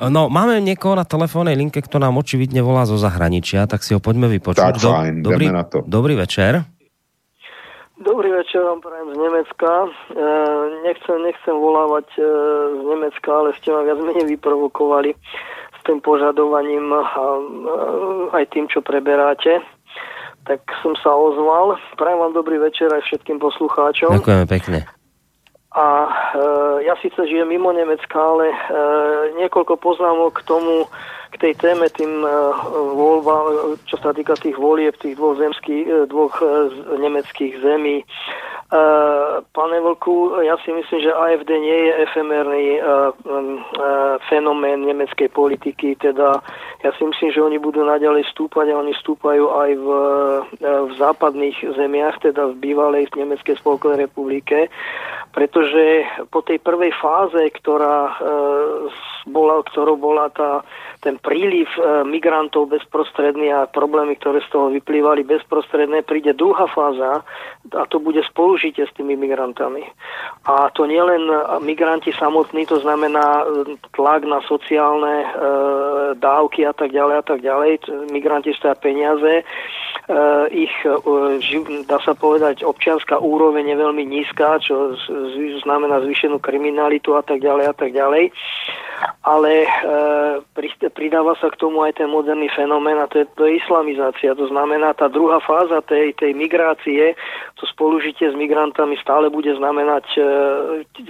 No, máme niekoho na telefónnej linke, kto nám očividne volá zo zahraničia, tak si ho poďme vypočuť. Tak fajn, dobrý, na to. Dobrý večer. Dobrý večer vám prajem z Nemecka. E, nechcem, nechcem volávať e, z Nemecka, ale ste ma viac menej vyprovokovali s tým požadovaním a e, aj tým, čo preberáte. Tak som sa ozval. Prajem vám dobrý večer aj všetkým poslucháčom. Ďakujeme pekne. A e, ja síce žijem mimo Nemecka, ale e, niekoľko poznámok k tomu, k tej téme, tým e, voľba, čo sa týka tých volieb, tých dvoch zemských, e, dvoch e, nemeckých zemí. Pane Vlku, ja si myslím, že AFD nie je efemerný fenomén nemeckej politiky, teda ja si myslím, že oni budú naďalej stúpať a oni stúpajú aj v, v západných zemiach, teda v bývalej Nemeckej spolkovej republike, pretože po tej prvej fáze, ktorá bola, ktorou bola tá, ten príliv e, migrantov bezprostredný a problémy, ktoré z toho vyplývali bezprostredné, príde druhá fáza a to bude spolužitie s tými migrantami. A to nie len migranti samotní, to znamená e, tlak na sociálne e, dávky a tak ďalej a tak ďalej. Migranti stoja peniaze, ich, dá sa povedať, občianská úroveň je veľmi nízka, čo znamená zvýšenú kriminalitu a tak ďalej a tak ďalej ale e, pridáva sa k tomu aj ten moderný fenomén a to je, to je islamizácia. To znamená, tá druhá fáza tej, tej migrácie, to spolužitie s migrantami stále bude znamenať e,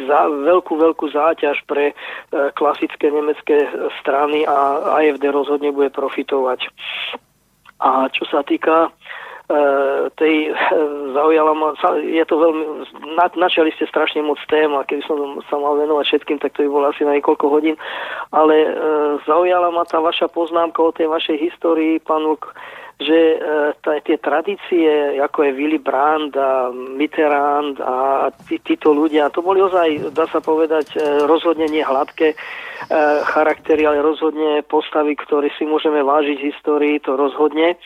za, veľkú, veľkú záťaž pre e, klasické nemecké strany a AFD rozhodne bude profitovať. A čo sa týka tej e, zaujala ma, je to veľmi, na, načali ste strašne moc tém a keby som sa mal venovať všetkým, tak to by bolo asi na niekoľko hodín, ale e, zaujala ma tá vaša poznámka o tej vašej histórii, pán Luk, že e, tie tradície, ako je Willy Brandt a Mitterrand a tí, títo ľudia, to boli ozaj, dá sa povedať, rozhodne nie hladké charaktery, ale rozhodne postavy, ktoré si môžeme vážiť v histórii, to rozhodne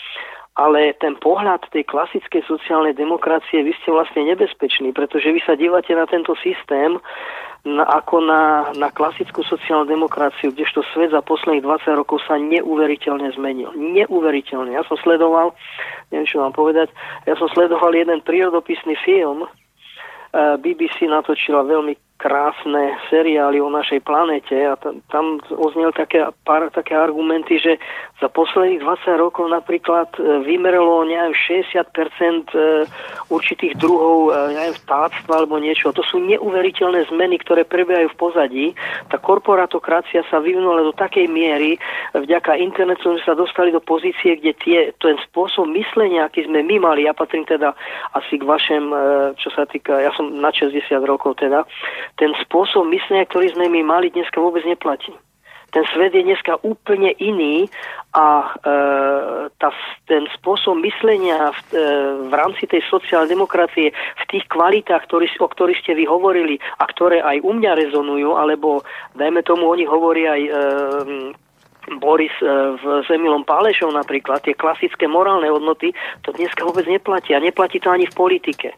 ale ten pohľad tej klasickej sociálnej demokracie, vy ste vlastne nebezpečný, pretože vy sa dívate na tento systém na, ako na, na klasickú sociálnu demokraciu, kdežto svet za posledných 20 rokov sa neuveriteľne zmenil. Neuveriteľne. Ja som sledoval, neviem čo vám povedať, ja som sledoval jeden prírodopisný film, eh, BBC natočila veľmi krásne seriály o našej planete a tam, oznel také, pár také argumenty, že za posledných 20 rokov napríklad e, vymeralo neviem, 60% e, určitých druhov e, neviem, vtáctva alebo niečo. To sú neuveriteľné zmeny, ktoré prebiehajú v pozadí. Tá korporatokracia sa vyvinula do takej miery, vďaka internetu sme sa dostali do pozície, kde tie, ten spôsob myslenia, aký sme my mali, ja patrím teda asi k vašem, čo sa týka, ja som na 60 rokov teda, ten spôsob myslenia, ktorý sme my mali, dneska vôbec neplatí. Ten svet je dneska úplne iný a e, tá, ten spôsob myslenia v, e, v rámci tej sociálnej demokracie v tých kvalitách, ktorý, o ktorých ste vy hovorili a ktoré aj u mňa rezonujú, alebo dajme tomu, oni hovoria aj e, Boris e, v Zemilom Pálešom napríklad, tie klasické morálne hodnoty, to dneska vôbec neplatí a neplatí to ani v politike.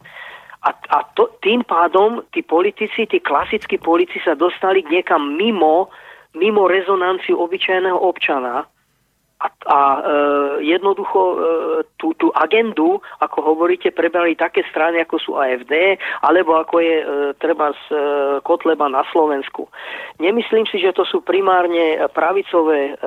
A, a to, tým pádom tí politici, tí klasickí politici sa dostali niekam mimo, mimo rezonanciu obyčajného občana a, a e, jednoducho e, tú, tú agendu, ako hovoríte, prebrali také strany, ako sú AFD, alebo ako je e, treba z e, Kotleba na Slovensku. Nemyslím si, že to sú primárne pravicové e,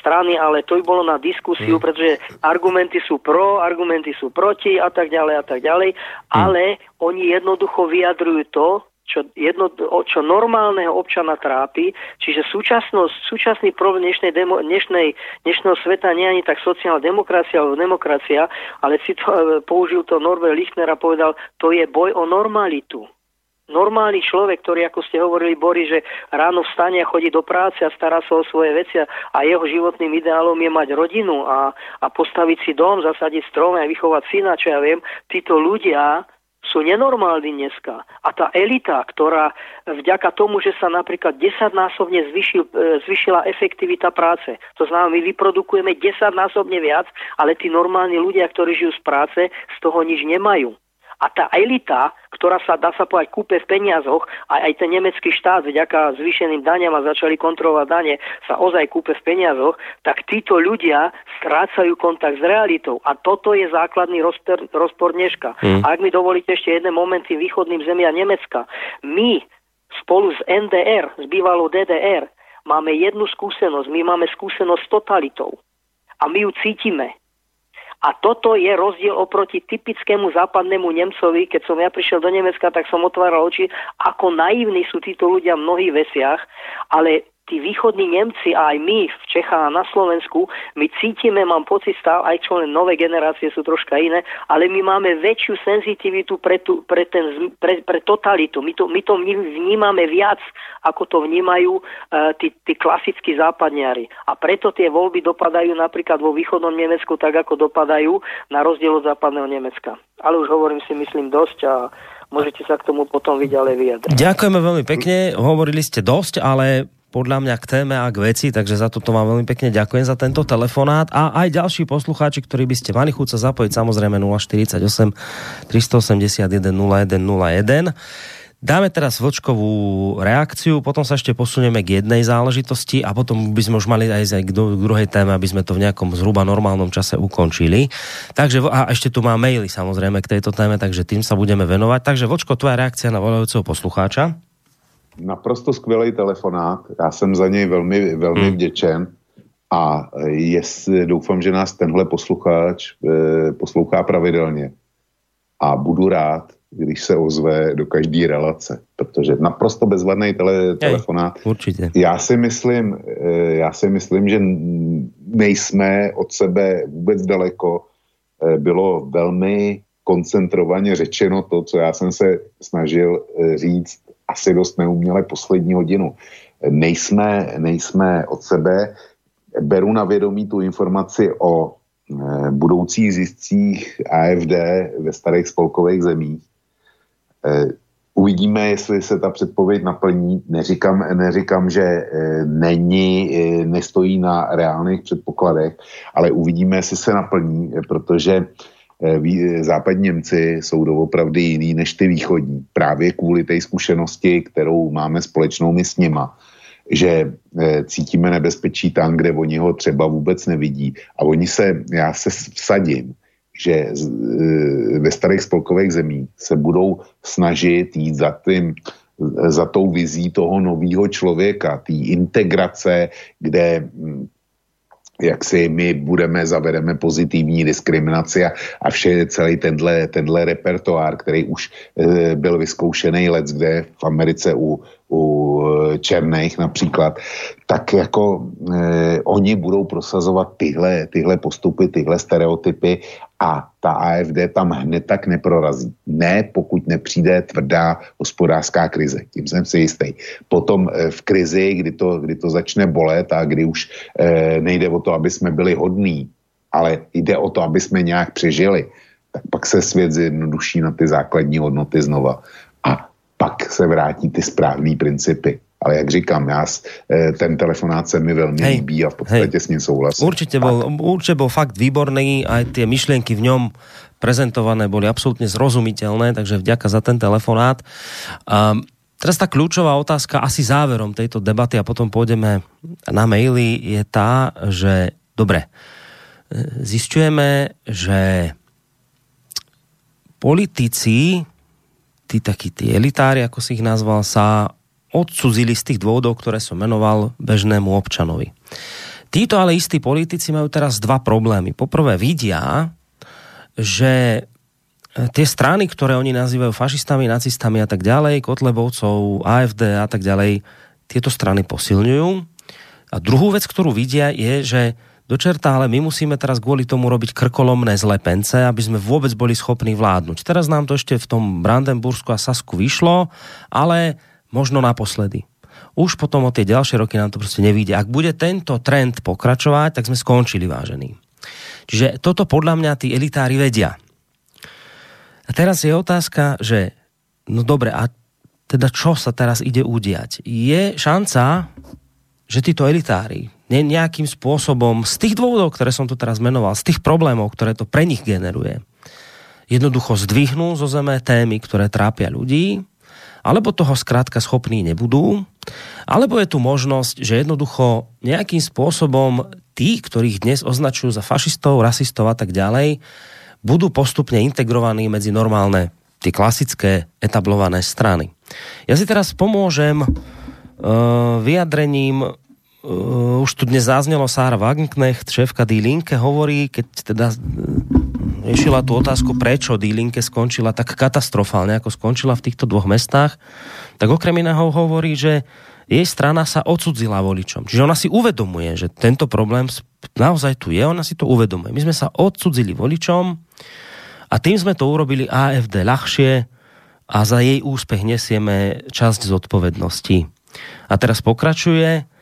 strany, ale to by bolo na diskusiu, mm. pretože argumenty sú pro, argumenty sú proti a tak ďalej a tak ďalej, mm. ale oni jednoducho vyjadrujú to, čo, jedno, čo normálneho občana trápi, čiže súčasnosť, súčasný problém dnešnej, demo, dnešnej, dnešného sveta nie je ani tak sociálna demokracia alebo demokracia, ale si to, e, použil to Norbert Lichtner a povedal, to je boj o normalitu. Normálny človek, ktorý, ako ste hovorili, Bori, že ráno vstane a chodí do práce a stará sa o svoje veci a jeho životným ideálom je mať rodinu a, a postaviť si dom, zasadiť strom a vychovať syna, čo ja viem, títo ľudia sú nenormálni dneska. A tá elita, ktorá vďaka tomu, že sa napríklad desaťnásobne zvyšil, e, zvyšila efektivita práce, to znamená, my vyprodukujeme desaťnásobne viac, ale tí normálni ľudia, ktorí žijú z práce, z toho nič nemajú. A tá elita, ktorá sa, dá sa povedať, kúpe v peniazoch a aj ten nemecký štát vďaka zvýšeným daniam a začali kontrolovať dane, sa ozaj kúpe v peniazoch, tak títo ľudia strácajú kontakt s realitou. A toto je základný rozpor, rozpor dneška. Mm. A ak mi dovolíte ešte jeden moment tým východným zemia Nemecka. My spolu s NDR, s bývalou DDR, máme jednu skúsenosť. My máme skúsenosť s totalitou. A my ju cítime. A toto je rozdiel oproti typickému západnému Nemcovi. Keď som ja prišiel do Nemecka, tak som otváral oči, ako naivní sú títo ľudia v mnohých veciach, ale tí východní Nemci a aj my v Čechách a na Slovensku, my cítime, mám pocit stále, aj čo len nové generácie sú troška iné, ale my máme väčšiu senzitivitu pre, tu, pre, ten, pre, pre totalitu. My to, my to vnímame viac, ako to vnímajú uh, tí, tí klasickí západniari. A preto tie voľby dopadajú napríklad vo východnom Nemecku tak, ako dopadajú na rozdiel od západného Nemecka. Ale už hovorím si, myslím, dosť a môžete sa k tomu potom ďalej vyjadriť. Ďakujeme veľmi pekne, hovorili ste dosť, ale podľa mňa k téme a k veci, takže za toto vám veľmi pekne ďakujem za tento telefonát a aj ďalší poslucháči, ktorí by ste mali chuť sa zapojiť, samozrejme 048 381 0101. Dáme teraz vlčkovú reakciu, potom sa ešte posunieme k jednej záležitosti a potom by sme už mali aj k druhej téme, aby sme to v nejakom zhruba normálnom čase ukončili. Takže, a ešte tu má maily samozrejme k tejto téme, takže tým sa budeme venovať. Takže Vočko, tvoja reakcia na volajúceho poslucháča? Naprosto skvělý telefonát. Já jsem za něj velmi, velmi hmm. vděčen a jest, doufám, že nás tenhle posluchač e, poslouchá pravidelně. A budu rád, když se ozve do každé relace, protože naprosto bezvadný tele, telefonát. Určitě. Já si myslím, e, já si myslím, že nejsme od sebe vůbec daleko. E, bylo velmi koncentrovaně řečeno to, co já jsem se snažil říct asi dost neuměle poslední hodinu. Nejsme, nejsme od sebe, beru na vědomí tu informaci o e, budoucích ziscích AFD ve starých spolkových zemích. E, uvidíme, jestli se ta předpověď naplní. Neříkám, neříkám že e, není, nestojí na reálných předpokladech, ale uvidíme, jestli se naplní, protože Eh, západní Němci jsou doopravdy jiný než ty východní. Právě kvůli té zkušenosti, kterou máme společnou my s nima, že eh, cítíme nebezpečí tam, kde oni ho třeba vůbec nevidí. A oni se, já se vsadím, že eh, ve starých spolkových zemích se budou snažit jít za tím, za tou vizí toho nového člověka, té integrace, kde hm, jak si my budeme, zavedeme pozitivní diskriminaci a, a vše, celý tenhle, tenhle repertoár, který už e, byl vyzkoušený let kde v Americe u, u eh, černých například, tak jako e, oni budou prosazovat tyhle, tyhle postupy, tyhle stereotypy a ta AFD tam hned tak neprorazí. Ne, pokud nepřijde tvrdá hospodářská krize. Tím jsem si jistý. Potom e, v krizi, kdy to, kdy to začne bolet a kdy už e, nejde o to, aby jsme byli hodní, ale jde o to, aby jsme nějak přežili, tak pak se svět zjednoduší na ty základní hodnoty znova. A pak se vrátí ty správné principy. Ale jak říkám, já, eh, ten telefonát se mi veľmi hej, líbí a v podstate hej. s ním souhlasím. Určite bol, určite bol fakt výborný, aj tie myšlienky v ňom prezentované boli absolútne zrozumiteľné, takže vďaka za ten telefonát. Um, teraz tá kľúčová otázka, asi záverom tejto debaty a potom pôjdeme na maily, je tá, že dobre, zistujeme, že politici tí takí tí elitári, ako si ich nazval, sa odsudzili z tých dôvodov, ktoré som menoval bežnému občanovi. Títo ale istí politici majú teraz dva problémy. Poprvé vidia, že tie strany, ktoré oni nazývajú fašistami, nacistami a tak ďalej, Kotlebovcov, AFD a tak ďalej, tieto strany posilňujú. A druhú vec, ktorú vidia, je, že do ale my musíme teraz kvôli tomu robiť krkolomné zlepence, aby sme vôbec boli schopní vládnuť. Teraz nám to ešte v tom Brandenbursku a Sasku vyšlo, ale možno naposledy. Už potom o tie ďalšie roky nám to proste nevíde. Ak bude tento trend pokračovať, tak sme skončili, vážení. Čiže toto podľa mňa tí elitári vedia. A teraz je otázka, že no dobre, a teda čo sa teraz ide udiať? Je šanca, že títo elitári ne, nejakým spôsobom z tých dôvodov, ktoré som tu teraz menoval, z tých problémov, ktoré to pre nich generuje, jednoducho zdvihnú zo zeme témy, ktoré trápia ľudí, alebo toho skrátka schopní nebudú, alebo je tu možnosť, že jednoducho nejakým spôsobom tí, ktorých dnes označujú za fašistov, rasistov a tak ďalej, budú postupne integrovaní medzi normálne, tie klasické etablované strany. Ja si teraz pomôžem uh, vyjadrením už tu dnes zaznelo Sára Wagenknecht, šéfka Linke, hovorí, keď teda riešila tú otázku, prečo D-Linke skončila tak katastrofálne, ako skončila v týchto dvoch mestách, tak okrem iného hovorí, že jej strana sa odsudzila voličom. Čiže ona si uvedomuje, že tento problém naozaj tu je, ona si to uvedomuje. My sme sa odsudzili voličom a tým sme to urobili AFD ľahšie a za jej úspech nesieme časť zodpovednosti. A teraz pokračuje,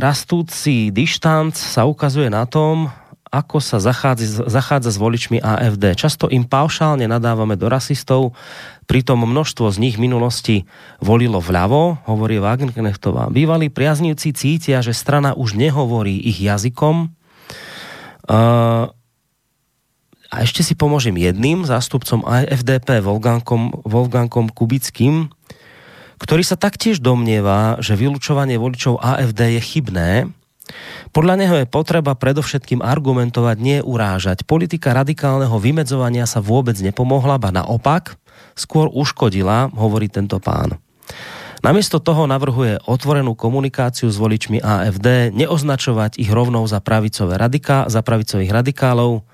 rastúci dištanc sa ukazuje na tom, ako sa zachádza, zachádza s voličmi AFD. Často im paušálne nadávame do rasistov, pritom množstvo z nich v minulosti volilo vľavo, hovorí Wagenknechtová. Bývalí priaznivci cítia, že strana už nehovorí ich jazykom. Uh, a ešte si pomôžem jedným zástupcom FDP, Wolfgangom, Wolfgangom Kubickým, ktorý sa taktiež domnieva, že vylúčovanie voličov AFD je chybné, podľa neho je potreba predovšetkým argumentovať, nie urážať. Politika radikálneho vymedzovania sa vôbec nepomohla, ba naopak, skôr uškodila, hovorí tento pán. Namiesto toho navrhuje otvorenú komunikáciu s voličmi AFD, neoznačovať ich rovnou za, pravicové radika, za pravicových radikálov.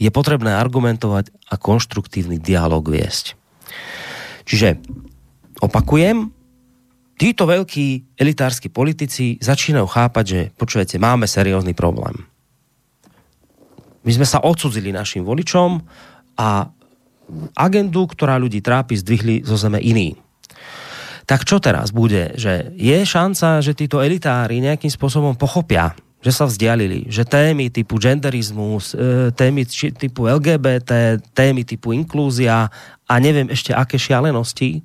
Je potrebné argumentovať a konštruktívny dialog viesť. Čiže opakujem, títo veľkí elitársky politici začínajú chápať, že počujete, máme seriózny problém. My sme sa odsudzili našim voličom a agendu, ktorá ľudí trápi, zdvihli zo zeme iný. Tak čo teraz bude? Že je šanca, že títo elitári nejakým spôsobom pochopia, že sa vzdialili, že témy typu genderizmus, e, témy typu LGBT, témy typu inklúzia a neviem ešte aké šialenosti,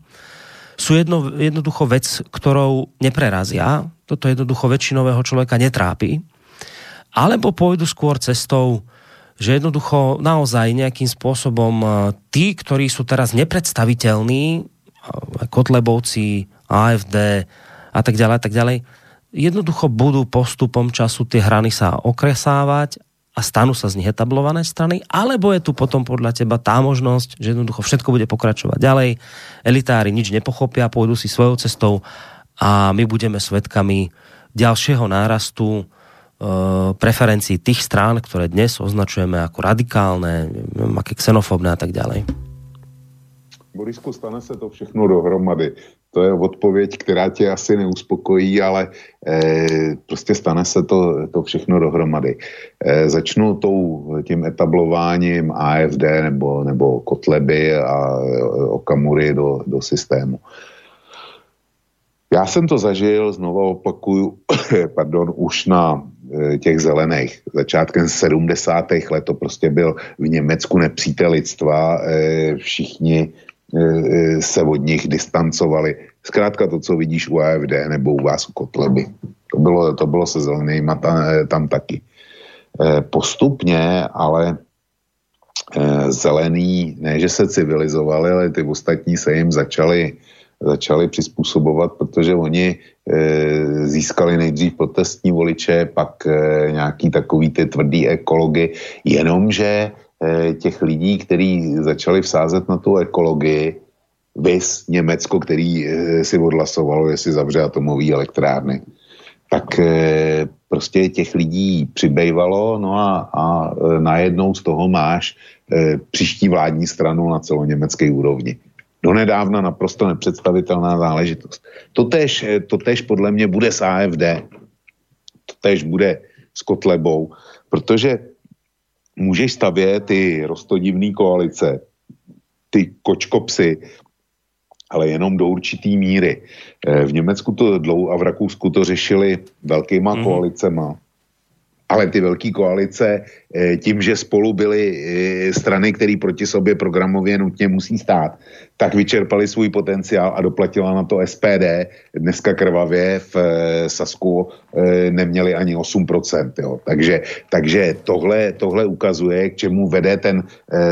sú jedno, jednoducho vec, ktorou neprerazia. Toto jednoducho väčšinového človeka netrápi. Alebo pôjdu skôr cestou, že jednoducho naozaj nejakým spôsobom e, tí, ktorí sú teraz nepredstaviteľní, e, Kotlebovci, AFD a tak ďalej, a tak ďalej, jednoducho budú postupom času tie hrany sa okresávať a stanú sa z nich etablované strany, alebo je tu potom podľa teba tá možnosť, že jednoducho všetko bude pokračovať ďalej, elitári nič nepochopia, pôjdu si svojou cestou a my budeme svedkami ďalšieho nárastu e, preferencií tých strán, ktoré dnes označujeme ako radikálne, aké xenofobné a tak ďalej. Borisku, stane se to všechno dohromady to je odpověď, která tě asi neuspokojí, ale eh, prostě stane se to, to všechno dohromady. Eh, začnu tou, tím etablováním AFD nebo, nebo Kotleby a eh, Okamury do, do systému. Já jsem to zažil, znovu opakuju, pardon, už na eh, těch zelených. Začátkem 70. let to prostě byl v Německu nepřítelitstva, eh, všichni se od nich distancovali. Zkrátka to, co vidíš u AFD nebo u vás u Kotleby. To bylo, to bylo se zelenýma tam, e, tam taky. Postupně, ale zelený, ne, že se civilizovali, ale ty ostatní se jim začali, začali přizpůsobovat, protože oni e, získali nejdřív protestní voliče, pak e, nějaký takový ty tvrdý ekology, jenomže těch lidí, kteří začali vsázet na tu ekologii, vys Německo, který eh, si odhlasovalo, jestli zavře atomové elektrárny, tak eh, prostě těch lidí přibývalo, no a, a najednou z toho máš příští vládní stranu na celoněmecké úrovni. Donedávna naprosto nepředstavitelná záležitost. Totež, totež podle mě bude s AFD. Totež bude s Kotlebou, protože můžeš stavět ty rostodivné koalice, ty kočkopsy, ale jenom do určitý míry. Eh, v Německu to dlouho a v Rakousku to řešili velkýma mm-hmm. koalicema. Ale ty velké koalice eh, tím, že spolu byly eh, strany, které proti sobě programově nutně musí stát, tak vyčerpali svůj potenciál a doplatila na to SPD. Dneska krvavě v eh, Sasku neměli ani 8%. Jo. Takže, takže tohle, tohle ukazuje, k čemu vede ten,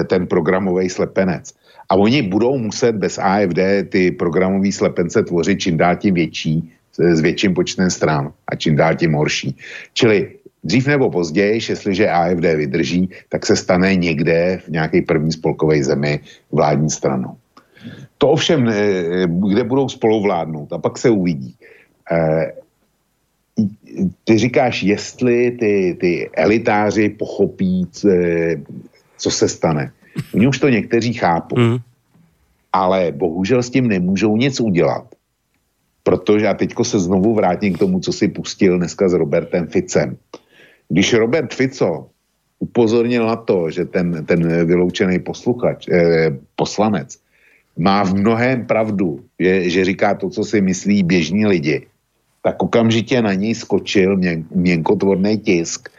ten programový slepenec. A oni budou muset bez AFD ty programové slepence tvořit čím dál tím větší, s větším počtem stran a čím dál tím horší. Čili Dřív nebo později, jestliže AFD vydrží, tak se stane někde v nějaké první spolkové zemi vládní stranou. To ovšem, eh, kde budou spolu vládnout a pak se uvidí. Eh, ty říkáš, jestli ty, ty elitáři pochopí, eh, co se stane. Oni už to někteří chápou. Mm. Ale bohužel s tím nemůžou nic udělat. Protože, a teďko se znovu vrátím k tomu, co si pustil dneska s Robertem Ficem. Když Robert Fico upozornil na to, že ten, ten vyloučený posluchač, eh, poslanec má v mnohém pravdu, že, že říká to, co si myslí běžní lidi, tak okamžitě na něj skočil měn, měnkotvorný tisk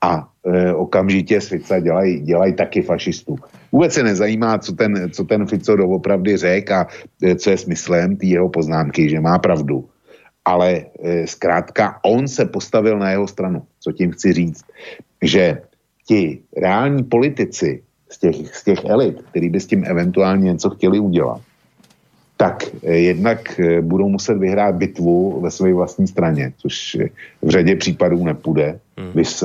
a e, okamžitě z Fica dělají dělaj taky fašistů. Vůbec se nezajímá, co ten, co ten Fico doopravdy řekl a e, co je smyslem té jeho poznámky, že má pravdu ale e, zkrátka on se postavil na jeho stranu. Co tím chci říct? Že ti reální politici z těch, z těch elit, který by s tím eventuálně něco chtěli udělat, tak eh, jednak eh, budou muset vyhrát bitvu ve své vlastní straně, což eh, v řadě případů nepůjde. Hmm. Vys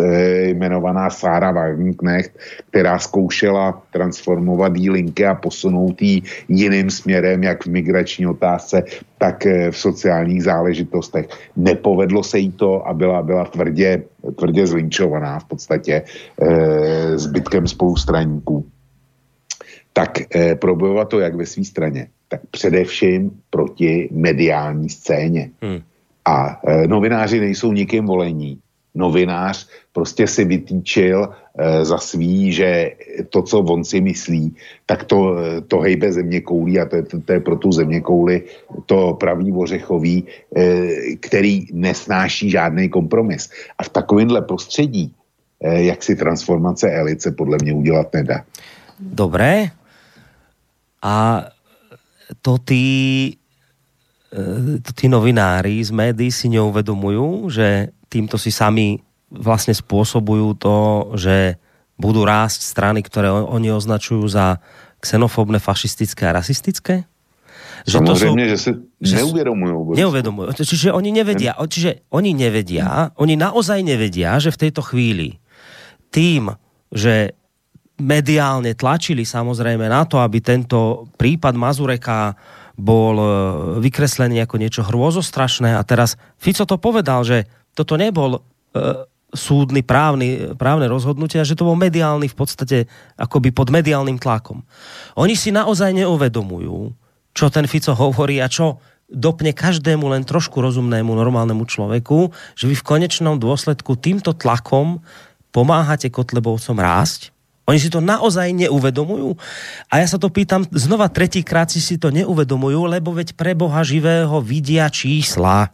jmenovaná Sára Wagenknecht, která zkoušela transformovat jí linky a posunout jí jiným směrem, jak v migrační otázce, tak v sociálních záležitostech. Nepovedlo se jí to a byla, byla tvrdě, tvrdě zlinčovaná v podstatě e, zbytkem spolustraníků. Tak e, probojovat to jak ve své straně, tak především proti mediální scéně. Hmm. A e, novináři nejsou nikým volení. Novinář prostě si vytýčil e, za svý, že to, co on si myslí, tak to, e, to hejbe země koulí a to je, to, to je pro tu země kouli to pravý ořechový, e, který nesnáší žádný kompromis. A v takovémhle prostředí, e, jak si transformace elice podle mě udělat nedá. Dobré. A to tí, e, to tí novinári z médií si neuvedomujú, že týmto si sami vlastne spôsobujú to, že budú rásť strany, ktoré oni označujú za xenofóbne, fašistické a rasistické? Že to sú, že si neuvedomujú. Neuvedomujú. Čiže oni nevedia, čiže oni nevedia, oni naozaj nevedia, že v tejto chvíli tým, že mediálne tlačili samozrejme na to, aby tento prípad Mazureka bol e, vykreslený ako niečo hrôzostrašné a teraz Fico to povedal, že toto nebol e, súdny právny, právne rozhodnutie a že to bol mediálny v podstate akoby pod mediálnym tlakom. Oni si naozaj neuvedomujú, čo ten Fico hovorí a čo dopne každému len trošku rozumnému normálnemu človeku, že vy v konečnom dôsledku týmto tlakom pomáhate Kotlebovcom rásť oni si to naozaj neuvedomujú. A ja sa to pýtam znova tretíkrát si si to neuvedomujú, lebo veď pre Boha živého vidia čísla,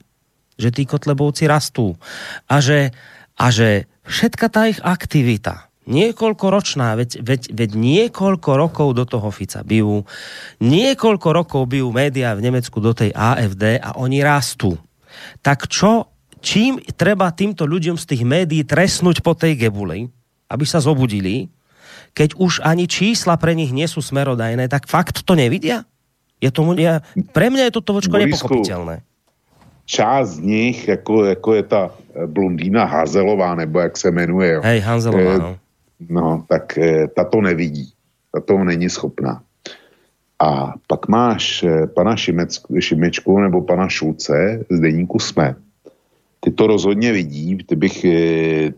že tí kotlebovci rastú. A že, a že všetka tá ich aktivita, niekoľkoročná, veď, veď, veď niekoľko rokov do toho Fica bijú, niekoľko rokov bijú médiá v Nemecku do tej AFD a oni rastú. Tak čo, čím treba týmto ľuďom z tých médií trestnúť po tej gebuli, aby sa zobudili, keď už ani čísla pre nich nie sú smerodajné, tak fakt to nevidia? Je tomu, ja, pre mňa je toto vočko Borisku, nepochopiteľné. Část z nich, jako, jako je ta eh, blondýna Hazelová, nebo jak se jmenuje. Hej, Hanzelová, no. No, tak eh, ta to nevidí. Ta to není schopná. A pak máš eh, pana Šimecku, Šimečku nebo pana Šulce z deníku SME. Ty to rozhodně vidí, ty bych,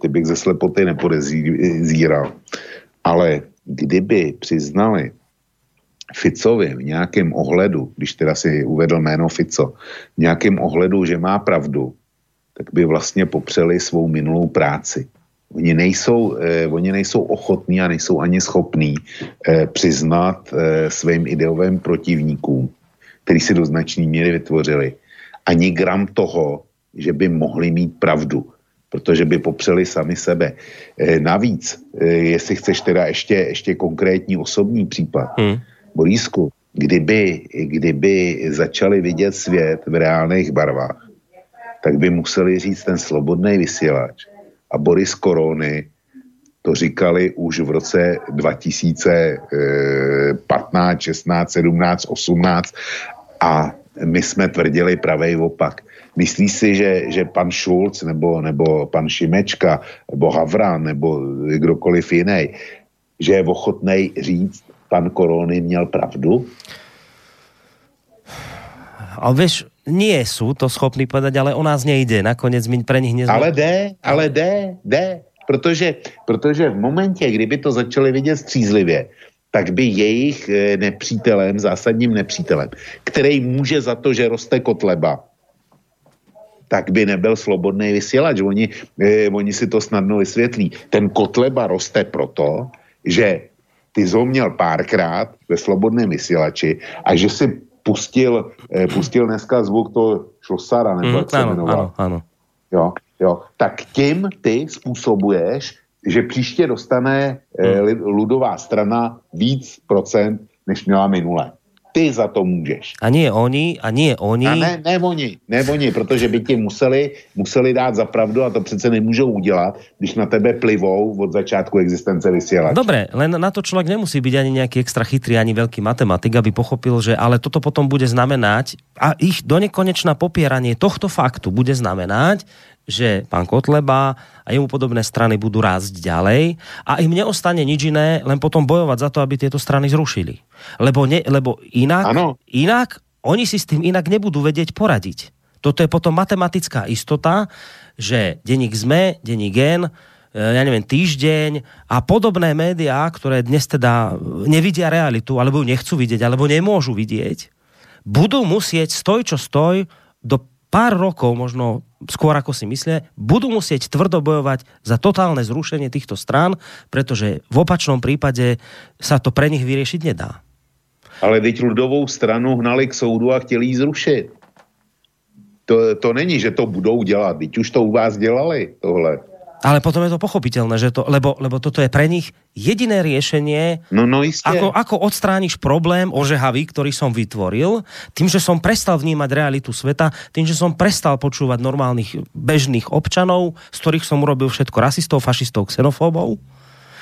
ty bych ze slepoty nepodezíral. Ale kdyby přiznali Ficovi v nějakém ohledu, když teda si uvedl jméno Fico, v nějakém ohledu, že má pravdu, tak by vlastně popřeli svou minulou práci. Oni nejsou, eh, oni nejsou ochotní a nejsou ani schopní eh, přiznat eh, svým ideovým protivníkům, který si do značné míry vytvořili, ani gram toho, že by mohli mít pravdu. Protože by popřeli sami sebe. E, navíc, e, jestli chceš teda ještě, ještě konkrétní osobní případ, hmm. Borísku, kdyby, kdyby začali vidět svět v reálných barvách, tak by museli říct ten slobodný vysílač a Boris Korony to říkali už v roce 2015, 16, 17, 18 a my jsme tvrdili pravej opak. Myslí si, že, že pan Schulz nebo, nebo pan Šimečka nebo Havran nebo kdokoliv jiný, že je ochotný říct, pan Korony měl pravdu? Ale vieš, nie sú to schopní povedať, ale o nás nejde. Nakoniec my pre nich nezme... Ale jde, ale jde, jde. Protože, protože v momentě, kdyby to začali vidět střízlivě, tak by jejich eh, nepřítelem, zásadním nepřítelem, který může za to, že roste kotleba, tak by nebyl slobodný vysílač. Oni, eh, oni si to snadno vysvětlí. Ten kotleba roste proto, že ty měl párkrát ve slobodném vysílači a že si pustil, eh, pustil dneska zvuk toho Šlosara, nebo mm, jak se ano, jmenoval. Ano, ano. Jo, jo. Tak tím ty způsobuješ, že příště dostane eh, mm. ludová strana víc procent, než měla minule ty za to můžeš. A nie oni, a nie oni. A ne, ne oni, ne oni, protože by ti museli, museli dát za pravdu a to přece nemůžou udělat, když na tebe plivou od začátku existence vysielača. Dobre, len na to človek nemusí byť ani nejaký extra chytrý, ani veľký matematik, aby pochopil, že ale toto potom bude znamenať a ich donekonečná popieranie tohto faktu bude znamenať, že pán Kotleba a jemu podobné strany budú rásť ďalej a im neostane nič iné, len potom bojovať za to, aby tieto strany zrušili. Lebo, ne, lebo inak, inak, oni si s tým inak nebudú vedieť poradiť. Toto je potom matematická istota, že denník ZME, denník GEN, e, ja neviem, týždeň a podobné médiá, ktoré dnes teda nevidia realitu, alebo ju nechcú vidieť, alebo nemôžu vidieť, budú musieť stoj čo stoj do pár rokov, možno skôr ako si myslia, budú musieť tvrdo bojovať za totálne zrušenie týchto strán, pretože v opačnom prípade sa to pre nich vyriešiť nedá. Ale teď ľudovou stranu hnali k soudu a chtěli ji zrušit. To, to není, že to budou dělat. Teď už to u vás dělali, tohle. Ale potom je to pochopiteľné, že to, lebo, lebo toto je pre nich jediné riešenie, no, no ako, ako odstrániš problém ožehavý, ktorý som vytvoril, tým, že som prestal vnímať realitu sveta, tým, že som prestal počúvať normálnych bežných občanov, z ktorých som urobil všetko rasistov, fašistov, xenofóbov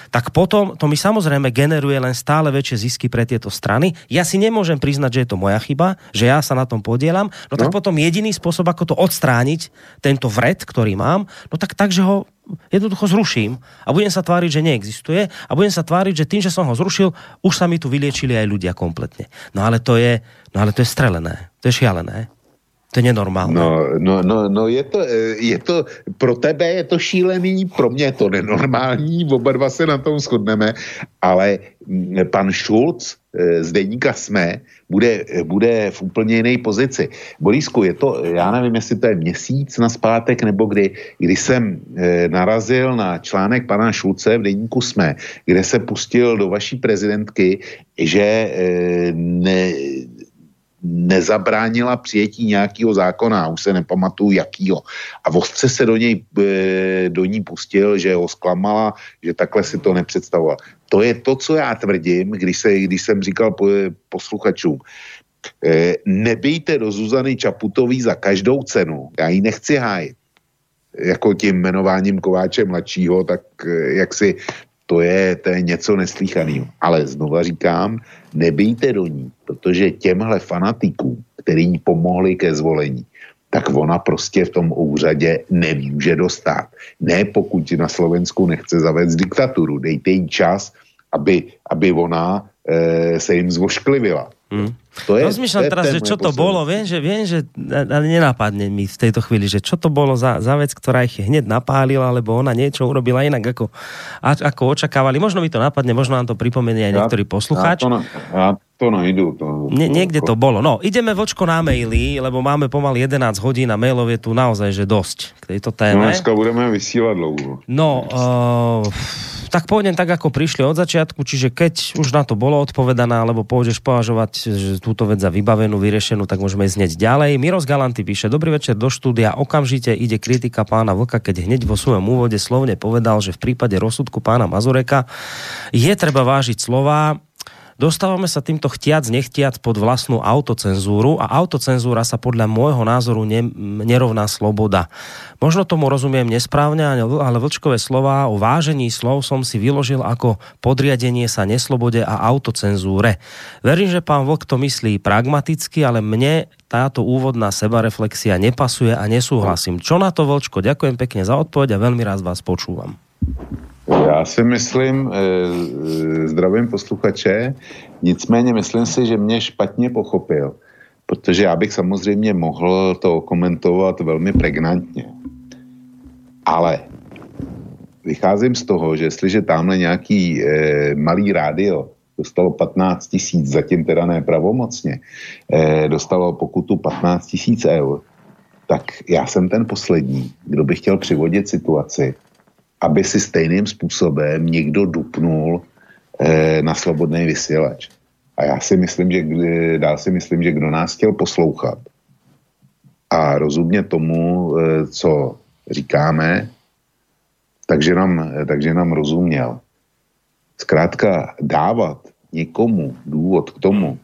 tak potom to mi samozrejme generuje len stále väčšie zisky pre tieto strany. Ja si nemôžem priznať, že je to moja chyba, že ja sa na tom podielam, no tak no. potom jediný spôsob, ako to odstrániť, tento vred, ktorý mám, no tak tak, že ho jednoducho zruším a budem sa tváriť, že neexistuje a budem sa tváriť, že tým, že som ho zrušil, už sa mi tu vyliečili aj ľudia kompletne. No ale to je, no ale to je strelené, to je šialené. To je nenormální. No, no, no, no je, to, je to, pro tebe je to šílený, pro mě je to nenormální, oba dva se na tom shodneme, ale pan Schulz eh, z deníka SME bude, bude v úplně jiné pozici. Borisku, je to, já nevím, jestli to je měsíc na zpátek, nebo kdy, kdy jsem eh, narazil na článek pana Šulce v deníku SME, kde se pustil do vaší prezidentky, že ne, nezabránila přijetí nějakého zákona, už se nepamatuju jakýho. A vostře se do něj, e, do ní pustil, že ho zklamala, že takhle si to nepředstavoval. To je to, co já tvrdím, když, se, když jsem říkal posluchačům. E, nebejte do Zuzany Čaputový za každou cenu. Já ji nechci hájit jako tím jmenováním Kováče mladšího, tak e, jak si to je, to je něco neslíchaného. Ale znova říkám, nebejte do ní, protože těmhle fanatiků, který jí pomohli ke zvolení, tak ona prostě v tom úřadě nemůže dostat. Ne pokud na Slovensku nechce zavést diktaturu, dejte jí čas, aby, aby ona e, se jim zvošklivila. Hmm. To je, Rozmýšľam to je teraz, že čo to bolo, viem, že, viem, že ale nenapadne mi v tejto chvíli, že čo to bolo za, za vec, ktorá ich hneď napálila, alebo ona niečo urobila inak, ako, ako očakávali. Možno mi to napadne, možno nám to pripomenie aj niektorý poslucháč. Ja to, ja, to najdu. To, Nie, niekde to bolo. No, ideme vočko na maily, lebo máme pomaly 11 hodín a mailov je tu naozaj že dosť k tejto téme. No, dneska budeme vysílať dlouho. No, uh, tak pôjdem tak, ako prišli od začiatku, čiže keď už na to bolo odpovedané, alebo pôjdeš považovať že túto vec za vybavenú, vyriešenú, tak môžeme ísť ďalej. Miros Galanty píše, dobrý večer do štúdia, okamžite ide kritika pána Vlka, keď hneď vo svojom úvode slovne povedal, že v prípade rozsudku pána Mazureka je treba vážiť slova, Dostávame sa týmto chtiac, nechtiac pod vlastnú autocenzúru a autocenzúra sa podľa môjho názoru ne, nerovná sloboda. Možno tomu rozumiem nesprávne, ale vlčkové slova o vážení slov som si vyložil ako podriadenie sa neslobode a autocenzúre. Verím, že pán Vlk to myslí pragmaticky, ale mne táto úvodná sebareflexia nepasuje a nesúhlasím. Čo na to, Vlčko? Ďakujem pekne za odpoveď a veľmi rád vás počúvam. Já si myslím, eh, zdravím posluchače, nicméně myslím si, že mě špatně pochopil, protože já bych samozřejmě mohl to komentovat velmi pregnantně. Ale vycházím z toho, že jestliže tamhle nějaký eh, malý rádio dostalo 15 tisíc, zatím teda ne pravomocně, eh, dostalo pokutu 15 tisíc eur, tak já jsem ten poslední, kdo by chtěl přivodit situaci, aby si stejným způsobem někdo dupnul eh, na slobodný vysílač. A já si myslím, že dál si myslím, že kdo nás chtěl poslouchat a rozumět tomu, eh, co říkáme, takže nám, takže nám rozuměl. Zkrátka dávat někomu důvod k tomu,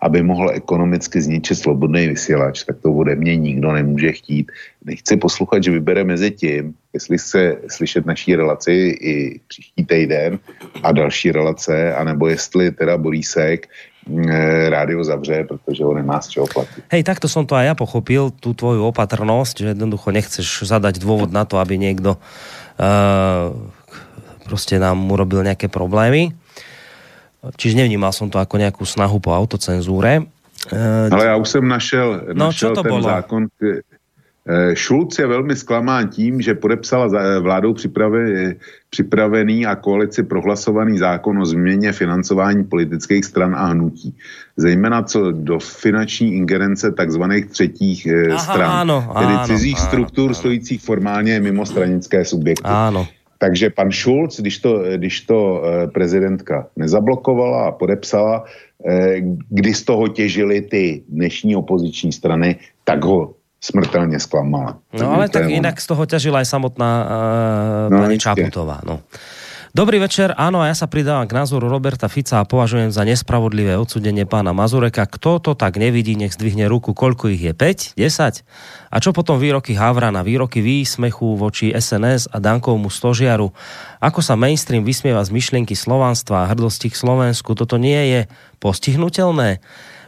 aby mohl ekonomicky zničit slobodný vysílač, tak to ode mě nikdo nemůže chtít. Nechci poslouchat, že vybere mezi tím, jestli chce slyšet naší relaci i příští týden a další relace, anebo jestli teda Borísek mm, eh, rádio zavře, protože ho nemá z čeho platit. Hej, takto som to aj ja pochopil, tú tvoju opatrnosť, že jednoducho nechceš zadať dôvod na to, aby niekto uh, proste nám urobil nejaké problémy. Čiže nevnímal som to ako nejakú snahu po autocenzúre. Ale já už jsem našel, no, našel to ten bolo? zákon. Šulc je velmi zklamán tím, že podepsala vládou připrave, připravený a koalici prohlasovaný zákon o změně financování politických stran a hnutí. Zejména co do finanční ingerence takzvaných třetích Aha, stran, áno, tedy áno, cizích áno, struktur áno. stojících formálně mimo stranické subjekty. Áno. Takže pan Schulz, když to, když to prezidentka nezablokovala a podepsala, kdy z toho těžili ty dnešní opoziční strany, tak ho smrtelně zklamala. No ale tak inak z toho ťažila aj samotná uh, no, pani Čaputová. No. Dobrý večer, áno, a ja sa pridávam k názoru Roberta Fica a považujem za nespravodlivé odsudenie pána Mazureka. Kto to tak nevidí, nech zdvihne ruku, koľko ich je? 5? 10? A čo potom výroky Havrana, výroky výsmechu voči SNS a Dankovmu stožiaru? Ako sa mainstream vysmieva z myšlienky slovanstva a hrdosti k Slovensku? Toto nie je postihnutelné?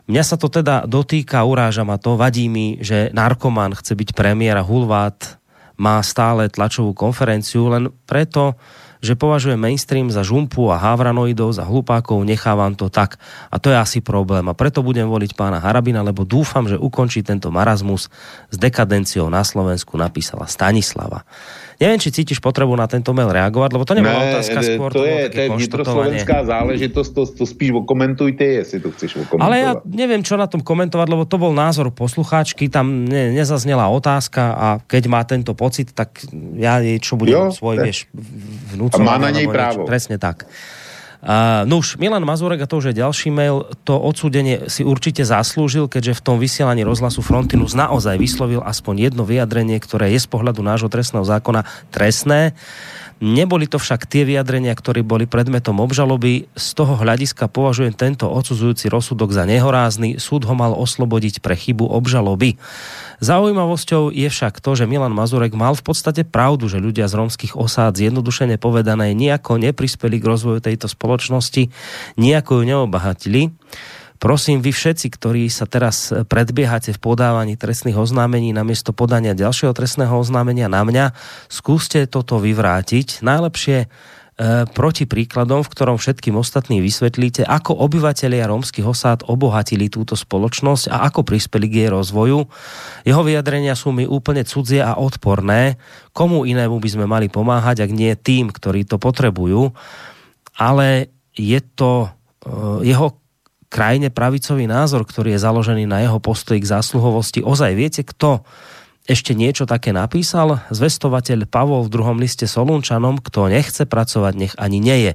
Mňa sa to teda dotýka, uráža ma to, vadí mi, že narkoman chce byť premiér a Hulvát má stále tlačovú konferenciu len preto, že považuje mainstream za žumpu a havranoidov, za hlupákov, nechávam to tak. A to je asi problém. A preto budem voliť pána Harabina, lebo dúfam, že ukončí tento marazmus s dekadenciou na Slovensku, napísala Stanislava. Neviem, či cítiš potrebu na tento mail reagovať, lebo to nebola ne, otázka skôr. To, to je, to je vnitroslovenská záležitosť, to, to spíš okomentujte, jestli to chceš okomentovať. Ale ja neviem, čo na tom komentovať, lebo to bol názor poslucháčky, tam ne, nezaznela otázka a keď má tento pocit, tak ja jej čo budem jo, svoj, vieš, vnúcovať. A má na nej právo. Niečo, presne tak. Uh, no Milan Mazurek, a to už je ďalší mail, to odsúdenie si určite zaslúžil, keďže v tom vysielaní rozhlasu Frontinus naozaj vyslovil aspoň jedno vyjadrenie, ktoré je z pohľadu nášho trestného zákona trestné. Neboli to však tie vyjadrenia, ktoré boli predmetom obžaloby. Z toho hľadiska považujem tento odsudzujúci rozsudok za nehorázny. Súd ho mal oslobodiť pre chybu obžaloby. Zaujímavosťou je však to, že Milan Mazurek mal v podstate pravdu, že ľudia z rómskych osád zjednodušene povedané nejako neprispeli k rozvoju tejto spoločnosti, nejako ju neobahatili. Prosím, vy všetci, ktorí sa teraz predbiehate v podávaní trestných oznámení namiesto podania ďalšieho trestného oznámenia na mňa, skúste toto vyvrátiť. Najlepšie proti príkladom, v ktorom všetkým ostatným vysvetlíte, ako obyvatelia rómskych osád obohatili túto spoločnosť a ako prispeli k jej rozvoju. Jeho vyjadrenia sú mi úplne cudzie a odporné. Komu inému by sme mali pomáhať, ak nie tým, ktorí to potrebujú. Ale je to jeho krajine pravicový názor, ktorý je založený na jeho postoji k zásluhovosti. Ozaj viete, kto ešte niečo také napísal? Zvestovateľ Pavol v druhom liste Solunčanom, kto nechce pracovať, nech ani neje.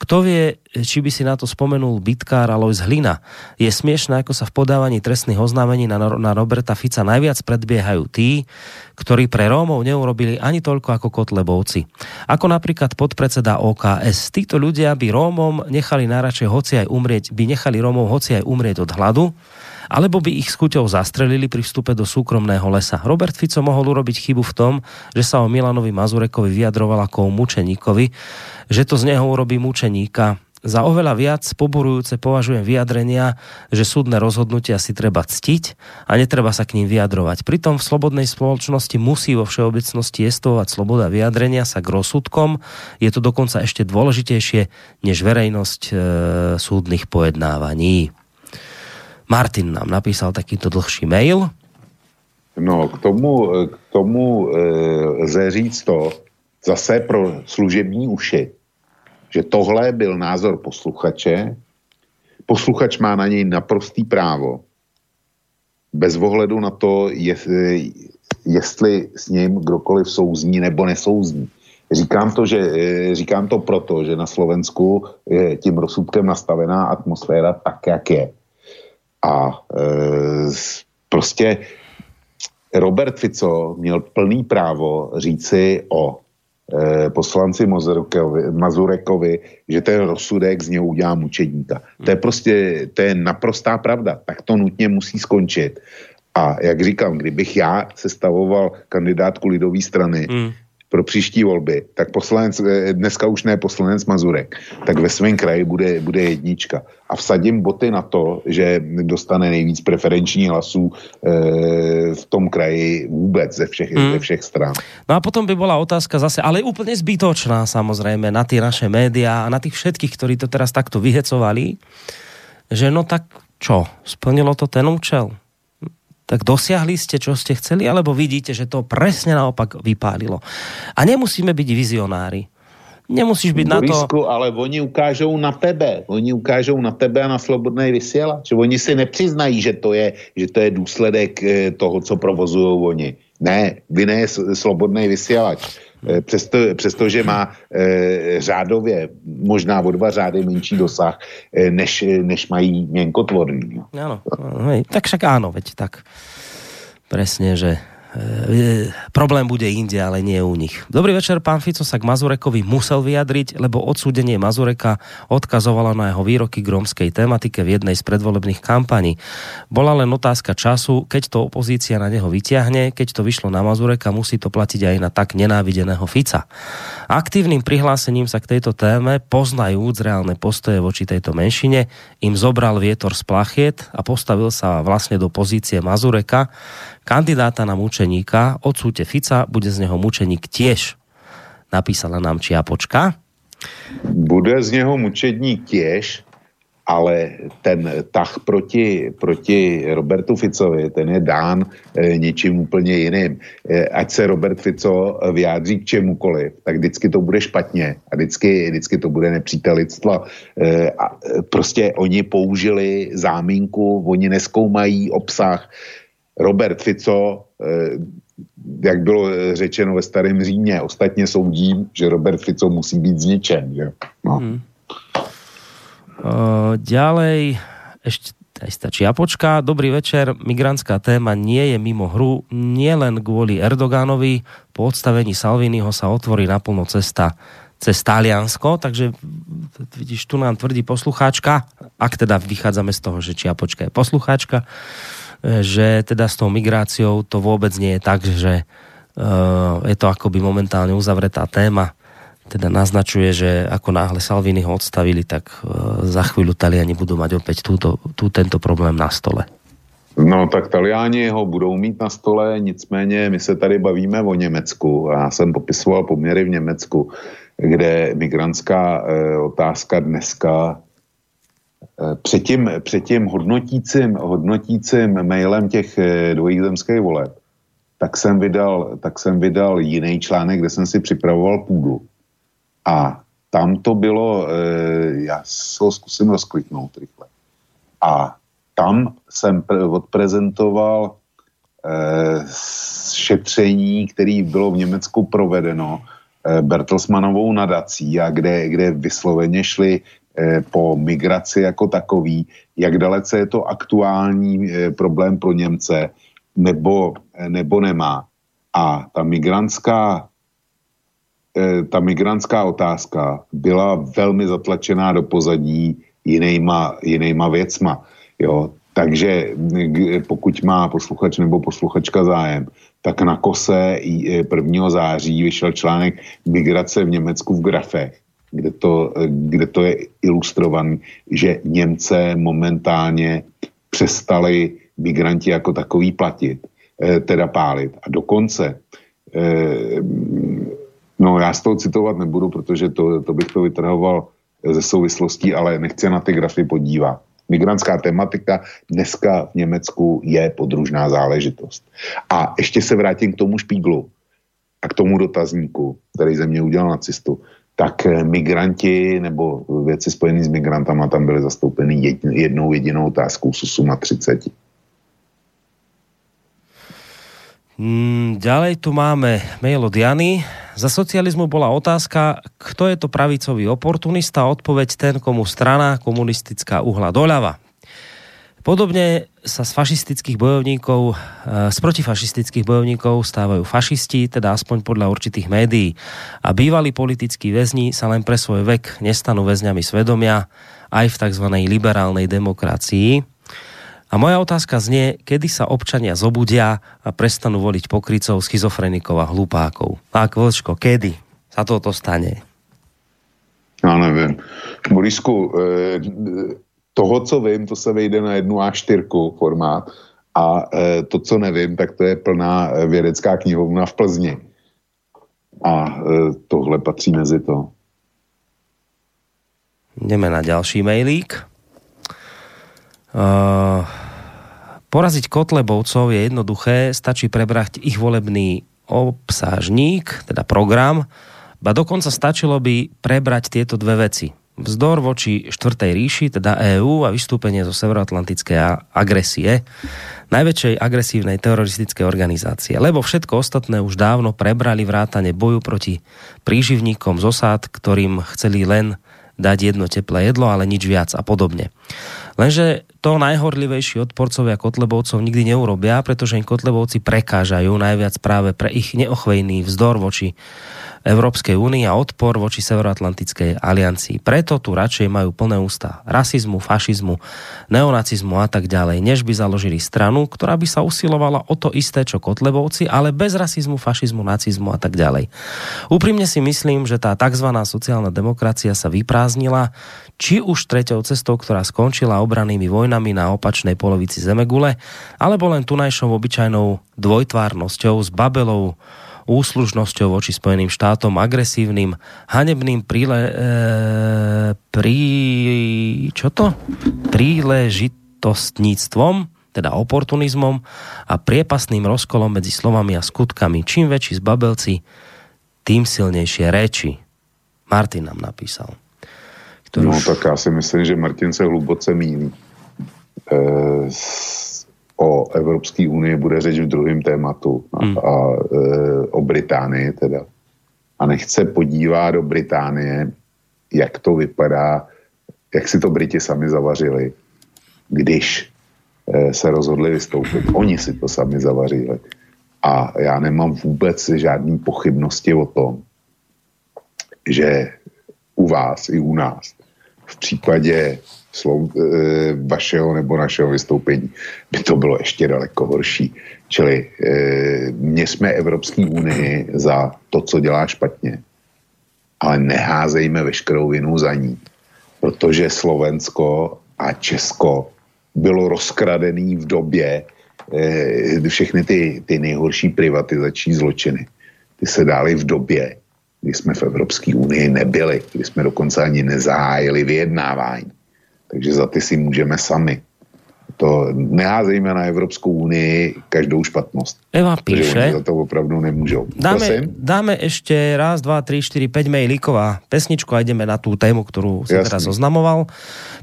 Kto vie, či by si na to spomenul bitkár Alois Hlina. Je smiešné, ako sa v podávaní trestných oznámení na, na Roberta Fica najviac predbiehajú tí, ktorí pre Rómov neurobili ani toľko ako Kotlebovci. Ako napríklad podpredseda OKS. Títo ľudia by Rómom nechali najradšej hoci aj umrieť, by nechali Rómov hoci aj umrieť od hladu, alebo by ich s chuťou zastrelili pri vstupe do súkromného lesa. Robert Fico mohol urobiť chybu v tom, že sa o Milanovi Mazurekovi vyjadroval ako o mučeníkovi, že to z neho urobí mučeníka. Za oveľa viac poborujúce považujem vyjadrenia, že súdne rozhodnutia si treba ctiť a netreba sa k ním vyjadrovať. Pritom v slobodnej spoločnosti musí vo všeobecnosti jestvovať sloboda vyjadrenia sa k rozsudkom. Je to dokonca ešte dôležitejšie než verejnosť e, súdnych pojednávaní. Martin nám napísal takýto dlhší mail. No, k tomu, k tomu e, lze říct to, zase pro služební uši, že tohle byl názor posluchače, posluchač má na něj naprostý právo, bez ohledu na to, jestli, jestli s ním kdokoliv souzní nebo nesouzní. Říkám to, že, e, říkám to proto, že na Slovensku je tím rozsudkem nastavená atmosféra tak, jak je. A e, prostě Robert Fico měl plný právo říci o poslanci Mazurekovi, že ten rozsudek z něho udělá mučedníka. To je prostě, to je naprostá pravda. Tak to nutně musí skončit. A jak říkám, kdybych já sestavoval kandidátku lidové strany, hmm pro příští volby, tak poslanec, eh, dneska už ne poslanec Mazurek, tak ve svém kraji bude, bude jednička. A vsadím boty na to, že dostane nejvíc preferenční hlasů e, v tom kraji vůbec ze všech, hmm. ze všech stran. No a potom by bola otázka zase, ale úplne zbytočná samozrejme na tie naše médiá a na tých všetkých, ktorí to teraz takto vyhecovali, že no tak čo, splnilo to ten účel? Tak dosiahli ste, čo ste chceli, alebo vidíte, že to presne naopak vypálilo. A nemusíme byť vizionári. Nemusíš byť Borisku, na to... ale oni ukážou na tebe. Oni ukážou na tebe a na slobodný vysielač. Oni si nepřiznají, že to je, že to je důsledek eh, toho, co provozují oni. Ne, vy ne slobodný vysielač. Eh, přesto, přestože má e, řádově možná o dva řády menší dosah, e, než, než mají měnkotvorní. Áno, tak však áno, veď tak presne, že E, problém bude inde, ale nie u nich. Dobrý večer, pán Fico sa k Mazurekovi musel vyjadriť, lebo odsúdenie Mazureka odkazovalo na jeho výroky k rómskej tematike v jednej z predvolebných kampaní. Bola len otázka času, keď to opozícia na neho vyťahne, keď to vyšlo na Mazureka, musí to platiť aj na tak nenávideného Fica. Aktívnym prihlásením sa k tejto téme, poznajúc reálne postoje voči tejto menšine, im zobral vietor z plachiet a postavil sa vlastne do pozície Mazureka, kandidáta na mučeníka, odsúte Fica, bude z neho mučeník tiež. Napísala nám Čiapočka. Bude z něho mučedník tiež, ale ten tah proti, proti Robertu Ficovi, ten je dán e, něčím úplně jiným. E, ať se Robert Fico vyjádří k čemukoliv, tak vždycky to bude špatně a vždycky, vždycky to bude nepřítelitstvo. E, a prostě oni použili záminku, oni neskoumají obsah, Robert Fico, eh, jak bylo řečeno ve starém Římě, ostatně soudím, že Robert Fico musí být zničen. Že? No. Hmm. Uh, ďalej, ešte aj stačí Apočka. Dobrý večer. Migrantská téma nie je mimo hru. Nie len kvôli Erdogánovi. Po odstavení Salviniho sa otvorí naplno cesta cez Taliansko, takže vidíš, tu nám tvrdí poslucháčka, ak teda vychádzame z toho, že Čiapočka je poslucháčka, že teda s tou migráciou to vôbec nie je tak, že uh, je to akoby momentálne uzavretá téma. Teda naznačuje, že ako náhle Salvini ho odstavili, tak uh, za chvíľu Taliani budú mať opäť túto, tú, tento problém na stole. No tak Taliani ho budou mít na stole, nicméně my se tady bavíme o Německu. Já jsem popisoval poměry v Německu, kde migrantská e, otázka dneska před tím, před tím hodnotícím, hodnotícím mailem těch eh, dvojích zemských voleb, tak jsem, vydal, tak jsem vydal jiný článek, kde jsem si připravoval půdu. A tam to bylo, eh, já se ho zkusím rozkliknout rychle. A tam jsem odprezentoval eh, šetření, který bylo v Německu provedeno eh, Bertelsmanovou nadací a kde, kde vysloveně šli eh, po migraci jako takový, jak dalece je to aktuální eh, problém pro Němce, nebo, eh, nebo nemá. A ta migrantská eh, ta migrantská otázka byla velmi zatlačená do pozadí jinýma, jinýma věcma. Jo, takže pokud má posluchač nebo posluchačka zájem, tak na kose 1. E, září vyšel článek Migrace v Německu v grafech, kde to, e, kde to je ilustrovaný, že Němce momentálně přestali migranti jako takový platit, e, teda pálit. A dokonce, no já z toho citovat nebudu, protože to, to bych to vytrhoval ze souvislostí, ale nechci na ty grafy podívat migrantská tematika dneska v Německu je podružná záležitost. A ještě se vrátím k tomu špíglu a k tomu dotazníku, který ze mě udělal nacistu, tak eh, migranti nebo věci spojené s migrantama tam byly zastoupeny jednou jedinou otázkou z 38. Mm, ďalej tu máme mail od Jany. Za socializmu bola otázka, kto je to pravicový oportunista, odpoveď ten, komu strana komunistická uhla doľava. Podobne sa z fašistických bojovníkov, eh, z protifašistických bojovníkov stávajú fašisti, teda aspoň podľa určitých médií. A bývalí politickí väzni sa len pre svoj vek nestanú väzňami svedomia aj v tzv. liberálnej demokracii. A moja otázka znie, kedy sa občania zobudia a prestanú voliť pokrycov, schizofrenikov a hlupákov. Tak, Vlčko, kedy sa toto stane? Já nevím. Borisku, eh, toho, co vím, to se vejde na jednu A4 formát a eh, to, co nevím, tak to je plná eh, vědecká knihovna v Plzni. A tohle patří mezi to. Jdeme na ďalší mailík. Uh, poraziť Kotlebovcov je jednoduché, stačí prebrať ich volebný obsážník, teda program, ba dokonca stačilo by prebrať tieto dve veci. Vzdor voči štvrtej ríši, teda EÚ a vystúpenie zo severoatlantickej agresie, najväčšej agresívnej teroristickej organizácie. Lebo všetko ostatné už dávno prebrali vrátane boju proti príživníkom z osád, ktorým chceli len dať jedno teplé jedlo, ale nič viac a podobne. Lenže to najhorlivejší odporcovia Kotlebovcov nikdy neurobia, pretože im Kotlebovci prekážajú najviac práve pre ich neochvejný vzdor voči Európskej únii a odpor voči Severoatlantickej aliancii. Preto tu radšej majú plné ústa rasizmu, fašizmu, neonacizmu a tak ďalej, než by založili stranu, ktorá by sa usilovala o to isté, čo Kotlebovci, ale bez rasizmu, fašizmu, nacizmu a tak ďalej. Úprimne si myslím, že tá tzv. sociálna demokracia sa vyprázdnila, či už treťou cestou, ktorá skončila obranými vojnami na opačnej polovici Zemegule, alebo len tunajšou obyčajnou dvojtvárnosťou s Babelou, úslužnosťou voči Spojeným štátom, agresívnym, hanebným príle, e, prí, čo to? príležitostníctvom, teda oportunizmom a priepasným rozkolom medzi slovami a skutkami. Čím väčší zbabelci, tým silnejšie reči. Martin nám napísal. Ktorú... No tak já si myslím, že Martin se hluboce míní. E, o Evropské unii bude řeč v druhém tématu a, hmm. a e, o Británii teda. A nechce podívat do Británie, jak to vypadá, jak si to Briti sami zavařili, když e, se rozhodli vystoupit. Oni si to sami zavařili. A já nemám vůbec žádný pochybnosti o tom, že u vás i u nás v případě slov, e, vašeho nebo našeho vystoupení by to bylo ještě daleko horší. Čili e, mě jsme Evropské unii za to, co dělá špatně, ale neházejme veškerou vinu za ní, protože Slovensko a Česko bylo rozkradený v době e, všechny ty, ty nejhorší privatizační zločiny. Ty se dály v době, kdy jsme v Evropské unii nebyli, kdy jsme dokonce ani nezahájili vyjednávání. Takže za ty si můžeme sami. To neházejme na Evropskou unii každou špatnost. Eva píše. za to opravdu nemůžou. Dáme, dáme ešte raz, dva, tri, päť mailíkov a pesničku a ideme na tú tému, ktorú som Jasný. teraz oznamoval.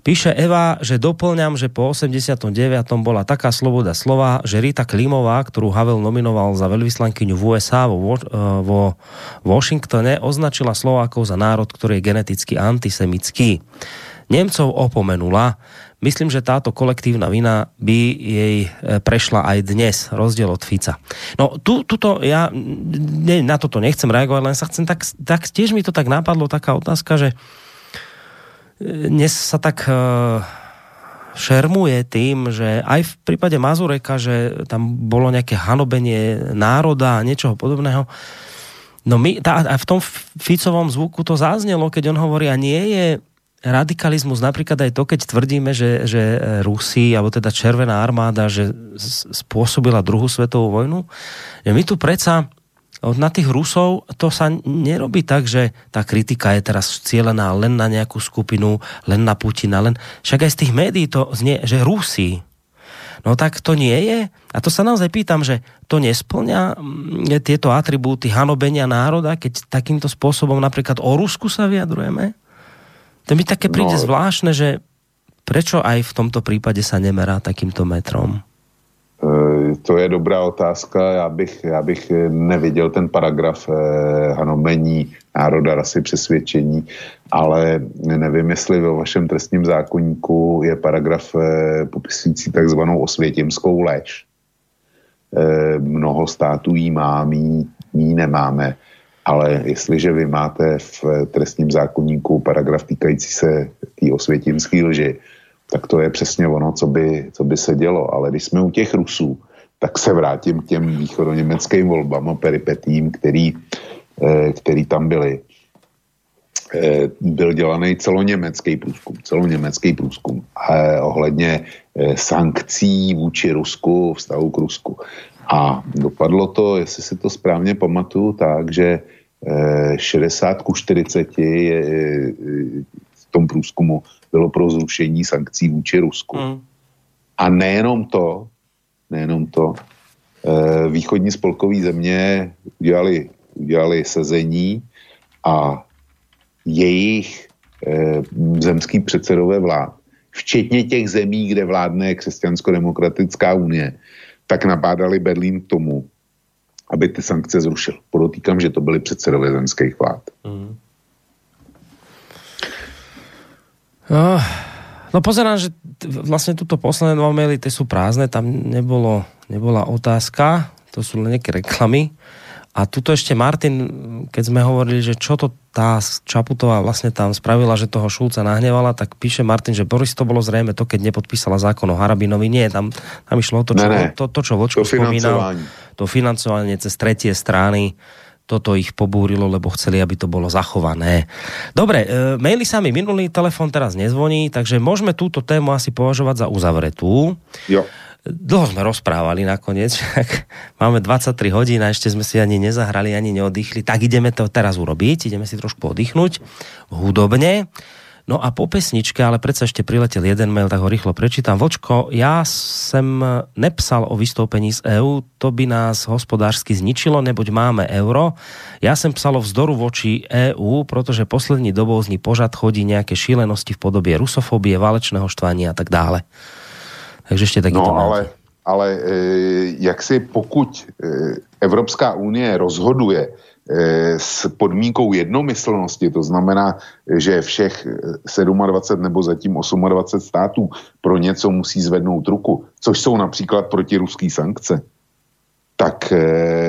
Píše Eva, že doplňam, že po 89. bola taká sloboda slova, že Rita Klimová, ktorú Havel nominoval za veľvyslankyňu v USA vo, eh, vo Washingtone, označila Slovákov za národ, ktorý je geneticky antisemický. Nemcov opomenula, Myslím, že táto kolektívna vina by jej e, prešla aj dnes, rozdiel od Fica. No, tu, tuto ja ne, na toto nechcem reagovať, len sa chcem tak, tak, tiež mi to tak napadlo, taká otázka, že e, dnes sa tak uh, šermuje tým, že aj v prípade Mazureka, že tam bolo nejaké hanobenie národa a niečoho podobného. No my, tá, a v tom Ficovom zvuku to zaznelo, keď on hovorí, a nie je radikalizmus napríklad aj to, keď tvrdíme, že, že Rusi, alebo teda Červená armáda, že spôsobila druhú svetovú vojnu. My tu predsa na tých Rusov to sa nerobí tak, že tá kritika je teraz cielená len na nejakú skupinu, len na Putina, len však aj z tých médií to znie, že Rusi. No tak to nie je. A to sa naozaj pýtam, že to nesplňa mm, tieto atribúty hanobenia národa, keď takýmto spôsobom napríklad o Rusku sa vyjadrujeme? To mi také príde no, zvláštne, že prečo aj v tomto prípade sa nemerá takýmto metrom? E, to je dobrá otázka. Já bych, já bych neviděl ten paragraf hanomení národa, rasy, přesvědčení, ale nevím, jestli ve vašem trestním zákonníku je paragraf eh, popisující takzvanou osvětimskou lež. Mnoho států jí má, my jí nemáme. Ale jestliže vy máte v trestním zákonníku paragraf týkající se té osvětimské lži, tak to je přesně ono, co by, co by se dělo. Ale když jsme u těch Rusů, tak se vrátím k těm východoněmeckým volbám a peripetím, který, eh, který tam byly. Eh, byl dělaný celoněmecký průzkum, celoněmecký průzkum eh, ohledně sankcí vůči Rusku, vztahu k Rusku. A dopadlo to, jestli si to správně pamatuju, tak, že 60 ku 40 je, v tom průzkumu bylo pro zrušení sankcí vůči Rusku. Mm. A nejenom to, nejenom to, eh, východní spolkové země udělali, udělali sezení a jejich eh, zemský předsedové vlád, včetně těch zemí, kde vládne křesťansko-demokratická unie, tak nabádali Berlín tomu, aby ty sankce zrušil. Podotýkám, že to byly předsedové zemských vlád. Mm. No, no pozerám, že vlastne tuto posledné dva maily, tie sú prázdne, tam nebolo, nebola otázka, to sú len nejaké reklamy. A tuto ešte Martin, keď sme hovorili, že čo to tá Čaputová vlastne tam spravila, že toho Šulca nahnevala, tak píše Martin, že Boris to bolo zrejme to, keď nepodpísala zákon o Harabinovi. Nie, tam, tam išlo to, čo, ne, ne. to, to, čo Vočko to spomínal. To financovanie cez tretie strany toto ich pobúrilo, lebo chceli, aby to bolo zachované. Dobre, e, maily sa mi minulý, telefon teraz nezvoní, takže môžeme túto tému asi považovať za uzavretú. Jo dlho sme rozprávali nakoniec, máme 23 hodín a ešte sme si ani nezahrali, ani neoddychli, tak ideme to teraz urobiť, ideme si trošku oddychnúť hudobne. No a po pesničke, ale predsa ešte priletel jeden mail, tak ho rýchlo prečítam. Vočko, ja som nepsal o vystúpení z EÚ, to by nás hospodársky zničilo, neboť máme euro. Ja som psal o vzdoru voči EÚ, protože poslední dobou z ní pořad chodí nejaké šílenosti v podobě rusofobie, válečného štvania a tak dále. Takže ještě taky no, to ale, ale e, jak si pokud e, Evropská unie rozhoduje e, s podmínkou jednomyslnosti, to znamená, že všech 27 nebo zatím 28 států pro něco musí zvednout ruku, což jsou například protiruský sankce, tak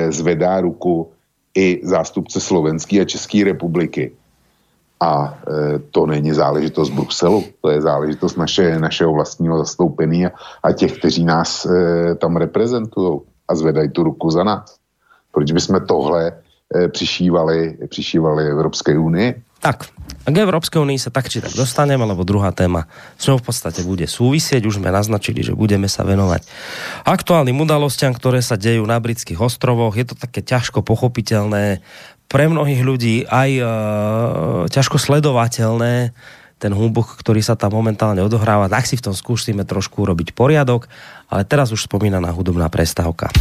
zvedá ruku i zástupce Slovenské a České republiky. A e, to není záležitost Bruselu, to je záležitost naše, našeho vlastního zastoupení a, a těch, kteří nás e, tam reprezentují a zvedají tu ruku za nás. Proč bychom tohle e, přišívali, přišívali Evropské unii? Tak, k Európskej únii sa tak či tak dostaneme, lebo druhá téma s ňou v podstate bude súvisieť. Už sme naznačili, že budeme sa venovať aktuálnym udalostiam, ktoré sa dejú na britských ostrovoch. Je to také ťažko pochopiteľné pre mnohých ľudí aj e, ťažko sledovateľné ten humbuk, ktorý sa tam momentálne odohráva, tak si v tom skúsime trošku urobiť poriadok, ale teraz už spomínaná hudobná prestávka.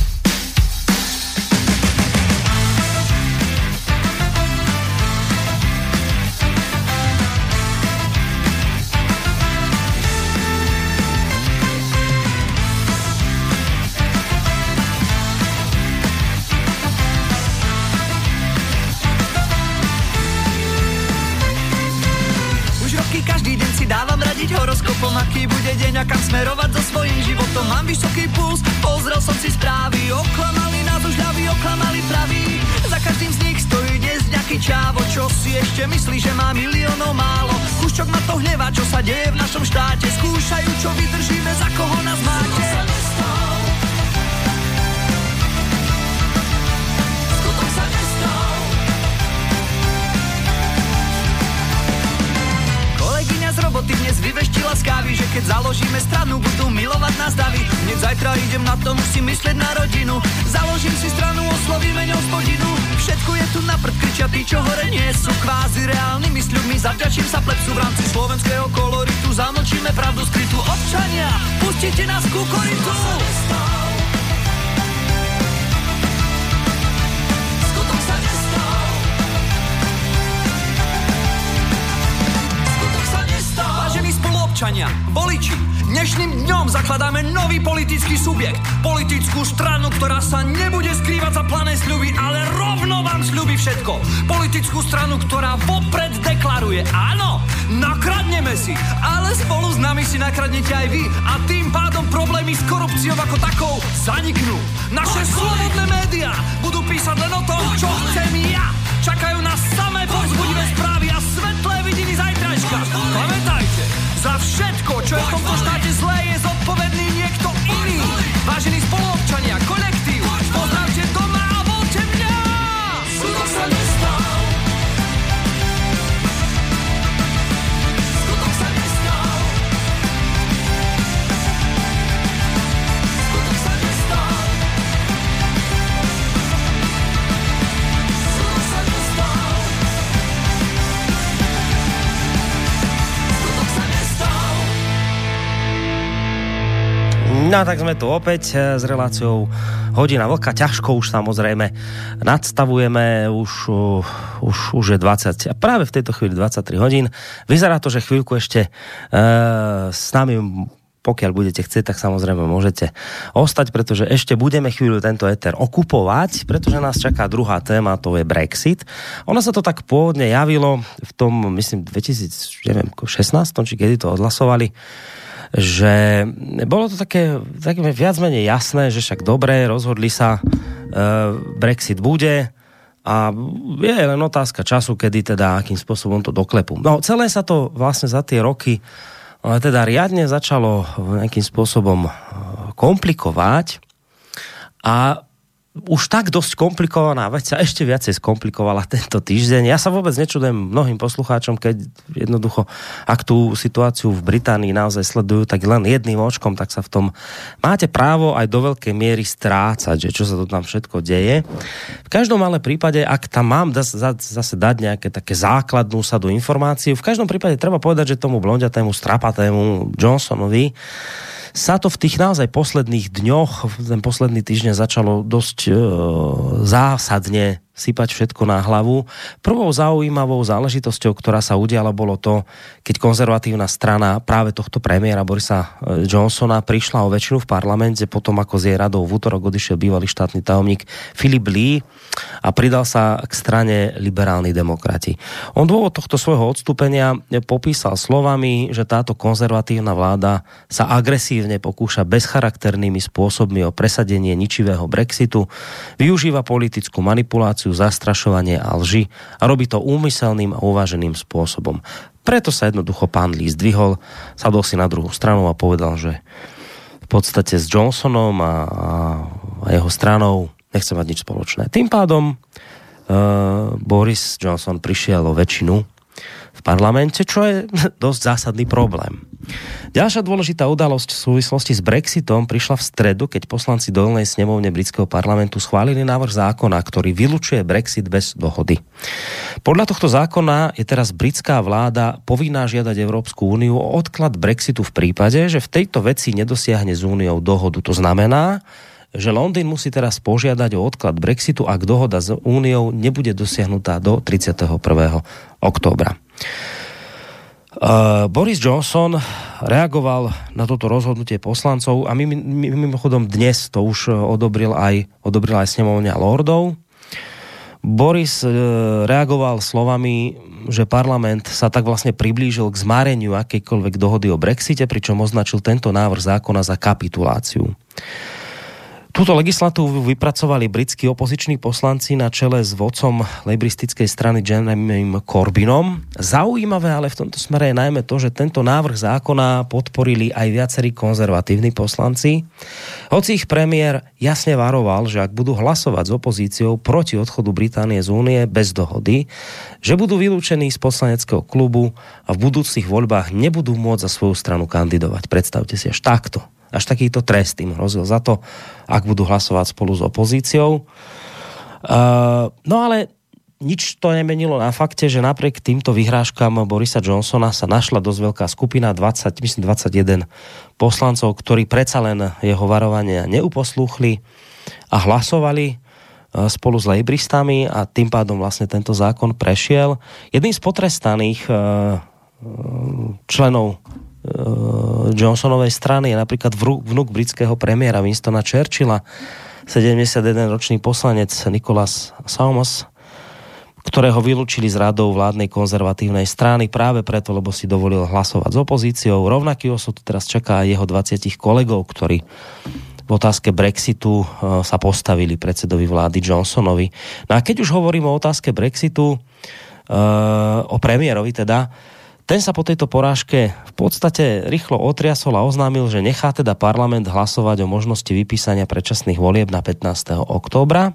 Čo sa deje v našom štáte. Skúšajú, čo vydržíme, za koho nás máte roboty dnes vyveštila z kávy, že keď založíme stranu, budú milovať nás davy. Hneď zajtra idem na to, musím myslieť na rodinu. Založím si stranu, oslovím menej spodinu. Všetko je tu na prd, kričia tí, čo hore nie sú kvázi reálnymi sľubmi. Zavďačím sa plepsu v rámci slovenského koloritu. Zamlčíme pravdu skrytú občania, pustite nás ku koritu. Občania, voliči, dnešným dňom zakladáme nový politický subjekt. Politickú stranu, ktorá sa nebude skrývať za plané sľuby, ale rovno vám sľubi všetko. Politickú stranu, ktorá vopred deklaruje, áno, nakradneme si, ale spolu s nami si nakradnete aj vy a tým pádom problémy s korupciou ako takou zaniknú. Naše slobodné médiá budú písať len o tom, čo chcem ja. Čakajú na samé povzbudivé správy a svetlé vidiny zajtrajška. Pamätajte, za všetko, čo je v tomto štáte zlé, No tak sme tu opäť eh, s reláciou Hodina vlka. Ťažko už samozrejme nadstavujeme, už, uh, už, už je 20 a práve v tejto chvíli 23 hodín. Vyzerá to, že chvíľku ešte uh, s nami pokiaľ budete chcieť, tak samozrejme môžete ostať, pretože ešte budeme chvíľu tento éter okupovať, pretože nás čaká druhá téma, to je Brexit. Ono sa to tak pôvodne javilo v tom, myslím, 2016, či kedy to odhlasovali, že bolo to také, také viac menej jasné, že však dobre, rozhodli sa, e, Brexit bude a je len otázka času, kedy teda akým spôsobom to doklepú. No celé sa to vlastne za tie roky ale teda riadne začalo nejakým spôsobom e, komplikovať a už tak dosť komplikovaná vec sa ešte viacej skomplikovala tento týždeň. Ja sa vôbec nečudujem mnohým poslucháčom, keď jednoducho, ak tú situáciu v Británii naozaj sledujú, tak len jedným očkom, tak sa v tom máte právo aj do veľkej miery strácať, že čo sa to tam všetko deje. V každom ale prípade, ak tam mám zase dať nejaké také základnú sadu informácií, v každom prípade treba povedať, že tomu blondiatému, strapatému Johnsonovi sa to v tých naozaj posledných dňoch, ten posledný týždeň začalo dosť e, zásadne sypať všetko na hlavu. Prvou zaujímavou záležitosťou, ktorá sa udiala, bolo to, keď konzervatívna strana práve tohto premiéra Borisa e, Johnsona prišla o väčšinu v parlamente potom, ako z jej radou v útorok odišiel bývalý štátny tajomník Filip Lee a pridal sa k strane liberálni demokrati. On dôvod tohto svojho odstúpenia popísal slovami, že táto konzervatívna vláda sa agresívne pokúša bezcharakternými spôsobmi o presadenie ničivého Brexitu, využíva politickú manipuláciu manipuláciu, zastrašovanie a lži a robí to úmyselným a uváženým spôsobom. Preto sa jednoducho pán Lee zdvihol, sadol si na druhú stranu a povedal, že v podstate s Johnsonom a, a jeho stranou nechce mať nič spoločné. Tým pádom uh, Boris Johnson prišiel o väčšinu v parlamente, čo je dosť zásadný problém. Ďalšia dôležitá udalosť v súvislosti s Brexitom prišla v stredu, keď poslanci dolnej snemovne britského parlamentu schválili návrh zákona, ktorý vylučuje Brexit bez dohody. Podľa tohto zákona je teraz britská vláda povinná žiadať Európsku úniu o odklad Brexitu v prípade, že v tejto veci nedosiahne z úniou dohodu. To znamená, že Londýn musí teraz požiadať o odklad Brexitu, ak dohoda s úniou nebude dosiahnutá do 31. októbra. Boris Johnson reagoval na toto rozhodnutie poslancov a mimochodom dnes to už odobril aj, odobril aj snemovňa lordov. Boris uh, reagoval slovami, že parlament sa tak vlastne priblížil k zmáreniu akejkoľvek dohody o Brexite, pričom označil tento návrh zákona za kapituláciu. Túto legislatívu vypracovali britskí opoziční poslanci na čele s vodcom lejbristickej strany Jeremym Corbynom. Zaujímavé ale v tomto smere je najmä to, že tento návrh zákona podporili aj viacerí konzervatívni poslanci. Hoci ich premiér jasne varoval, že ak budú hlasovať s opozíciou proti odchodu Británie z únie bez dohody, že budú vylúčení z poslaneckého klubu a v budúcich voľbách nebudú môcť za svoju stranu kandidovať. Predstavte si až takto až takýto trest im hrozil za to, ak budú hlasovať spolu s opozíciou. Uh, no ale nič to nemenilo na fakte, že napriek týmto vyhrážkam Borisa Johnsona sa našla dosť veľká skupina, 20, myslím 21 poslancov, ktorí predsa len jeho varovania neuposlúchli a hlasovali uh, spolu s lejbristami a tým pádom vlastne tento zákon prešiel. Jedným z potrestaných uh, členov Eh, Johnsonovej strany je napríklad vnúk britského premiéra Winstona Churchilla, 71-ročný poslanec Nicholas Salmos, ktorého vylúčili z radou vládnej konzervatívnej strany práve preto, lebo si dovolil hlasovať s opozíciou. Rovnaký osud teraz čaká jeho 20 kolegov, ktorí v otázke Brexitu eh, sa postavili predsedovi vlády Johnsonovi. No a keď už hovorím o otázke Brexitu, eh, o premiérovi teda, ten sa po tejto porážke v podstate rýchlo otriasol a oznámil, že nechá teda parlament hlasovať o možnosti vypísania predčasných volieb na 15. októbra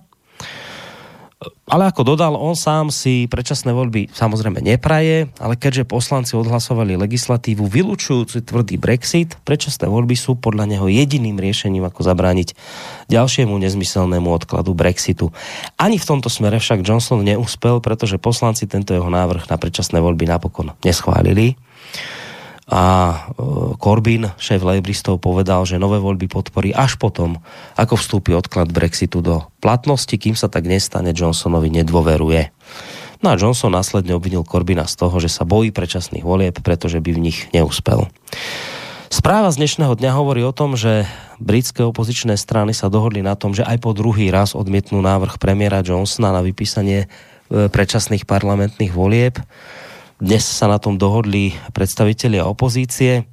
ale ako dodal, on sám si predčasné voľby samozrejme nepraje, ale keďže poslanci odhlasovali legislatívu vylúčujúci tvrdý Brexit, predčasné voľby sú podľa neho jediným riešením, ako zabrániť ďalšiemu nezmyselnému odkladu Brexitu. Ani v tomto smere však Johnson neúspel, pretože poslanci tento jeho návrh na predčasné voľby napokon neschválili a e, Corbyn, šéf lejbristov, povedal, že nové voľby podporí až potom, ako vstúpi odklad Brexitu do platnosti, kým sa tak nestane, Johnsonovi nedôveruje. No a Johnson následne obvinil Corbyna z toho, že sa bojí predčasných volieb, pretože by v nich neúspel. Správa z dnešného dňa hovorí o tom, že britské opozičné strany sa dohodli na tom, že aj po druhý raz odmietnú návrh premiéra Johnsona na vypísanie e, predčasných parlamentných volieb. Dnes sa na tom dohodli predstavitelia opozície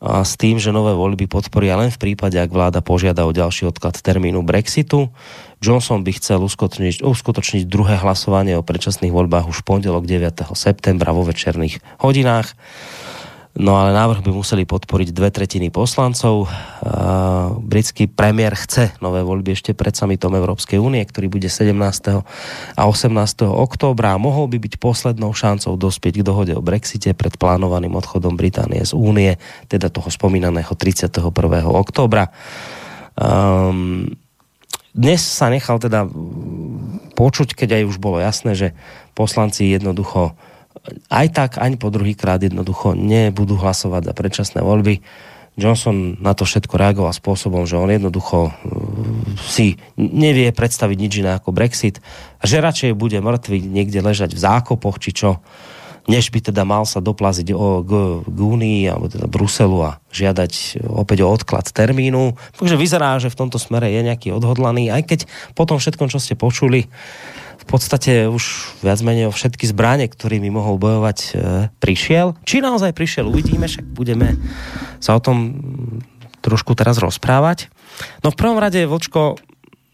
a s tým, že nové voľby podporia len v prípade, ak vláda požiada o ďalší odklad termínu Brexitu. Johnson by chcel uskutočniť, uskutočniť druhé hlasovanie o predčasných voľbách už v pondelok 9. septembra vo večerných hodinách. No ale návrh by museli podporiť dve tretiny poslancov. Britský premiér chce nové voľby ešte pred samitom Európskej únie, ktorý bude 17. a 18. októbra a mohol by byť poslednou šancou dospieť k dohode o Brexite pred plánovaným odchodom Británie z únie, teda toho spomínaného 31. októbra. Um, dnes sa nechal teda počuť, keď aj už bolo jasné, že poslanci jednoducho aj tak, ani po druhýkrát jednoducho nebudú hlasovať za predčasné voľby. Johnson na to všetko reagoval spôsobom, že on jednoducho uh, si nevie predstaviť nič iné ako Brexit že radšej bude mŕtvy niekde ležať v zákopoch, či čo, než by teda mal sa doplaziť o, k, k Únii alebo teda Bruselu a žiadať opäť o odklad termínu. Takže vyzerá, že v tomto smere je nejaký odhodlaný, aj keď po tom všetkom, čo ste počuli, v podstate už viac menej o všetky zbranie, ktorými mohol bojovať, e, prišiel. Či naozaj prišiel, uvidíme, však budeme sa o tom trošku teraz rozprávať. No v prvom rade, Vočko,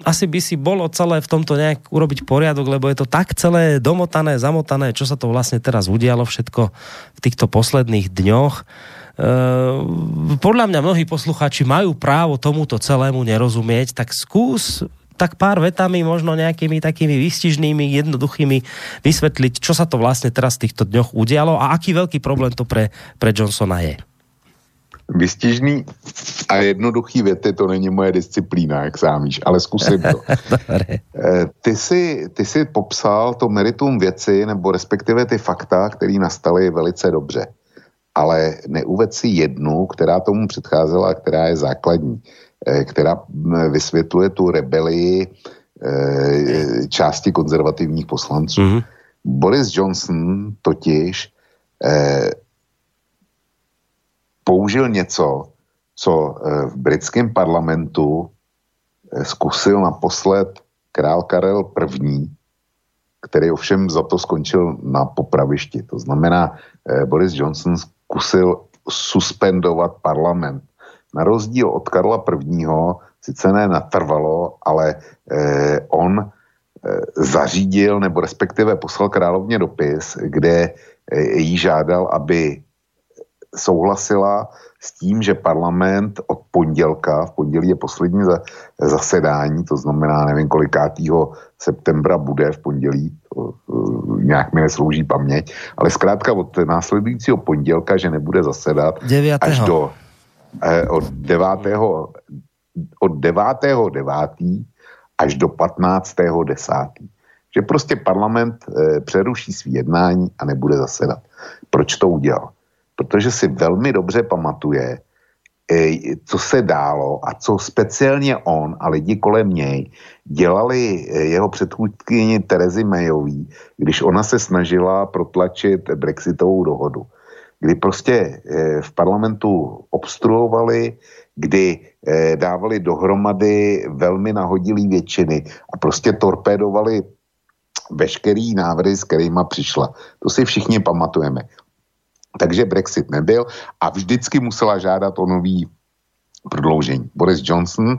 asi by si bolo celé v tomto nejak urobiť poriadok, lebo je to tak celé domotané, zamotané, čo sa to vlastne teraz udialo všetko v týchto posledných dňoch. E, podľa mňa mnohí poslucháči majú právo tomuto celému nerozumieť, tak skús tak pár vetami, možno nejakými takými výstižnými, jednoduchými vysvetliť, čo sa to vlastne teraz v týchto dňoch udialo a aký veľký problém to pre, pre Johnsona je. Vystižný a jednoduchý věty, to není moje disciplína, jak sám víš, ale zkusím to. ty, jsi, ty jsi popsal to meritum věci, nebo respektive ty fakta, které nastaly velice dobře. Ale neuved si jednu, která tomu předcházela a která je základní, která vysvětluje tu rebelii části konzervativních poslanců. Mm-hmm. Boris Johnson totiž eh, použil něco, co eh, v britském parlamentu eh, zkusil naposled král Karel I., který ovšem za to skončil na popravišti. To znamená, eh, Boris Johnson zkusil suspendovat parlament. Na rozdíl od Karla I. sice ne natrvalo, ale eh, on eh, zařídil, nebo respektive poslal královně dopis, kde eh, jí žádal, aby souhlasila s tím, že parlament od pondělka, v pondělí je poslední zasedání, to znamená nevím kolikátýho septembra bude v pondělí, to, uh, nějak mi neslouží paměť, ale zkrátka od následujícího pondělka, že nebude zasedat 9. až do eh, od 9. od 9. 9. až do 15. 10. Že prostě parlament eh, přeruší svý jednání a nebude zasedat. Proč to udělal? protože si velmi dobře pamatuje, e, co se dálo a co speciálně on a lidi kolem něj dělali jeho předchůdkyni Terezy Mayový, když ona se snažila protlačit Brexitovou dohodu. Kdy prostě e, v parlamentu obstruovali, kdy dávali dohromady velmi nahodilý většiny a prostě torpédovali veškerý návrhy, s kterýma přišla. To si všichni pamatujeme. Takže Brexit nebyl a vždycky musela žádat o nový prodloužení. Boris Johnson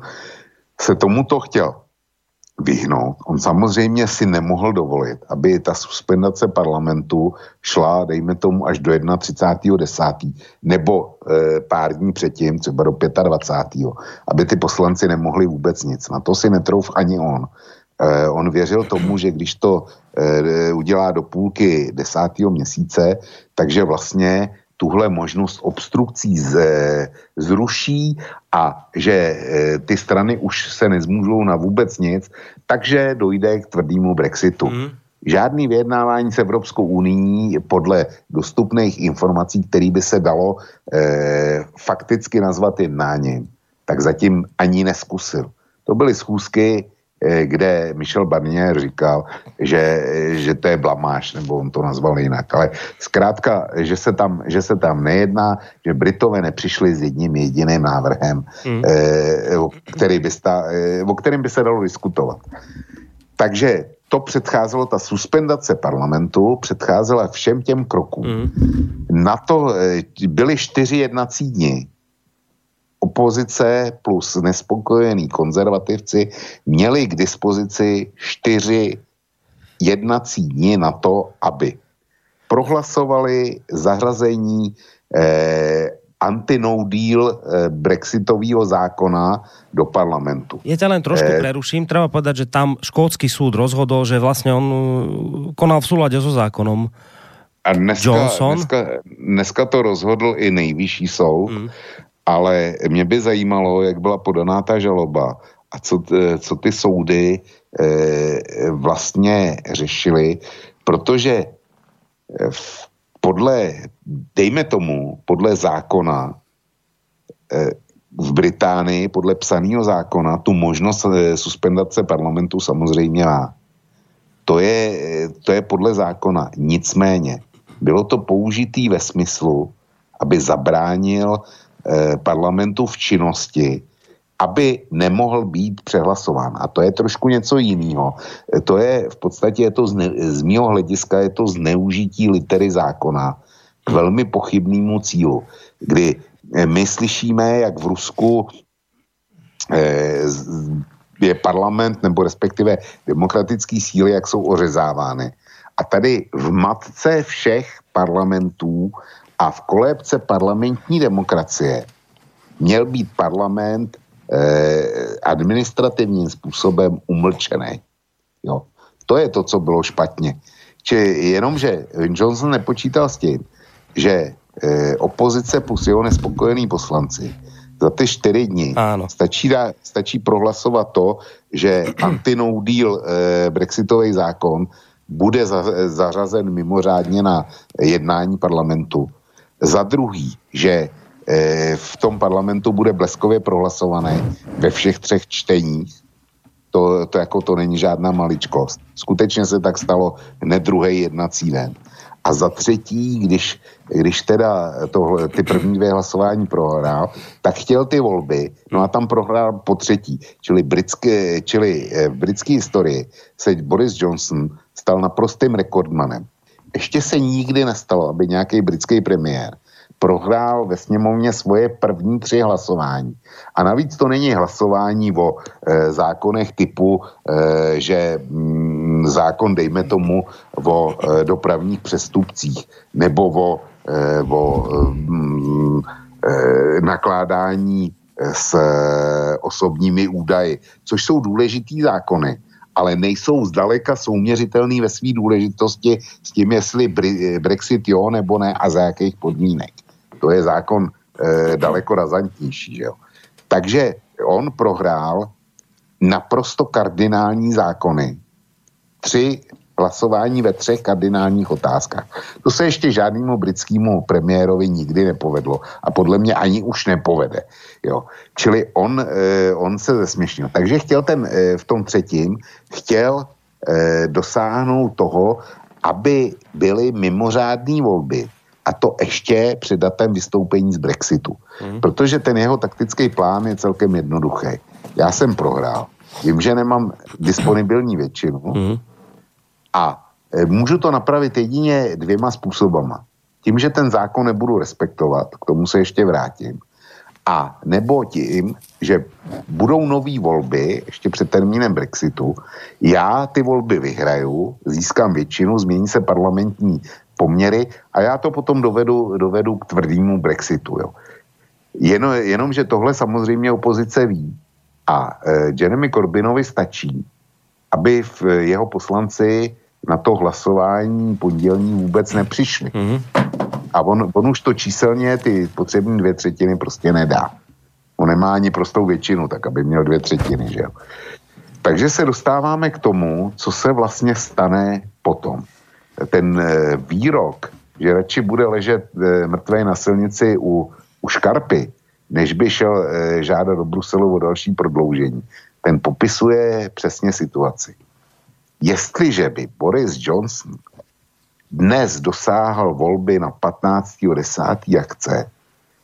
se tomuto chtěl vyhnout. On samozřejmě si nemohl dovolit, aby ta suspendace parlamentu šla, dejme tomu, až do 31.10. nebo e, pár dní předtím, třeba do 25. aby ty poslanci nemohli vůbec nic. Na to si netrouf ani on. E, on věřil tomu, že když to e, udělá do půlky desátého měsíce, takže vlastně tuhle možnost obstrukcí z, zruší a že e, ty strany už se nezmůžou na vůbec nic, takže dojde k tvrdému Brexitu. Mm. Žádný vyjednávání s Evropskou unii podle dostupných informací, který by se dalo e, fakticky nazvat jednáním, tak zatím ani neskusil. To byly schůzky Eh, kde Michel Barnier říkal, že, že to je blamáš, nebo on to nazval jinak. Ale zkrátka, že se tam, že se tam nejedná, že Britové nepřišli s jedním jediným návrhem, mm. eh, o, který by sta, eh, o kterém by se dalo diskutovat. Takže to předcházelo, ta suspendace parlamentu předcházela všem těm krokům. Mm. Na to eh, byly čtyři jednací dny, opozice plus nespokojení konzervativci měli k dispozici čtyři jednací dny na to, aby prohlasovali zařazení eh, anti-no deal eh, brexitového zákona do parlamentu. Ja ťa len trošku eh, preruším. Treba povedať, že tam škótsky súd rozhodol, že vlastne on uh, konal v súlade so zákonom. A dneska, Johnson. Dneska, dneska to rozhodl i nejvyšší soud. Mm ale mě by zajímalo, jak byla podaná ta žaloba a co, co ty soudy eh, vlastně řešily, protože eh, podle, dejme tomu, podle zákona eh, v Británii, podle psaného zákona, tu možnost suspendace parlamentu samozřejmě má. To je, to je podle zákona. Nicméně, bylo to použitý ve smyslu, aby zabránil Eh, parlamentu v činnosti, aby nemohl být přehlasován. A to je trošku něco jiného. Eh, to je v podstatě, je to zne, z mého hlediska, je to zneužití litery zákona k velmi pochybnému cílu, kdy eh, my slyšíme, jak v Rusku je parlament, nebo respektive demokratické síly, jak jsou ořezávány. A tady v matce všech parlamentů a v kolébce parlamentní demokracie měl být parlament eh, administrativním způsobem umlčený. Jo. To je to, co bylo špatně. Či jenomže Johnson nepočítal s tím, že eh, opozice plus jeho nespokojení poslanci za ty čtyři dny stačí, dá, stačí prohlasovat to, že anti-no deal eh, brexitový zákon bude za, zařazen mimořádně na jednání parlamentu. Za druhý, že eh, v tom parlamentu bude bleskově prohlasované ve všech třech čteních. To, to jako to není žádná maličkost. Skutečně se tak stalo hned druhý jednací den. A za třetí, když, když teda to, ty první dvě hlasování prohrál, tak chtěl ty volby, no a tam prohrál po třetí. Čili, britské, čili v britské historii se Boris Johnson stal naprostým rekordmanem. Ještě se nikdy nestalo, aby nějaký britský premiér prohrál ve sněmovně svoje první tři hlasování. A navíc to není hlasování o e, zákonech typu, e, že mm, zákon, dejme tomu, o e, dopravních přestupcích nebo o, e, o mm, e, nakládání s e, osobními údaji, což jsou důležitý zákony, ale nejsou zdaleka souměřitelný ve své důležitosti s tím, jestli Brexit jo nebo ne a za jakých podmínek to je zákon e, daleko razantnější. Že jo? Takže on prohrál naprosto kardinální zákony. Tři hlasování ve třech kardinálních otázkách. To se ještě žádnému britskému premiérovi nikdy nepovedlo a podle mě ani už nepovede. Jo. Čili on, e, on se zesměšnil. Takže chtěl ten e, v tom třetím, chtěl e, dosáhnout toho, aby byly mimořádné volby, a to ještě před datem vystoupení z Brexitu. Mm. Protože ten jeho taktický plán je celkem jednoduchý. Já jsem prohrál. Vím, že nemám disponibilní většinu mm. a můžu to napravit jedině dvěma způsobama. Tím, že ten zákon nebudu respektovat, k tomu se ještě vrátím, a nebo tím, že budou nové volby ještě před termínem Brexitu, já ty volby vyhraju, získám většinu, změní se parlamentní poměry a já to potom dovedu, dovedu k tvrdému Brexitu. Jo. Jen, jenom, že tohle samozřejmě opozice ví a e, Jeremy Corbynovi stačí, aby v, jeho poslanci na to hlasování pondělní vůbec nepřišli. Mm-hmm. A on, on už to číselně ty potřební dvě třetiny prostě nedá. On nemá ani prostou většinu, tak aby měl dvě třetiny, že jo. Takže se dostáváme k tomu, co se vlastně stane potom ten eh, výrok, že radši bude ležet eh, mrtvý na silnici u, u Škarpy, než by šel eh, žádat do Bruselu o další prodloužení, ten popisuje přesně situaci. Jestliže by Boris Johnson dnes dosáhl volby na 15.10. jak chce,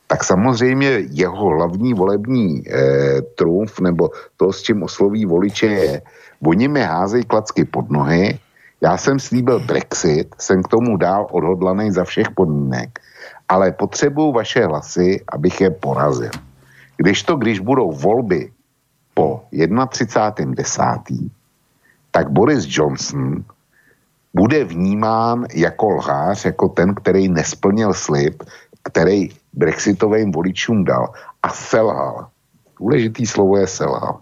tak samozřejmě jeho hlavní volební eh, trumf nebo to, s čím osloví voliče je, oni mi házejí klacky pod nohy já jsem slíbil Brexit, jsem k tomu dál odhodlaný za všech podmínek, ale potřebuju vaše hlasy, abych je porazil. Když to, když budou volby po 31.10., tak Boris Johnson bude vnímán jako lhář, jako ten, který nesplnil slib, který brexitovým voličům dal a selhal. Důležitý slovo je selhal.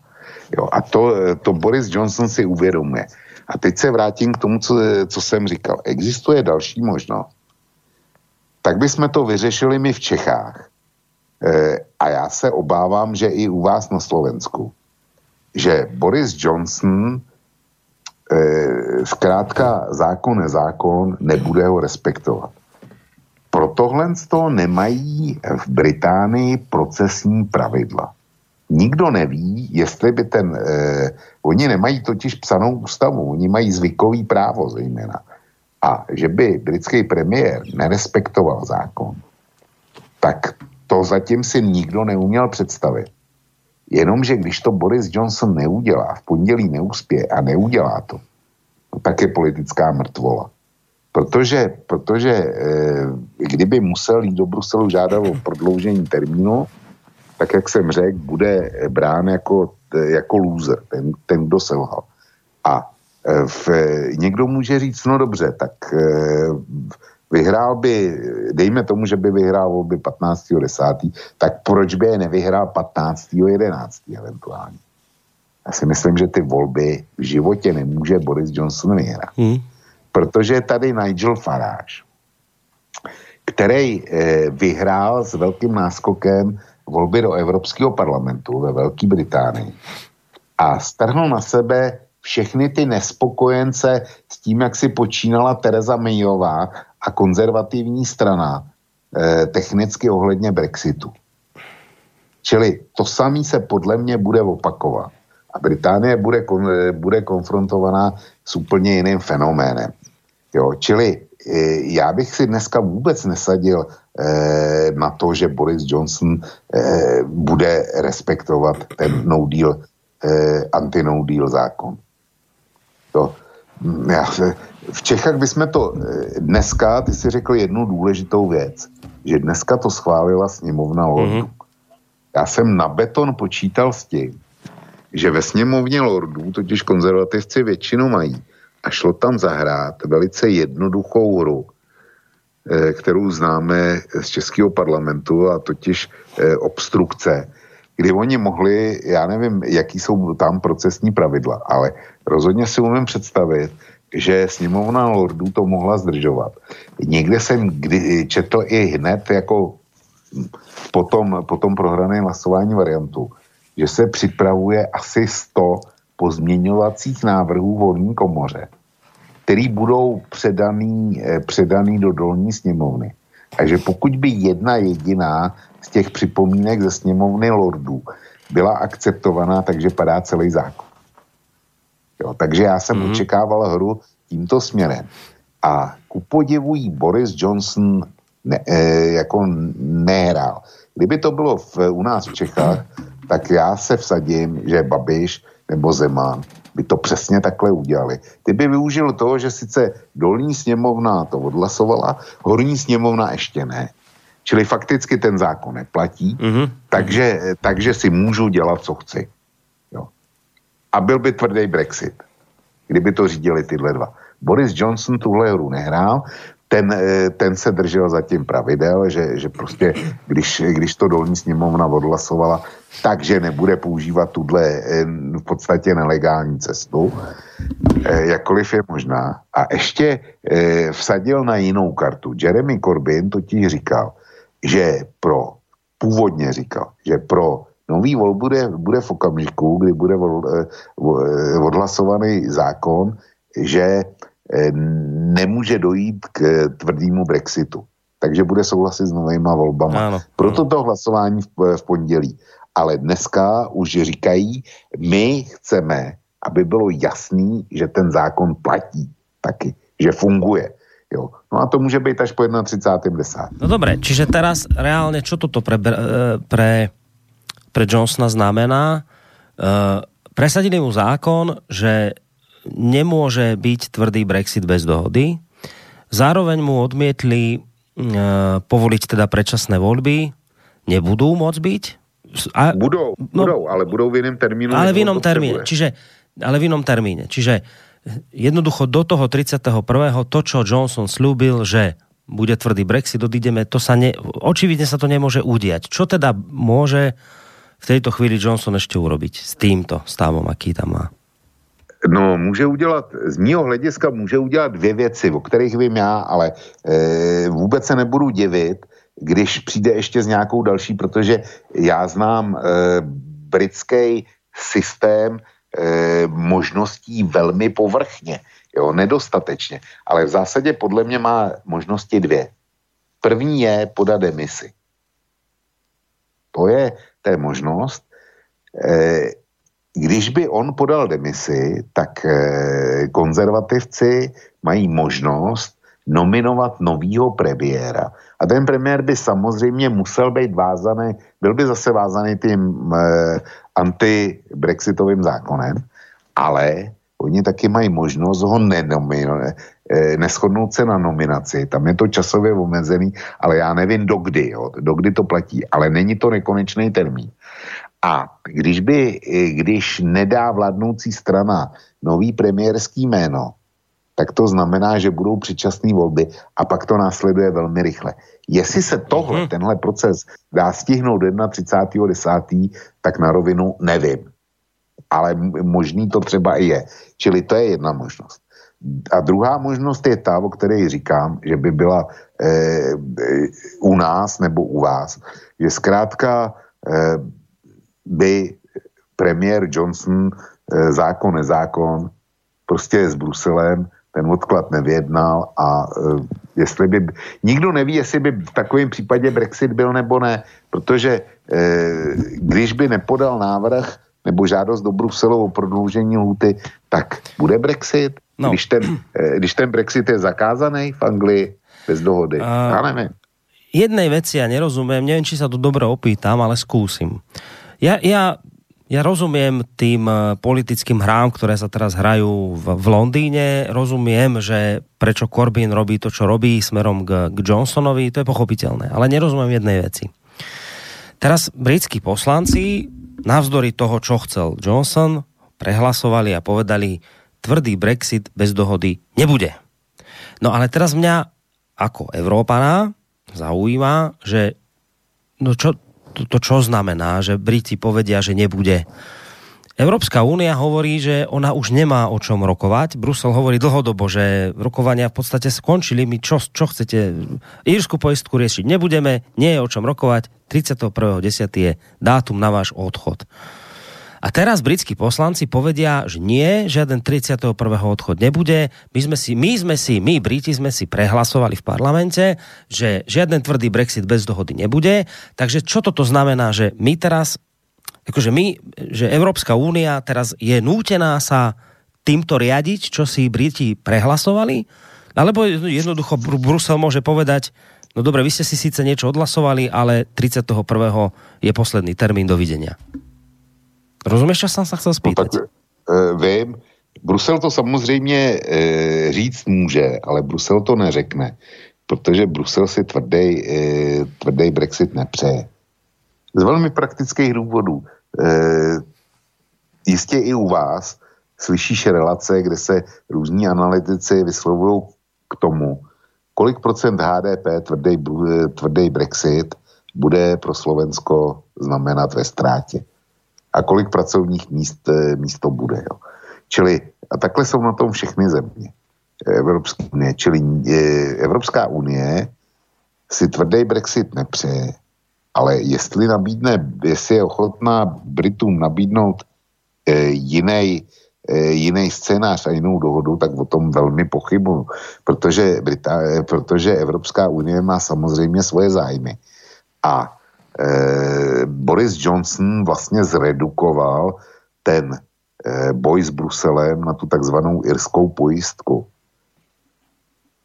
Jo, a to, to Boris Johnson si uvědomuje. A teď se vrátím k tomu, co, co jsem říkal. Existuje další možnost. Tak bychom to vyřešili my v Čechách. E, a já se obávám, že i u vás na Slovensku. Že Boris Johnson zkrátka zákon je zákon, nebude ho respektovat. Pro tohle to nemají v Británii procesní pravidla. Nikdo neví, jestli by ten... Eh, oni nemají totiž psanou ústavu, oni mají zvykový právo zejména. A že by britský premiér nerespektoval zákon, tak to zatím si nikdo neuměl představit. Jenomže když to Boris Johnson neudělá, v pondělí neuspěje a neudělá to, no tak je politická mrtvola. Protože, protože eh, kdyby musel jít do Bruselu žádat o prodloužení termínu, tak jak jsem řekl, bude brán jako, jako loser, ten, ten kdo selhal. A e, v, někdo může říct, no dobře, tak e, vyhrál by, dejme tomu, že by vyhrál volby 15.10., tak proč by je nevyhrál 15.11. eventuálně? Já si myslím, že ty volby v životě nemůže Boris Johnson vyhrát. Hmm. Protože je tady Nigel Farage, který eh, vyhrál s velkým náskokem volby do Evropského parlamentu ve Velké Británii a strhnul na sebe všechny ty nespokojence s tím, jak si počínala Tereza Mayová a konzervativní strana eh, technicky ohledně Brexitu. Čili to samé se podle mě bude opakovat. A Británie bude, kon, eh, bude konfrontovaná s úplně jiným fenoménem. Jo, čili e, já bych si dneska vůbec nesadil e, na to, že Boris Johnson e, bude respektovat ten no deal, e, anti-no deal zákon. To, já, v Čechách bychom to dneska, ty si řekl jednu důležitou věc, že dneska to schválila sněmovna Lordů. Mm-hmm. Já jsem na beton počítal s tím, že ve sněmovně Lordů totiž konzervativci většinu mají a šlo tam zahrát velice jednoduchou hru, eh, kterou známe z Českého parlamentu a totiž eh, obstrukce, kdy oni mohli, já nevím, jaký jsou tam procesní pravidla, ale rozhodně si umím představit, že sněmovna lordů to mohla zdržovat. Někde jsem kdy, četl i hned jako potom, potom prohrané hlasování variantu, že se připravuje asi 100 pozměňovacích návrhů volní komoře, který budou předaný, eh, předaný do dolní sněmovny. Takže pokud by jedna jediná z těch připomínek ze sněmovny lordů byla akceptovaná, takže padá celý zákon. Jo, takže já jsem mm-hmm. očekával hru tímto směrem. A ku podivu Boris Johnson ne, e, jako nehrál. Kdyby to bylo v, u nás v Čechách, tak já se vsadím, že Babiš nebo Zeman by to přesně takhle udělali. Ty by využil toho, že sice dolní sněmovna to odhlasovala, horní sněmovna ještě ne. Čili fakticky ten zákon neplatí, mm-hmm. takže, takže si můžu dělat, co chci. Jo. A byl by tvrdý Brexit, kdyby to řídili tyhle dva. Boris Johnson tuhle hru nehrál, ten, eh, ten se držel zatím pravidel, že, že prostě, když, když to dolní sněmovna odhlasovala, takže nebude používat tuhle eh, v podstatě nelegální cestu, eh, jakkoliv je možná. A ještě vsadil na jinou kartu. Jeremy Corbyn totiž říkal, že pro, původně říkal, že pro nový vol bude, bude v okamžiku, kdy bude odhlasovaný zákon, že nemůže dojít k tvrdému Brexitu. Takže bude souhlasit s novýma volbama. Ano. Proto to hlasování v, v pondělí. Ale dneska už říkají, my chceme, aby bylo jasný, že ten zákon platí taky, že funguje. Jo. No a to může být až po 31.10. No dobré, čiže teraz reálně, čo toto pre, eh, pre, pre Johnsona znamená? Uh, presadili mu zákon, že nemôže byť tvrdý Brexit bez dohody. Zároveň mu odmietli e, povoliť teda predčasné voľby. Nebudú môcť byť? A, budou, no, budou, ale budou v iném termínu. Ale v inom termíne. Čiže, ale v inom termíne. Čiže jednoducho do toho 31. to, čo Johnson slúbil, že bude tvrdý Brexit, odídeme, to sa ne, očividne sa to nemôže udiať. Čo teda môže v tejto chvíli Johnson ešte urobiť s týmto stavom, aký tam má? No, může udělat, z mého hlediska může udělat dvě věci, o kterých vím já, ale e, vůbec se nebudu divit, když přijde ještě s nějakou další, protože já znám e, britský systém e, možností velmi povrchně, jo, nedostatečně, ale v zásadě podle mě má možnosti dvě. První je podat demisi. To je, to je možnost. E, když by on podal demisi, tak eh, konzervativci mají možnost nominovat novýho premiéra. A ten premiér by samozřejmě musel být vázaný, byl by zase vázaný tím eh, anti-brexitovým zákonem, ale oni taky mají možnost ho nenominovat, eh, neschodnout se na nominaci. Tam je to časově omezený, ale já nevím dokdy, jo, dokdy to platí, ale není to nekonečný termín. A když by, když nedá vládnoucí strana nový premiérský jméno, tak to znamená, že budou předčasné volby a pak to následuje velmi rychle. Jestli se tohle, hmm. tenhle proces dá stihnout 31.10., tak na rovinu nevím. Ale možný to třeba i je. Čili to je jedna možnost. a druhá možnost je ta, o které říkám, že by byla eh, u nás nebo u vás, že zkrátka eh, by premiér Johnson eh, zákon, nezákon, prostě s Bruselem ten odklad nevyjednal a uh, jestli by, nikdo neví, jestli by v takovém případě Brexit byl nebo ne, protože uh, když by nepodal návrh nebo žádost do Bruselu o prodloužení lhuty, tak bude Brexit. No. Když, ten, když ten Brexit je zakázaný v Anglii bez dohody. Uh, Já nevím. Jednej veci ja nerozumiem, neviem, či sa to dobre opýtam, ale skúsim. Ja, ja ja rozumiem tým eh, politickým hrám, ktoré sa teraz hrajú v, v Londýne. Rozumiem, že prečo Corbyn robí to, čo robí smerom k, k Johnsonovi, to je pochopiteľné. Ale nerozumiem jednej veci. Teraz britskí poslanci, navzdory toho, čo chcel Johnson, prehlasovali a povedali, tvrdý Brexit bez dohody nebude. No ale teraz mňa ako Európana zaujíma, že no čo, to, to čo znamená, že Briti povedia, že nebude. Európska únia hovorí, že ona už nemá o čom rokovať. Brusel hovorí dlhodobo, že rokovania v podstate skončili. My čo, čo chcete? Írsku poistku riešiť nebudeme, nie je o čom rokovať. 31.10. je dátum na váš odchod. A teraz britskí poslanci povedia, že nie, žiaden 31. odchod nebude. My sme si, my sme si, my Briti sme si prehlasovali v parlamente, že žiaden tvrdý Brexit bez dohody nebude. Takže čo toto znamená, že my teraz, akože my, že Európska únia teraz je nútená sa týmto riadiť, čo si Briti prehlasovali? Alebo jednoducho Brusel môže povedať, no dobre, vy ste si síce niečo odhlasovali, ale 31. je posledný termín, dovidenia. Rozumíš, co jsem se chcel spýtat? No, tak, e, vím, Brusel to samozřejmě e, říct může, ale Brusel to neřekne, protože Brusel si tvrdý, e, tvrdý Brexit nepřeje. Z velmi praktických důvodů. E, jistě i u vás slyšíš relace, kde se různí analytici vyslovují k tomu, kolik procent HDP tvrdý, tvrdý Brexit bude pro Slovensko znamenat ve ztrátě a kolik pracovních míst, eh, míst to bude. Jo. Čili a takhle jsou na tom všechny země Evropské unie. Čili eh, Evropská unie si tvrdý Brexit nepřeje, ale jestli nabídne, jestli je ochotná Britům nabídnout eh, jiný jiný scénář a jinou dohodu, tak o tom velmi pochybuju, protože, Brita, protože Evropská unie má samozřejmě svoje zájmy. A Eh, Boris Johnson vlastně zredukoval ten eh, boj s Bruselem na tu takzvanou irskou pojistku.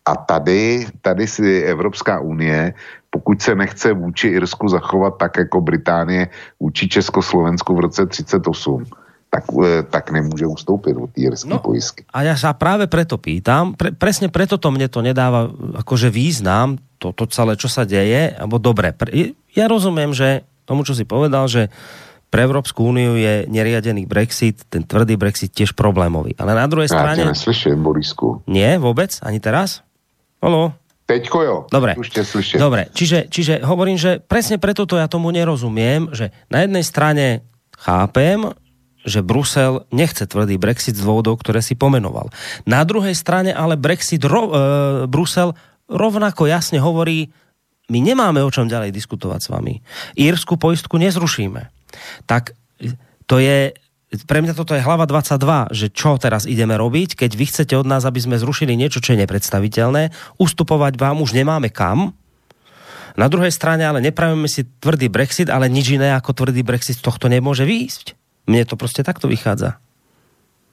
A tady, tady si Evropská unie, pokud se nechce vůči Irsku zachovat tak jako Británie vůči Československu v roce 38, tak, eh, tak nemůže ustoupit od té irské no, pojistky. A ja sa práve preto pýtam, pre, presne preto to mne to nedáva akože význam, to, to celé, čo sa deje, alebo dobre, pre, ja rozumiem, že tomu, čo si povedal, že pre Európsku úniu je neriadený Brexit, ten tvrdý Brexit tiež problémový. Ale na druhej strane... Ja neslyším, Borisku. Nie, vôbec? Ani teraz? Halo? Teďko jo. Dobre. Už Dobre, čiže, čiže hovorím, že presne preto to ja tomu nerozumiem, že na jednej strane chápem, že Brusel nechce tvrdý Brexit z dôvodov, ktoré si pomenoval. Na druhej strane ale Brexit, ro, e, Brusel rovnako jasne hovorí, my nemáme o čom ďalej diskutovať s vami. Írsku poistku nezrušíme. Tak to je, pre mňa toto je hlava 22, že čo teraz ideme robiť, keď vy chcete od nás, aby sme zrušili niečo, čo je nepredstaviteľné, ustupovať vám už nemáme kam, na druhej strane ale nepravíme si tvrdý Brexit, ale nič iné ako tvrdý Brexit z tohto nemôže výjsť. Mne to proste takto vychádza.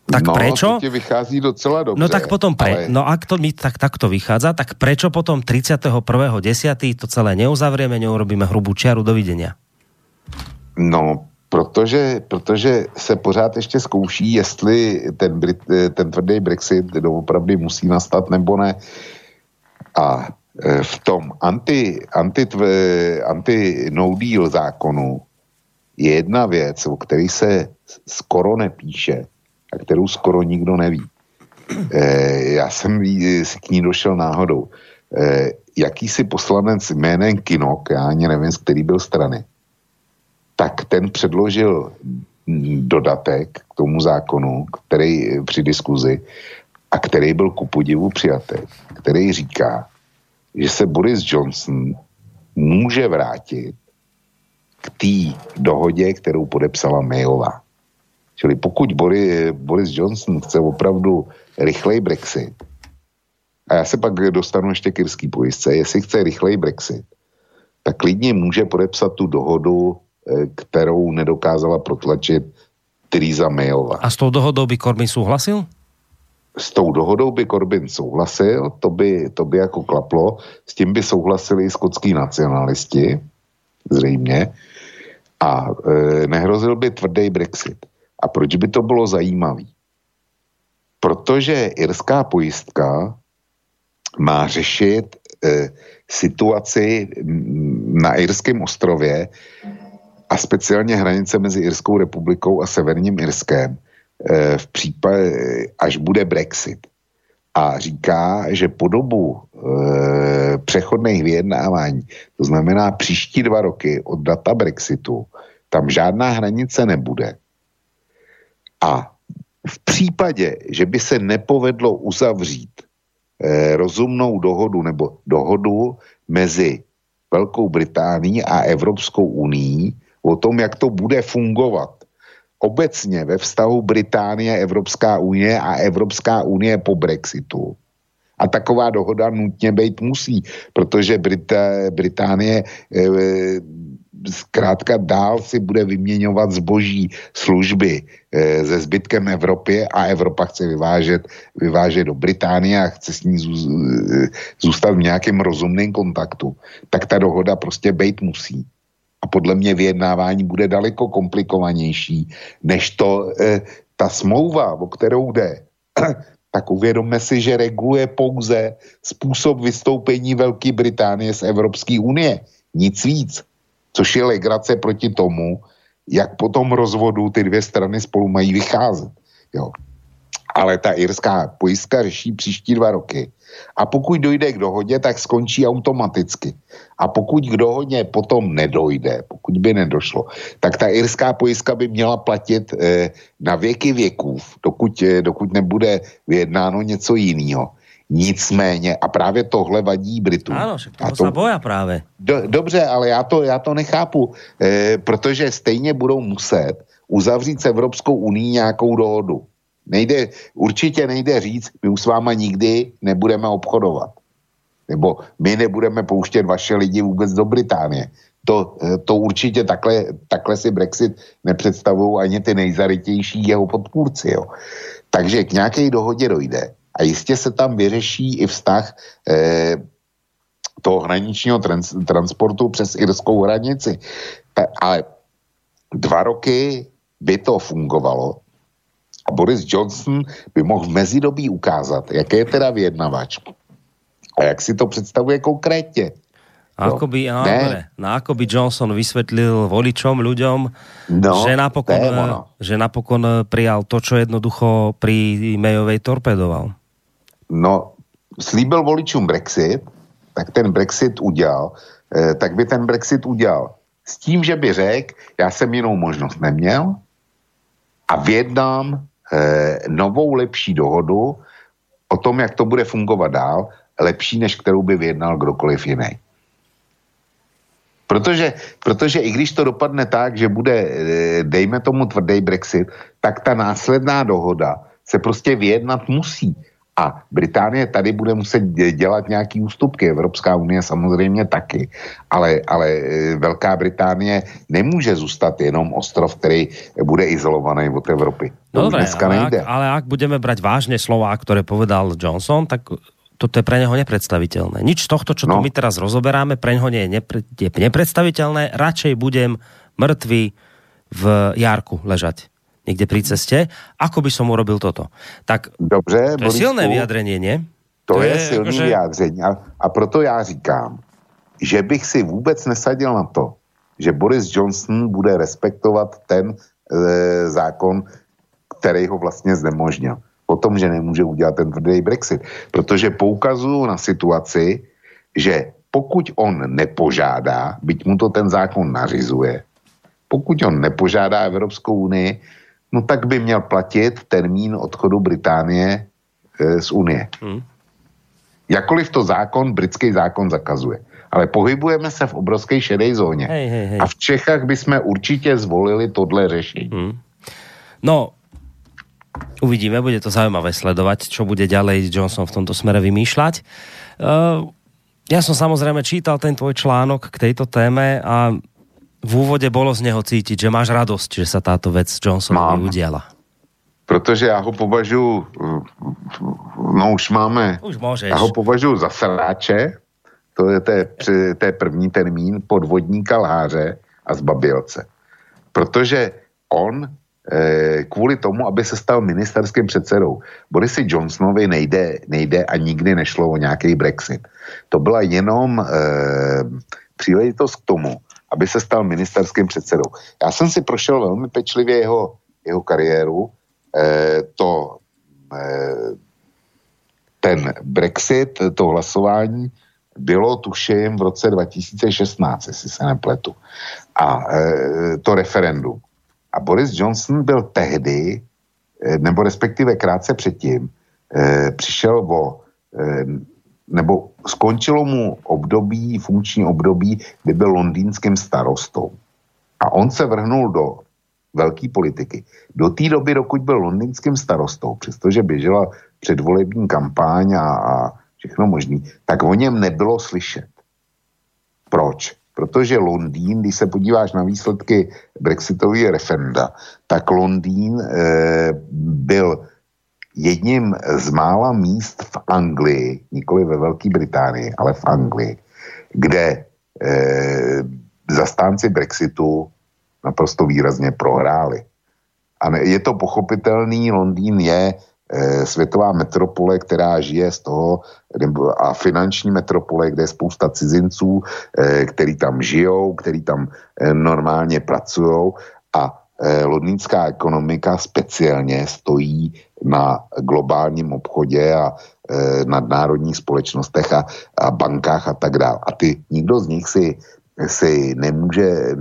Tak no, prečo? To vychází docela dobře. No tak potom, pre, ale... no ak to mi tak, takto vychádza, tak prečo potom 31.10. to celé neuzavrieme, neurobíme hrubú čiaru, dovidenia? No, protože, protože se pořád ještě zkouší, jestli ten, Brit, ten tvrdý Brexit doopravdy musí nastat nebo ne. A e, v tom anti, anti, anti no deal zákonu je jedna věc, o které se skoro nepíše, a kterou skoro nikdo neví. E, já jsem si k ní došel náhodou. E, jakýsi poslanec jménem Kinok, já ani nevím, z který byl strany, tak ten předložil dodatek k tomu zákonu, který při diskuzi a který byl ku podivu přijatý, který říká, že se Boris Johnson může vrátit k té dohodě, kterou podepsala Mayová. Čili pokud Boris, Johnson chce opravdu rychlej Brexit, a já se pak dostanu ještě k irský pojistce, jestli chce rychlej Brexit, tak klidně může podepsat tu dohodu, eh, kterou nedokázala protlačit Theresa Mayová. A s tou dohodou by Corbyn souhlasil? S tou dohodou by Corbyn souhlasil, to by, to by jako klaplo, s tím by souhlasili i skotský nacionalisti, zřejmě, a e, nehrozil by tvrdý Brexit. A proč by to bylo zajímavé? Protože irská pojistka má řešit e, situaci na Irském ostrově a speciálně hranice mezi Irskou republikou a Severním Irskem e, v případě, až bude Brexit. A říká, že po dobu e, přechodných vyjednávání, to znamená příští dva roky od data Brexitu, tam žádná hranice nebude. A v případě, že by se nepovedlo uzavřít eh, rozumnou dohodu nebo dohodu mezi Velkou Británií a Evropskou unii o tom, jak to bude fungovat obecně ve vztahu Británie, Evropská unie a Evropská unie po Brexitu. A taková dohoda nutně být musí, protože Brita, Británie eh, zkrátka dál si bude vyměňovat zboží, služby e, se zbytkem Evropy a Evropa chce vyvážet, vyvážet do Británie a chce s ní zůstat v nějakém rozumném kontaktu, tak ta dohoda prostě být musí. A podle mě vyjednávání bude daleko komplikovanější, než to e, ta smlouva, o kterou jde, tak uvědomme si, že reguluje pouze způsob vystoupení Velké Británie z Evropské unie. Nic víc což je legrace proti tomu, jak po tom rozvodu ty dvě strany spolu mají vycházet. Jo. Ale ta irská pojistka řeší příští dva roky. A pokud dojde k dohodě, tak skončí automaticky. A pokud k dohodě potom nedojde, pokud by nedošlo, tak ta irská pojistka by měla platit eh, na věky věků, dokud, eh, dokud nebude vyjednáno něco jiného. Nicméně, a právě tohle vadí Britům. Ano, to se boja právě. Do, dobře, ale já to, já to nechápu, e, protože stejně budou muset uzavřít s Evropskou unii nějakou dohodu. Nejde, určitě nejde říct, my už s váma nikdy nebudeme obchodovat. Nebo my nebudeme pouštět vaše lidi vůbec do Británie. To, eh, to určitě takhle, takhle si Brexit nepředstavují ani ty nejzarytější jeho podpůrci. Jo. Takže k nějaké dohodě dojde a jistě se tam vyřeší i vztah eh, toho hraničního trans, transportu přes irskou hranici. Ta, ale dva roky by to fungovalo a Boris Johnson by mohl v mezidobí ukázat, jaké je teda vyjednavač a jak si to představuje konkrétně. A ako by, no, ne. no, ako by Johnson vysvetlil voličom, ľuďom, no, že, napokon, že napokon prijal to, čo jednoducho pri Mayovej torpedoval no, slíbil voličům Brexit, tak ten Brexit udělal, eh, tak by ten Brexit udělal s tím, že by řekl, já jsem jinou možnost neměl a vyjednám eh, novou lepší dohodu o tom, jak to bude fungovat dál, lepší, než kterou by vyjednal kdokoliv jiný. Protože, protože i když to dopadne tak, že bude, eh, dejme tomu tvrdý Brexit, tak ta následná dohoda se prostě vyjednat musí. A Británie tady bude muset dělat nějaký ústupky, Evropská unie samozřejmě taky, ale, ale e, Velká Británie nemůže zůstat jenom ostrov, který bude izolovaný od Evropy. No dobré, ale, Ak, ale ak budeme brať vážne slova, ktoré povedal Johnson, tak toto je pre neho nepredstaviteľné. Nič z tohto, čo no. tu my teraz rozoberáme, pre neho nie je, nepre, je nepredstaviteľné. Radšej budem mŕtvý v Jarku ležať někde pri ceste, ako by som urobil toto. Tak Dobře, to je silné vyjadrenie, nie? To, to je, je silný že... vyjádření a, a proto já říkám, že bych si vůbec nesadil na to, že Boris Johnson bude respektovat ten e, zákon, který ho vlastně znemožnil. O tom, že nemůže udělat ten tvrdý Brexit. Protože poukazuju na situaci, že pokud on nepožádá, byť mu to ten zákon nařizuje, pokud on nepožádá Evropskou unii, no tak by měl platit termín odchodu Británie e, z Unie. Hmm. Jakoliv to zákon, britský zákon zakazuje. Ale pohybujeme se v obrovské šedé zóně. Hej, hej, hej. A v Čechách bychom určitě zvolili tohle řešení. Hmm. No, uvidíme, bude to zaujímavé sledovať, čo bude ďalej Johnson v tomto smere vymýšľať. Uh, ja som samozrejme čítal ten tvoj článok k tejto téme a v úvode bolo z neho cítiť, že máš radosť, že sa táto vec Johnsonovi udiala. Protože já ho považuji, no už máme, už můžeš. já ho považuji za sráče, to je, té, to je první termín, podvodníka lháře a zbabilce. Protože on eh, kvůli tomu, aby se stal ministerským předsedou, Borisi Johnsonovi nejde, nejde a nikdy nešlo o nějaký Brexit. To byla jenom eh, příležitost k tomu, aby se stal ministerským předsedou. Já jsem si prošel velmi pečlivě jeho, jeho kariéru. Eh, to, eh, ten Brexit, to hlasování bylo tuším v roce 2016, jestli se nepletu. A eh, to referendum. A Boris Johnson byl tehdy, eh, nebo respektive krátce předtím, eh, přišel o eh, nebo skončilo mu období, funkční období, kdy byl londýnským starostou. A on se vrhnul do velké politiky. Do té doby, dokud byl londýnským starostou, přestože běžela předvolební kampaň a, a všechno možný, tak o něm nebylo slyšet. Proč? Protože Londýn, když se podíváš na výsledky Brexitového referenda, tak Londýn e, byl jedním z mála míst v Anglii, nikoli ve Velké Británii, ale v Anglii, kde e, zastánci Brexitu naprosto výrazně prohráli. A ne, je to pochopitelný, Londýn je e, světová metropole, která žije z toho, a finanční metropole, kde je spousta cizinců, e, který tam žijou, který tam e, normálně pracují a londýnská ekonomika speciálně stojí na globálním obchodě a e, nadnárodních společnostech a, a bankách a tak dále. A ty, nikdo z nich si, si nemůže,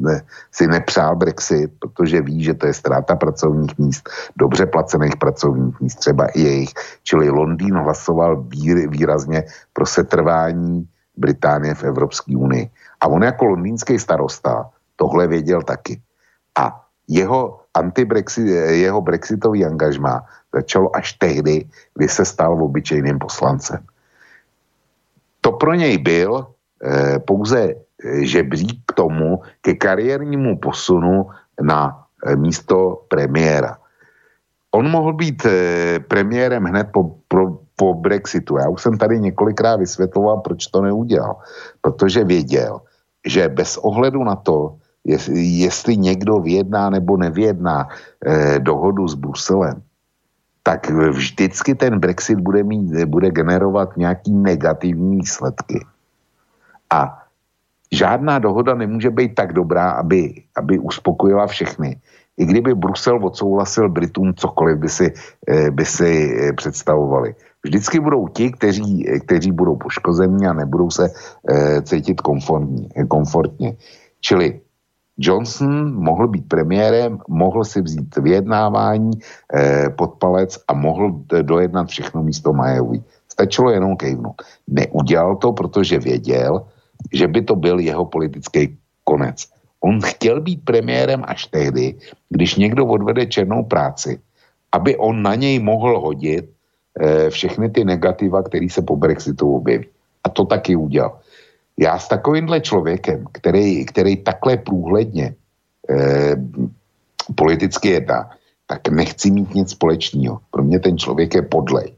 ne, si nepřál Brexit, protože ví, že to je ztráta pracovních míst, dobře placených pracovních míst, třeba i jejich. Čili Londýn hlasoval výr, výrazně pro setrvání Británie v Evropské unii. A on jako londýnský starosta tohle věděl taky. Jeho anti-Brexit, jeho brexitový angažmá začalo až tehdy, kdy se stal obyčejným poslancem. To pro něj byl eh, pouze eh, žebřík k tomu, ke kariérnímu posunu na eh, místo premiéra. On mohl být eh, premiérem hned po, pro, po Brexitu. Já už jsem tady několikrát vysvětloval, proč to neudělal. Protože věděl, že bez ohledu na to, jestli, někdo vyjedná nebo nevyjedná eh, dohodu s Bruselem, tak vždycky ten Brexit bude, mít, bude generovat nějaký negativní výsledky. A žádná dohoda nemůže být tak dobrá, aby, aby uspokojila všechny. I kdyby Brusel odsouhlasil Britům cokoliv by si, eh, by si eh, představovali. Vždycky budou ti, kteří, kteří budou poškození a nebudou se eh, cítit komfortně. Čili Johnson mohl být premiérem, mohl si vzít vyjednávání eh, pod palec a mohl dojednat všechno místo Majevovi. Stačilo jenom kejvnout. Neudělal to, protože věděl, že by to byl jeho politický konec. On chtěl být premiérem až tehdy, když někdo odvede černou práci, aby on na něj mohl hodit eh, všechny ty negativa, které se po Brexitu objeví. A to taky udělal. Já s takovýmhle člověkem, který, který takhle průhledně eh, politicky jedná, tak nechci mít nic společného. Pro mě ten člověk je podlej.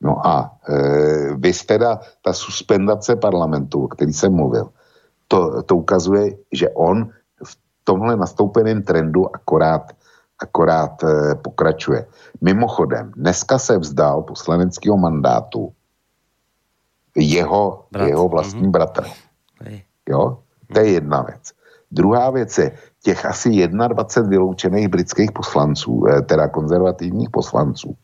No a e, vy teda ta suspendace parlamentu, o který jsem mluvil, to, to ukazuje, že on v tomhle nastoupeném trendu akorát, akorát e, pokračuje. Mimochodem, dneska se vzdal poslaneckého mandátu jeho, Brat. jeho vlastní mm-hmm. bratr. Jo? To je jedna věc. Druhá věc je, těch asi 21 vyloučených britských poslanců, eh, teda konzervativních poslanců,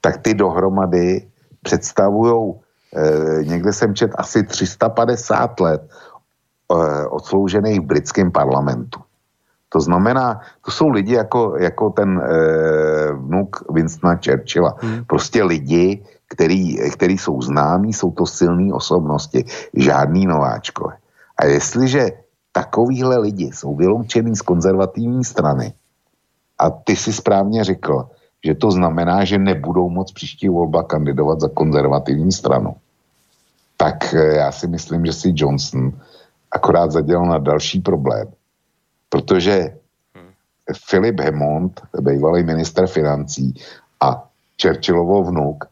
tak ty dohromady představují, eh, někde jsem čet, asi 350 let eh, odsloužených v britském parlamentu. To znamená, to jsou lidi jako, jako ten e, vnuk Winstona Churchilla. Hmm. Prostě lidi, který, který jsou známí, jsou to silné osobnosti, žádný nováčkové. A jestliže takovýhle lidi jsou vyloučený z konzervativní strany, a ty si správně řekl, že to znamená, že nebudou moc příští volba kandidovat za konzervativní stranu, tak eh, já si myslím, že si Johnson akorát zadělal na další problém. Protože Filip Hemond, bývalý minister financí a Churchillovo vnuk,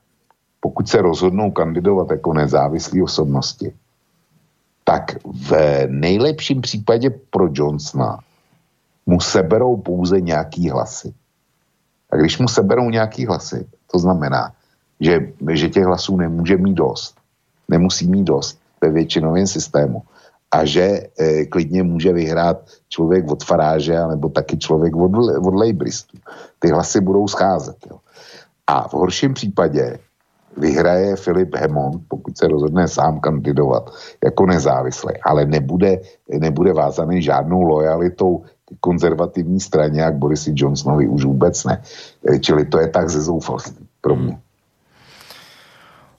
pokud se rozhodnou kandidovat jako nezávislí osobnosti, tak v nejlepším případě pro Johnsona mu seberou pouze nějaký hlasy. A když mu seberou nějaký hlasy, to znamená, že, že těch hlasů nemůže mít dost, nemusí mít dost ve většinovém systému a že e, klidně může vyhrát člověk od faráže nebo taky člověk od, od lejbristů. Ty hlasy budou scházet. Jo. A v horším případě vyhraje Filip Hemond, pokud se rozhodne sám kandidovat jako nezávislý, ale nebude, nebude vázaný žádnou lojalitou konzervativní straně, jak Borisi Johnsonovi už vůbec ne. E, čili to je tak ze zoufalství pro mě.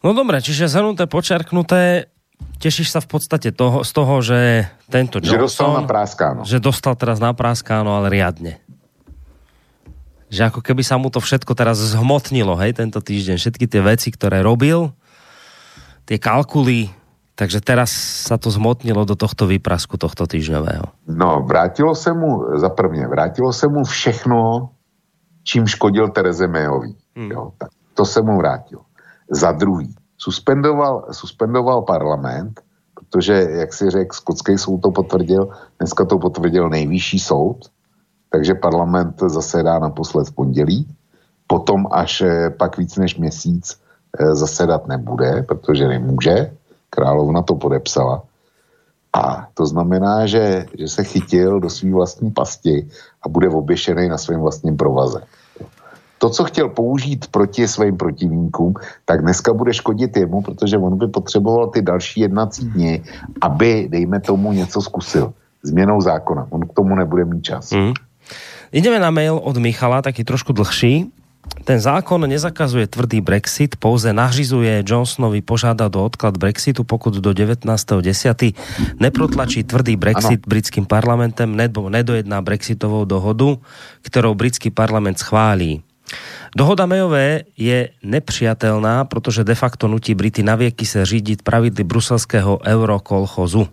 No dobré, čiže zhrnuté, počerknuté, tešíš sa v podstate toho, z toho, že tento Johnson... Že dostal na práskáno. Že dostal teraz na práskáno, ale riadne. Že ako keby sa mu to všetko teraz zhmotnilo, hej, tento týždeň. Všetky tie veci, ktoré robil, tie kalkuly, takže teraz sa to zhmotnilo do tohto výprasku tohto týždňového. No, vrátilo se mu, za prvně, vrátilo se mu všechno, čím škodil Tereze Mayovi. Hmm. Jo, tak to se mu vrátilo. Za druhý, suspendoval, suspendoval parlament, protože, jak si řekl, skotský soud to potvrdil, dneska to potvrdil nejvyšší soud, takže parlament zasedá naposled v pondělí, potom až eh, pak víc než měsíc eh, zasedat nebude, protože nemůže, královna to podepsala. A to znamená, že, že se chytil do své vlastní pasti a bude oběšený na svém vlastním provaze to, co chtěl použít proti svým protivníkům, tak dneska bude škodit jemu, protože on by potřeboval ty další jednací dny, aby, dejme tomu, něco zkusil. Změnou zákona. On k tomu nebude mít čas. Mm. Ideme na mail od Michala, taký trošku dlhší. Ten zákon nezakazuje tvrdý Brexit, pouze nařizuje Johnsonovi požádať do odklad Brexitu, pokud do 19.10. neprotlačí tvrdý Brexit ano. britským parlamentem nebo nedojedná Brexitovou dohodu, ktorou britský parlament schválí. Dohoda Mejové je nepřijatelná, protože de facto nutí Brity navieky se řídit pravidly bruselského eurokolchozu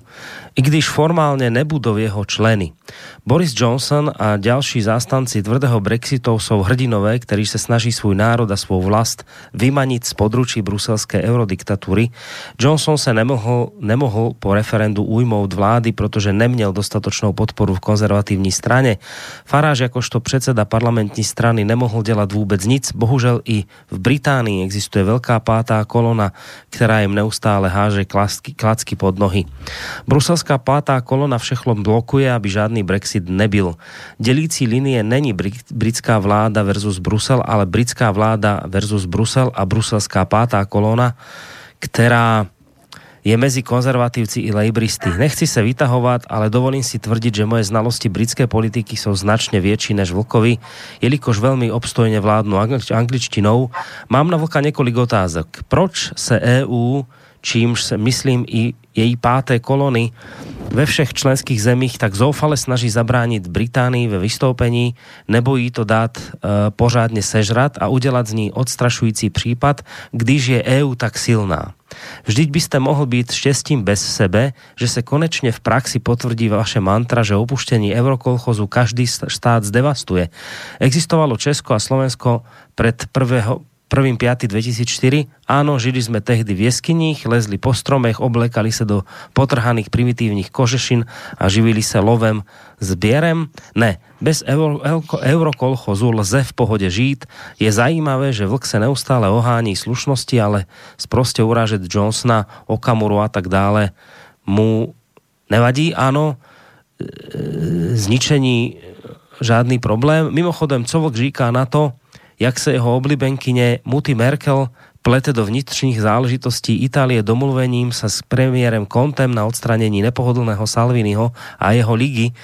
i když formálne nebudou jeho členy. Boris Johnson a ďalší zástanci tvrdého Brexitov sú hrdinové, ktorí sa snaží svoj národ a svou vlast vymaniť z područí bruselské eurodiktatúry. Johnson sa nemohol, nemohol po referendu ujmout vlády, protože neměl dostatočnou podporu v konzervatívní strane. Farage jakožto predseda parlamentní strany nemohol delať vôbec nic. Bohužel i v Británii existuje veľká pátá kolona, ktorá im neustále háže klacky, klacky pod nohy. Bruselská pátá kolona všechlo blokuje, aby žádný Brexit nebyl. Delící linie není britská vláda versus Brusel, ale britská vláda versus Brusel a bruselská pátá kolona, která je mezi konzervatívci i lejbristy. Nechci sa vytahovať, ale dovolím si tvrdiť, že moje znalosti britské politiky sú značne väčší než Vlkovi, jelikož veľmi obstojne vládnu angličtinou. Mám na Vlka niekoľko otázok. Proč se EU čímž myslím i její páté kolony ve všech členských zemích tak zoufale snaží zabránit Británii ve vystoupení, nebojí to dát e, pořádně sežrat a udělat z ní odstrašující případ, když je EU tak silná. Vždyť byste mohl být štěstím bez sebe, že se konečně v praxi potvrdí vaše mantra, že opuštení eurokolchozu každý štát zdevastuje. Existovalo Česko a Slovensko pred prvého, 1.5.2004. Áno, žili sme tehdy v jeskyních, lezli po stromech, oblekali sa do potrhaných primitívnych kožešin a živili sa lovem zbierem. Ne, bez euro, eurokolchozu lze v pohode žít. Je zajímavé, že vlk se neustále ohání slušnosti, ale sproste urážet Johnsona, Okamuru a tak dále mu nevadí. Áno, e, zničení žádný problém. Mimochodem, co vlk říká na to, jak se jeho oblibenkyne Muty Merkel plete do vnitřních záležitostí Itálie domluvením sa s premiérem Kontem na odstranení nepohodlného Salviniho a jeho ligy.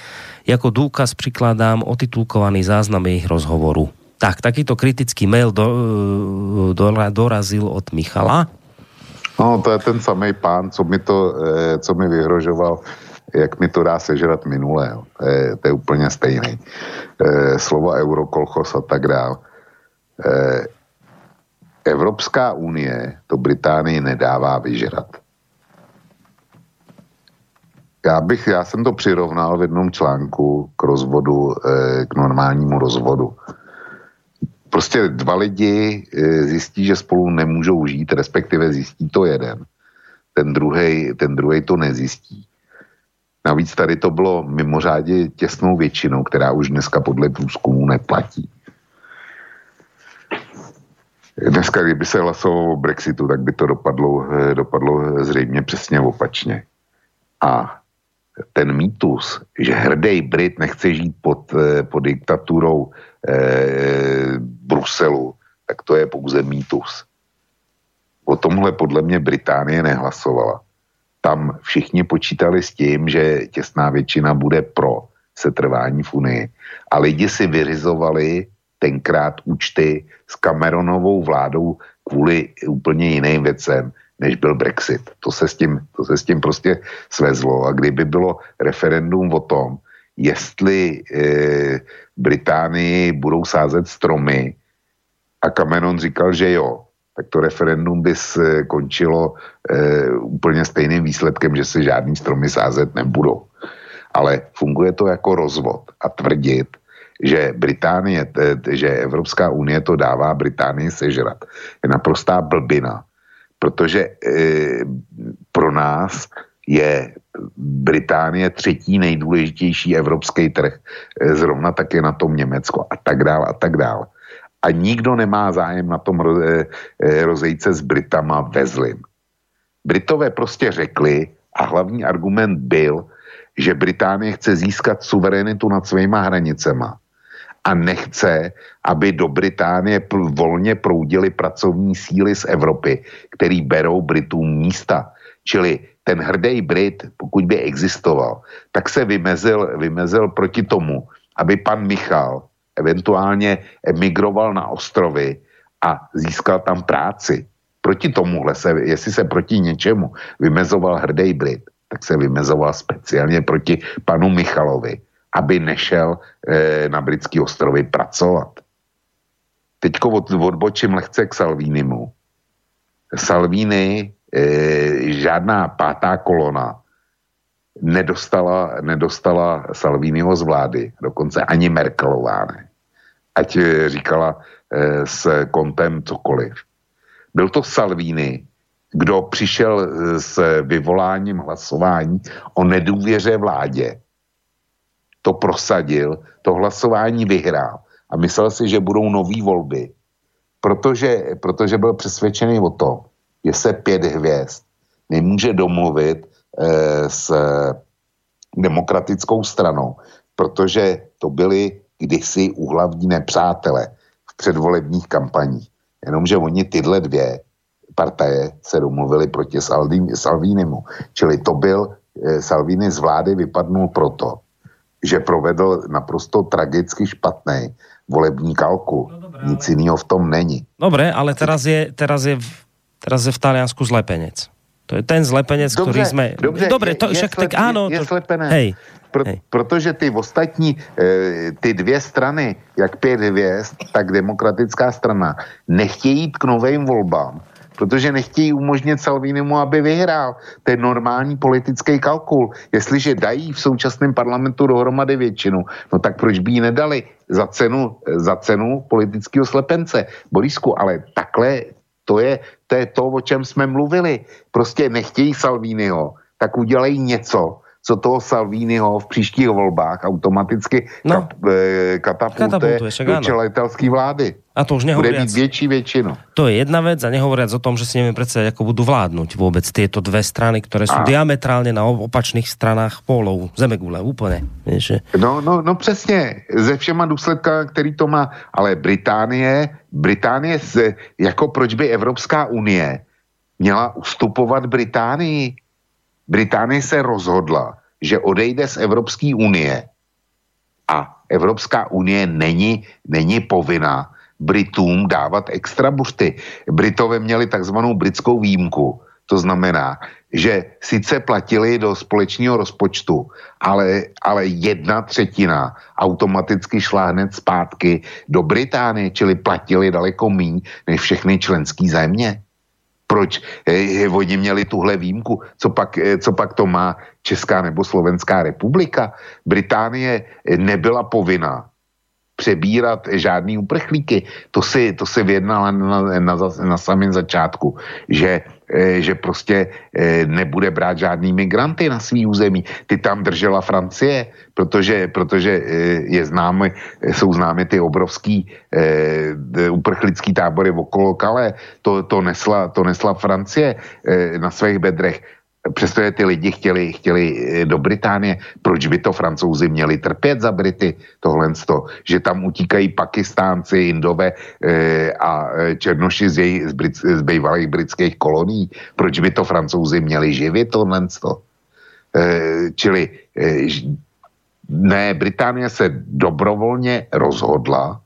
Jako důkaz přikladám otitulkovaný záznam jejich rozhovoru. Tak, takýto kritický mail do, do, dorazil od Michala. No, to je ten samý pán, co mi, to, eh, co mi vyhrožoval, jak mi to dá sežrat minulé. To je, to je úplně stejný. Eh, slova eurokolchos a tak dále. Evropská unie to Británii nedává vyžrat. Já bych, já jsem to přirovnal v jednom článku k rozvodu, k normálnímu rozvodu prostě dva lidi eh, zjistí, že spolu nemůžou žít, respektive zjistí to jeden. Ten druhý ten druhej to nezjistí. Navíc tady to bylo mimořádně těsnou většinou, která už dneska podle průzkumu neplatí. Dneska, kdyby se hlasovalo o Brexitu, tak by to dopadlo, eh, dopadlo zřejmě přesně opačně. A ten mýtus, že hrdý Brit nechce žít pod, eh, pod diktaturou eh, Bruselu, tak to je pouze mýtus. O tomhle podle mě Británie nehlasovala. Tam všichni počítali s tím, že těsná většina bude pro setrvání v Unii. A lidi si vyřizovali tenkrát účty s Cameronovou vládou kvůli úplně jiným věcem, než byl Brexit. To se s tím, to se s tím prostě svezlo. A kdyby bylo referendum o tom, jestli e, Británii budou sázet stromy a Cameron říkal, že jo, tak to referendum by skončilo e, úplně stejným výsledkem, že se žádný stromy sázet nebudou. Ale funguje to jako rozvod a tvrdit, že Británie, že Evropská unie to dává Británii sežrat, je naprostá blbina protože e, pro nás je Británie třetí nejdůležitější evropský trh, e, zrovna tak je na tom Německo a tak dál a tak dál. A nikdo nemá zájem na tom roze, e, rozejít se s Britama ve zlým. Britové prostě řekli a hlavní argument byl, že Británie chce získat suverenitu nad svýma hranicema a nechce, aby do Británie volně proudily pracovní síly z Evropy, který berou Britům místa. Čili ten hrdý Brit, pokud by existoval, tak se vymezil, vymezil proti tomu, aby pan Michal eventuálně emigroval na ostrovy a získal tam práci. Proti tomuhle se, jestli se proti něčemu vymezoval hrdý Brit, tak se vymezoval speciálně proti panu Michalovi, aby nešel e, na britský ostrovy pracovat. Teďko od, odbočím lehce k Salvínimu. Salvíny, e, žádná pátá kolona nedostala, nedostala Salvínyho z vlády, dokonce ani Merkelová ne. Ať e, říkala e, s kontem cokoliv. Byl to Salvíny, kdo přišel s vyvoláním hlasování o nedůvěře vládě to prosadil, to hlasování vyhrál a myslel si, že budou nové volby, protože, protože byl přesvědčený o tom, že se pět hvězd nemůže domluvit eh, s demokratickou stranou, protože to byli kdysi úhlavní nepřátelé v předvolebních kampaních. Jenomže oni tyhle dvě partaje se domluvili proti Salvinimu. Čili to byl, eh, Salvini z vlády vypadnul proto, že provedl naprosto tragicky špatný volební kalkul. No, dobré, Nic ale... jiného v tom není. Dobre, ale teraz je, teraz je, teraz je v Taliansku zlepenec. To je ten zlepenec, dobře, ktorý sme... Dobře, Dobre, to, je, však je, tak áno... Je, je slepené. Hej. Pro, hej. Protože ty ostatní, e, ty dvě strany, jak pět hvězd, tak demokratická strana, nechtějí jít k novým volbám protože nechtějí umožnit Salvinimu, aby vyhrál. To je normální politický kalkul. Jestliže dají v současném parlamentu dohromady většinu, no tak proč by ji nedali za cenu, za cenu politického slepence? Borisku, ale takhle to je, to je to, o čem jsme mluvili. Prostě nechtějí Salviniho, tak udělají něco, co toho Salviniho v příštích volbách automaticky no. kap, e, katapultuje, katapultuje do čelitelské vlády. A to už nehovoriac... Bude mít větší většinu. To je jedna vec a nehovoriac o tom, že si neviem predstaviť, ako budú vládnuť vôbec tieto dve strany, ktoré sú a... diametrálne na opačných stranách pólov Zemegule, úplne. Vieš, no, no, no přesně, ze všema důsledka, který to má, ale Británie, Británie, se, jako proč by Evropská unie měla ustupovat Británii? Británie se rozhodla, že odejde z Evropské unie A Evropská unie není, není povinná Britům dávat extra bušty. Britové měli takzvanou britskou výjimku. To znamená, že sice platili do společného rozpočtu, ale, ale jedna třetina automaticky šla hned zpátky do Británie, čili platili daleko míň než všechny členské země. Proč eh, oni měli tuhle výjimku? Co pak, eh, co pak to má Česká nebo Slovenská republika? Británie nebyla povinná přebírat žádný uprchlíky. To si, to si vyjednala na, na, na, samém začátku, že Eh, že prostě eh, nebude brát žádný migranty na svý území. Ty tam držela Francie, protože, protože eh, je známy, jsou známy ty obrovský uprchlický tábory okolo Kale. To, to, nesla, to nesla Francie na svých bedrech přestože ty lidi chtěli, chtěli eh, do Británie, proč by to francouzi měli trpět za Brity, tohle to, že tam utíkají pakistánci, indové e, a eh, černoši z, jej, z, Brit, z bývalých britských kolonií, proč by to francouzi měli živit? Tohle to. E, čili e, ne, Británie se dobrovolně rozhodla,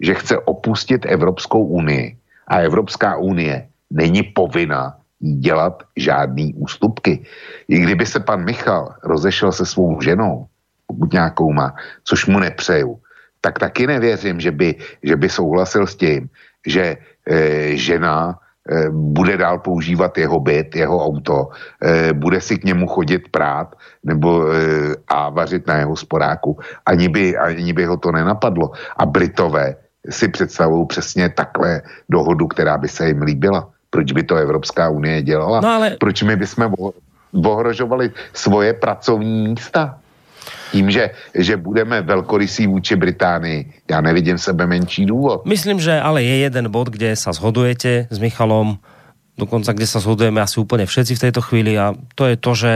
že chce opustit Evropskou unii. A Evropská unie není povinna dělat žádný ústupky. I kdyby se pan Michal rozešel se svou ženou, pokud nějakou má, což mu nepřeju, tak taky nevěřím, že by, že by souhlasil s tím, že e, žena e, bude dál používat jeho byt, jeho auto, e, bude si k němu chodit prát nebo e, a vařit na jeho sporáku. Ani by, ani by ho to nenapadlo. A Britové si představují přesně takhle dohodu, která by se jim líbila. Proč by to Evropská unie dělala? No ale... Proč my bychom ohrožovali svoje pracovní místa? Tím, že, že budeme velkorysí vůči Británii. Já nevidím sebe menší důvod. Myslím, že ale je jeden bod, kde sa zhodujete s Michalom, dokonca kde sa zhodujeme asi úplne všetci v tejto chvíli a to je to, že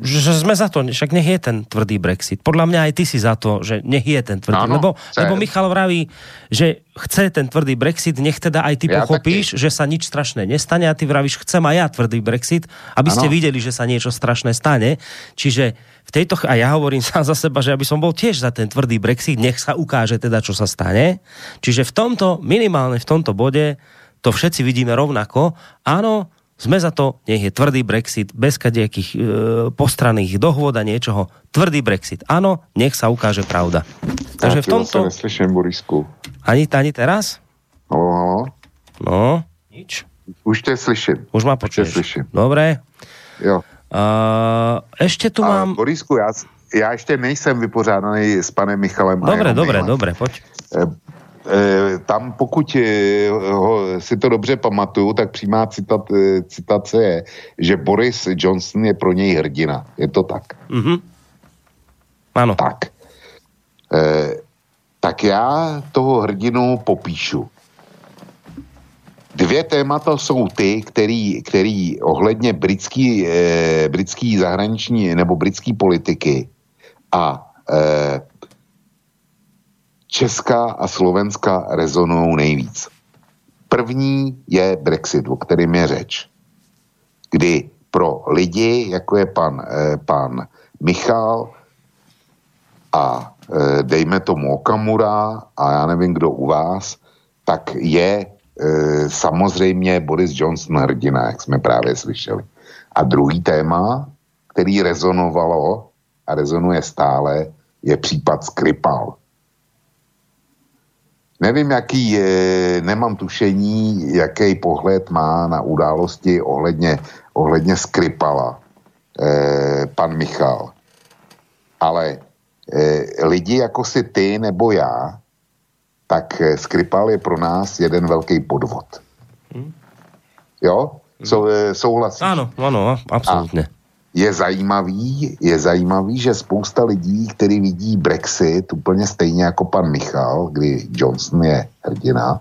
že sme za to, však nech je ten tvrdý Brexit. Podľa mňa aj ty si za to, že nech je ten tvrdý. Áno, lebo, lebo Michal vraví, že chce ten tvrdý Brexit, nech teda aj ty ja pochopíš, taky. že sa nič strašné nestane a ty vravíš, chcem aj ja tvrdý Brexit, aby ano. ste videli, že sa niečo strašné stane. Čiže v tejto, a ja hovorím sám za seba, že aby som bol tiež za ten tvrdý Brexit, nech sa ukáže teda, čo sa stane. Čiže v tomto, minimálne v tomto bode, to všetci vidíme rovnako. Áno, sme za to, nech je tvrdý Brexit, bez kadejakých e, postranných dohôd a niečoho. Tvrdý Brexit. Áno, nech sa ukáže pravda. Takže v tomto... neslyším, Borisku. Ani, ani teraz? No, no. nič. Už te slyším. Už ma počuješ. slyším. Dobre. Jo. Uh, ešte tu mám... Borisku, já, já ještě nejsem vypořádaný s panem Michalem. Dobre, dobre, dobre, poď. Eh, tam pokud eh, si to dobře pamatuju, tak přímá citat, eh, citace je, že Boris Johnson je pro něj hrdina. Je to tak? Mm-hmm. Ano. Tak. E, tak já toho hrdinu popíšu. Dvě témata jsou ty, který, který ohledně britský, e, britský zahraniční nebo britský politiky a e, Česká a Slovenska rezonují nejvíc. První je Brexit, o kterém je řeč. Kdy pro lidi, jako je pan, eh, pan Michal a eh, dejme tomu Okamura a já nevím, kdo u vás, tak je eh, samozřejmě Boris Johnson hrdina, jak jsme právě slyšeli. A druhý téma, který rezonovalo a rezonuje stále, je případ Skripal. Nevím, jaký je, nemám tušení, jaký pohled má na události ohledně, ohledně Skripala eh, pan Michal. Ale eh, lidi jako si ty nebo já, tak eh, Skripal je pro nás jeden velký podvod. Hmm. Jo? Sou, eh, souhlasíš? Ano, ano, absolutně. A, je zajímavý, je zajímavý, že spousta lidí, kteří vidí Brexit úplně stejně jako pan Michal, kdy Johnson je hrdina,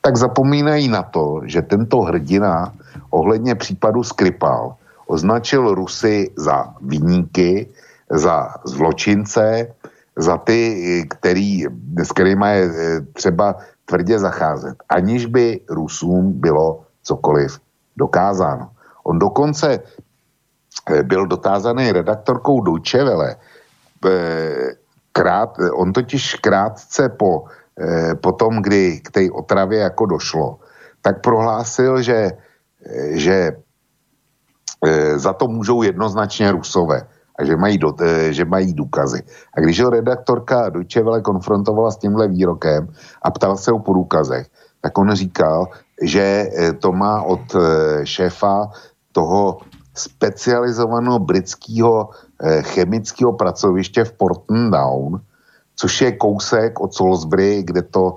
tak zapomínají na to, že tento hrdina ohledně případu Skripal označil Rusy za viníky, za zločince, za ty, který, s kterými je eh, třeba tvrdě zacházet, aniž by Rusům bylo cokoliv dokázáno. On dokonce byl dotázaný redaktorkou Deutsche eh, krát, on totiž krátce po, eh, po tom, kdy k té otravě jako došlo, tak prohlásil, že, eh, že eh, za to můžou jednoznačně Rusové a že mají, do, eh, že mají důkazy. A když ho redaktorka Deutsche konfrontovala s tímhle výrokem a ptala se ho po důkazech, tak on říkal, že eh, to má od eh, šéfa toho specializovaného britského chemického pracoviště v Porton Down, což je kousek od Salisbury, kde, to,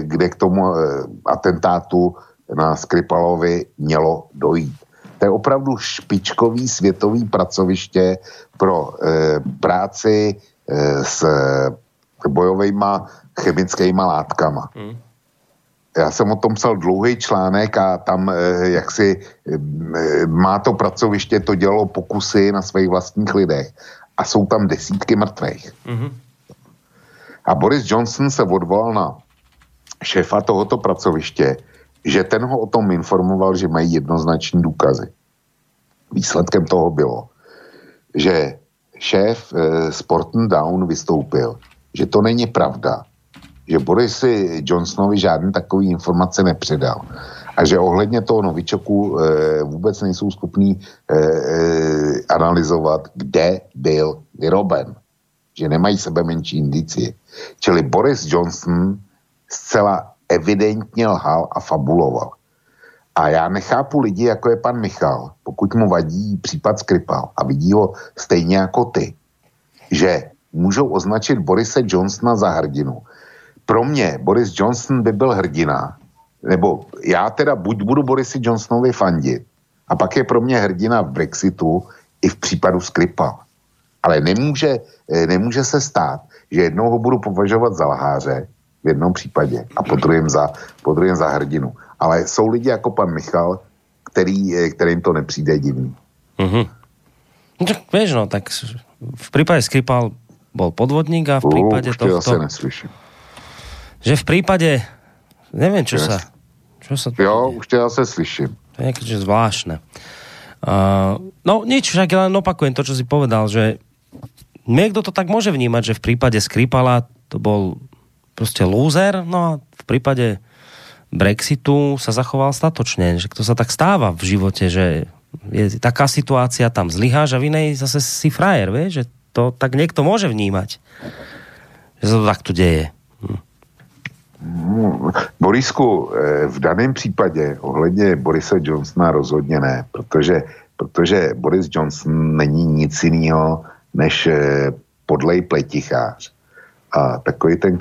kde k tomu atentátu na Skripalovi mělo dojít. To je opravdu špičkový světový pracoviště pro práci s bojovými chemickými látkama. Hmm. Já jsem o tom psal dlouhý článek a tam e, jak si e, má to pracoviště, to dělalo pokusy na svých vlastních lidech a jsou tam desítky mrtvých. Hmm. A Boris Johnson se odvolal na šéfa tohoto pracoviště, že ten ho o tom informoval, že mají jednoznační důkazy. Výsledkem toho bylo, že šéf e, Sporten Down vystoupil, že to není pravda, že Borisy Johnsonovi žádný takový informace nepředal a že ohledně toho novičoku e, vůbec nejsou schopní e, e, analyzovat, kde byl vyroben. Že nemají sebe menší indicie. Čili Boris Johnson zcela evidentně lhal a fabuloval. A já nechápu lidi, jako je pan Michal, pokud mu vadí případ Skripal a vidí ho stejně jako ty, že můžou označit Borise Johnsona za hrdinu. Pro mě Boris Johnson by byl hrdina, nebo já teda buď budu Borisi Johnsonovi fandit, a pak je pro mě hrdina v Brexitu i v případu Skripal. Ale nemůže, eh, nemůže se stát, že jednou ho budu považovat za lháře, v jednom případě a po druhém za, po druhém za hrdinu. Ale jsou lidi jako pan Michal, který, eh, kterým to nepřijde divný. Mm-hmm. No tak vieš, no, tak v prípade Skripal bol podvodník a v prípade uh, tohto... neslyším. Že v prípade... Neviem, čo sa... Čo sa to jo, už tě zase slyším. To je nejaké zvláštne. Uh, no nič, však len opakujem to, čo si povedal, že niekto to tak môže vnímať, že v prípade Skripala to bol proste lúzer, no a v prípade Brexitu sa zachoval statočne, že to sa tak stáva v živote, že je taká situácia, tam zlyháš a v inej zase si frajer, vie? že to tak niekto môže vnímať, že sa to takto deje. Borisku, eh, v daném případě ohledně Borise Johnsona rozhodně ne, protože, protože Boris Johnson není nic jiného než eh, podlej pletichář a takový ten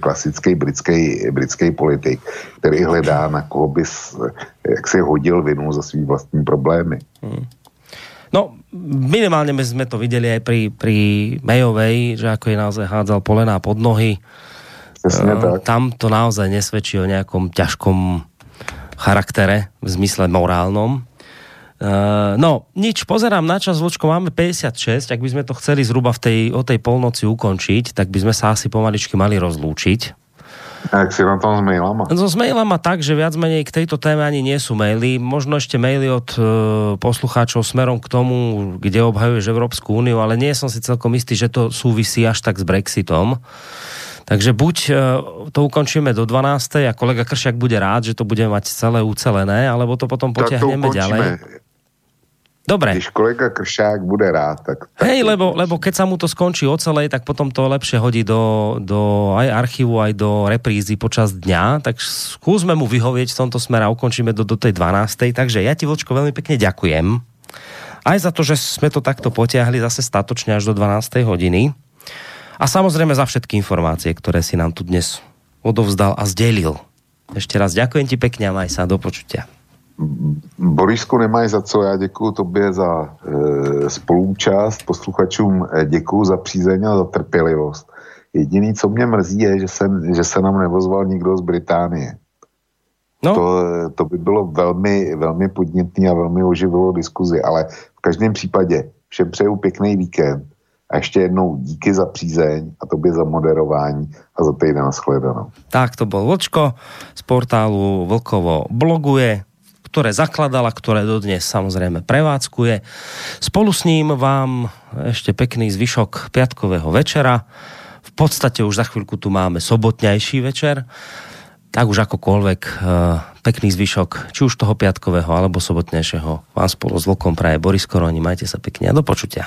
klasický britský, britský politik, který hledá, na koho by jak si hodil vinu za svý vlastní problémy. Hmm. No, minimálne sme to videli aj pri, pri Mayovej, že ako je naozaj hádzal polená pod nohy. Presne uh, Tam to naozaj nesvedčí o nejakom ťažkom charaktere v zmysle morálnom. Uh, no, nič, pozerám na čas, Vlčko, máme 56, ak by sme to chceli zhruba v tej, o tej polnoci ukončiť, tak by sme sa asi pomaličky mali rozlúčiť. A ak si na tom s mailama? No, s mailama tak, že viac menej k tejto téme ani nie sú maily. Možno ešte maily od uh, poslucháčov smerom k tomu, kde obhajuješ Európsku úniu, ale nie som si celkom istý, že to súvisí až tak s Brexitom. Takže buď uh, to ukončíme do 12. a kolega Kršiak bude rád, že to bude mať celé ucelené, alebo to potom potiahneme ďalej. Dobre. Když kolega Kršák bude rád, tak... tak Hej, lebo, lebo keď sa mu to skončí ocelej, tak potom to lepšie hodí do, do aj archívu, aj do reprízy počas dňa, tak skúsme mu vyhovieť v tomto smere a ukončíme do, do tej 12. Takže ja ti, Vlčko, veľmi pekne ďakujem. Aj za to, že sme to takto potiahli zase statočne až do 12. hodiny. A samozrejme za všetky informácie, ktoré si nám tu dnes odovzdal a zdelil. Ešte raz ďakujem ti pekne a maj sa do počutia. Borisku, nemáš za co, já děkuji tobě za e, spolúčast, posluchačům e, děkuji za přízeň a za trpělivost. Jediný, co mě mrzí, je, že se, že se nám nevozval nikdo z Británie. No. To, to by bylo velmi, velmi podnětný a velmi oživilo diskuzi, ale v každém případě všem přeju pěkný víkend a ještě jednou díky za přízeň a tobě za moderování a za týden nashledanou. Tak to bol Vlčko z portálu Vlkovo bloguje ktoré zakladala, ktoré dodnes samozrejme prevádzkuje. Spolu s ním vám ešte pekný zvyšok piatkového večera. V podstate už za chvíľku tu máme sobotňajší večer. Tak už akokoľvek e, pekný zvyšok, či už toho piatkového alebo sobotnejšieho. Vám spolu s Vlkom praje Boris Koroni. Majte sa pekne a do počutia.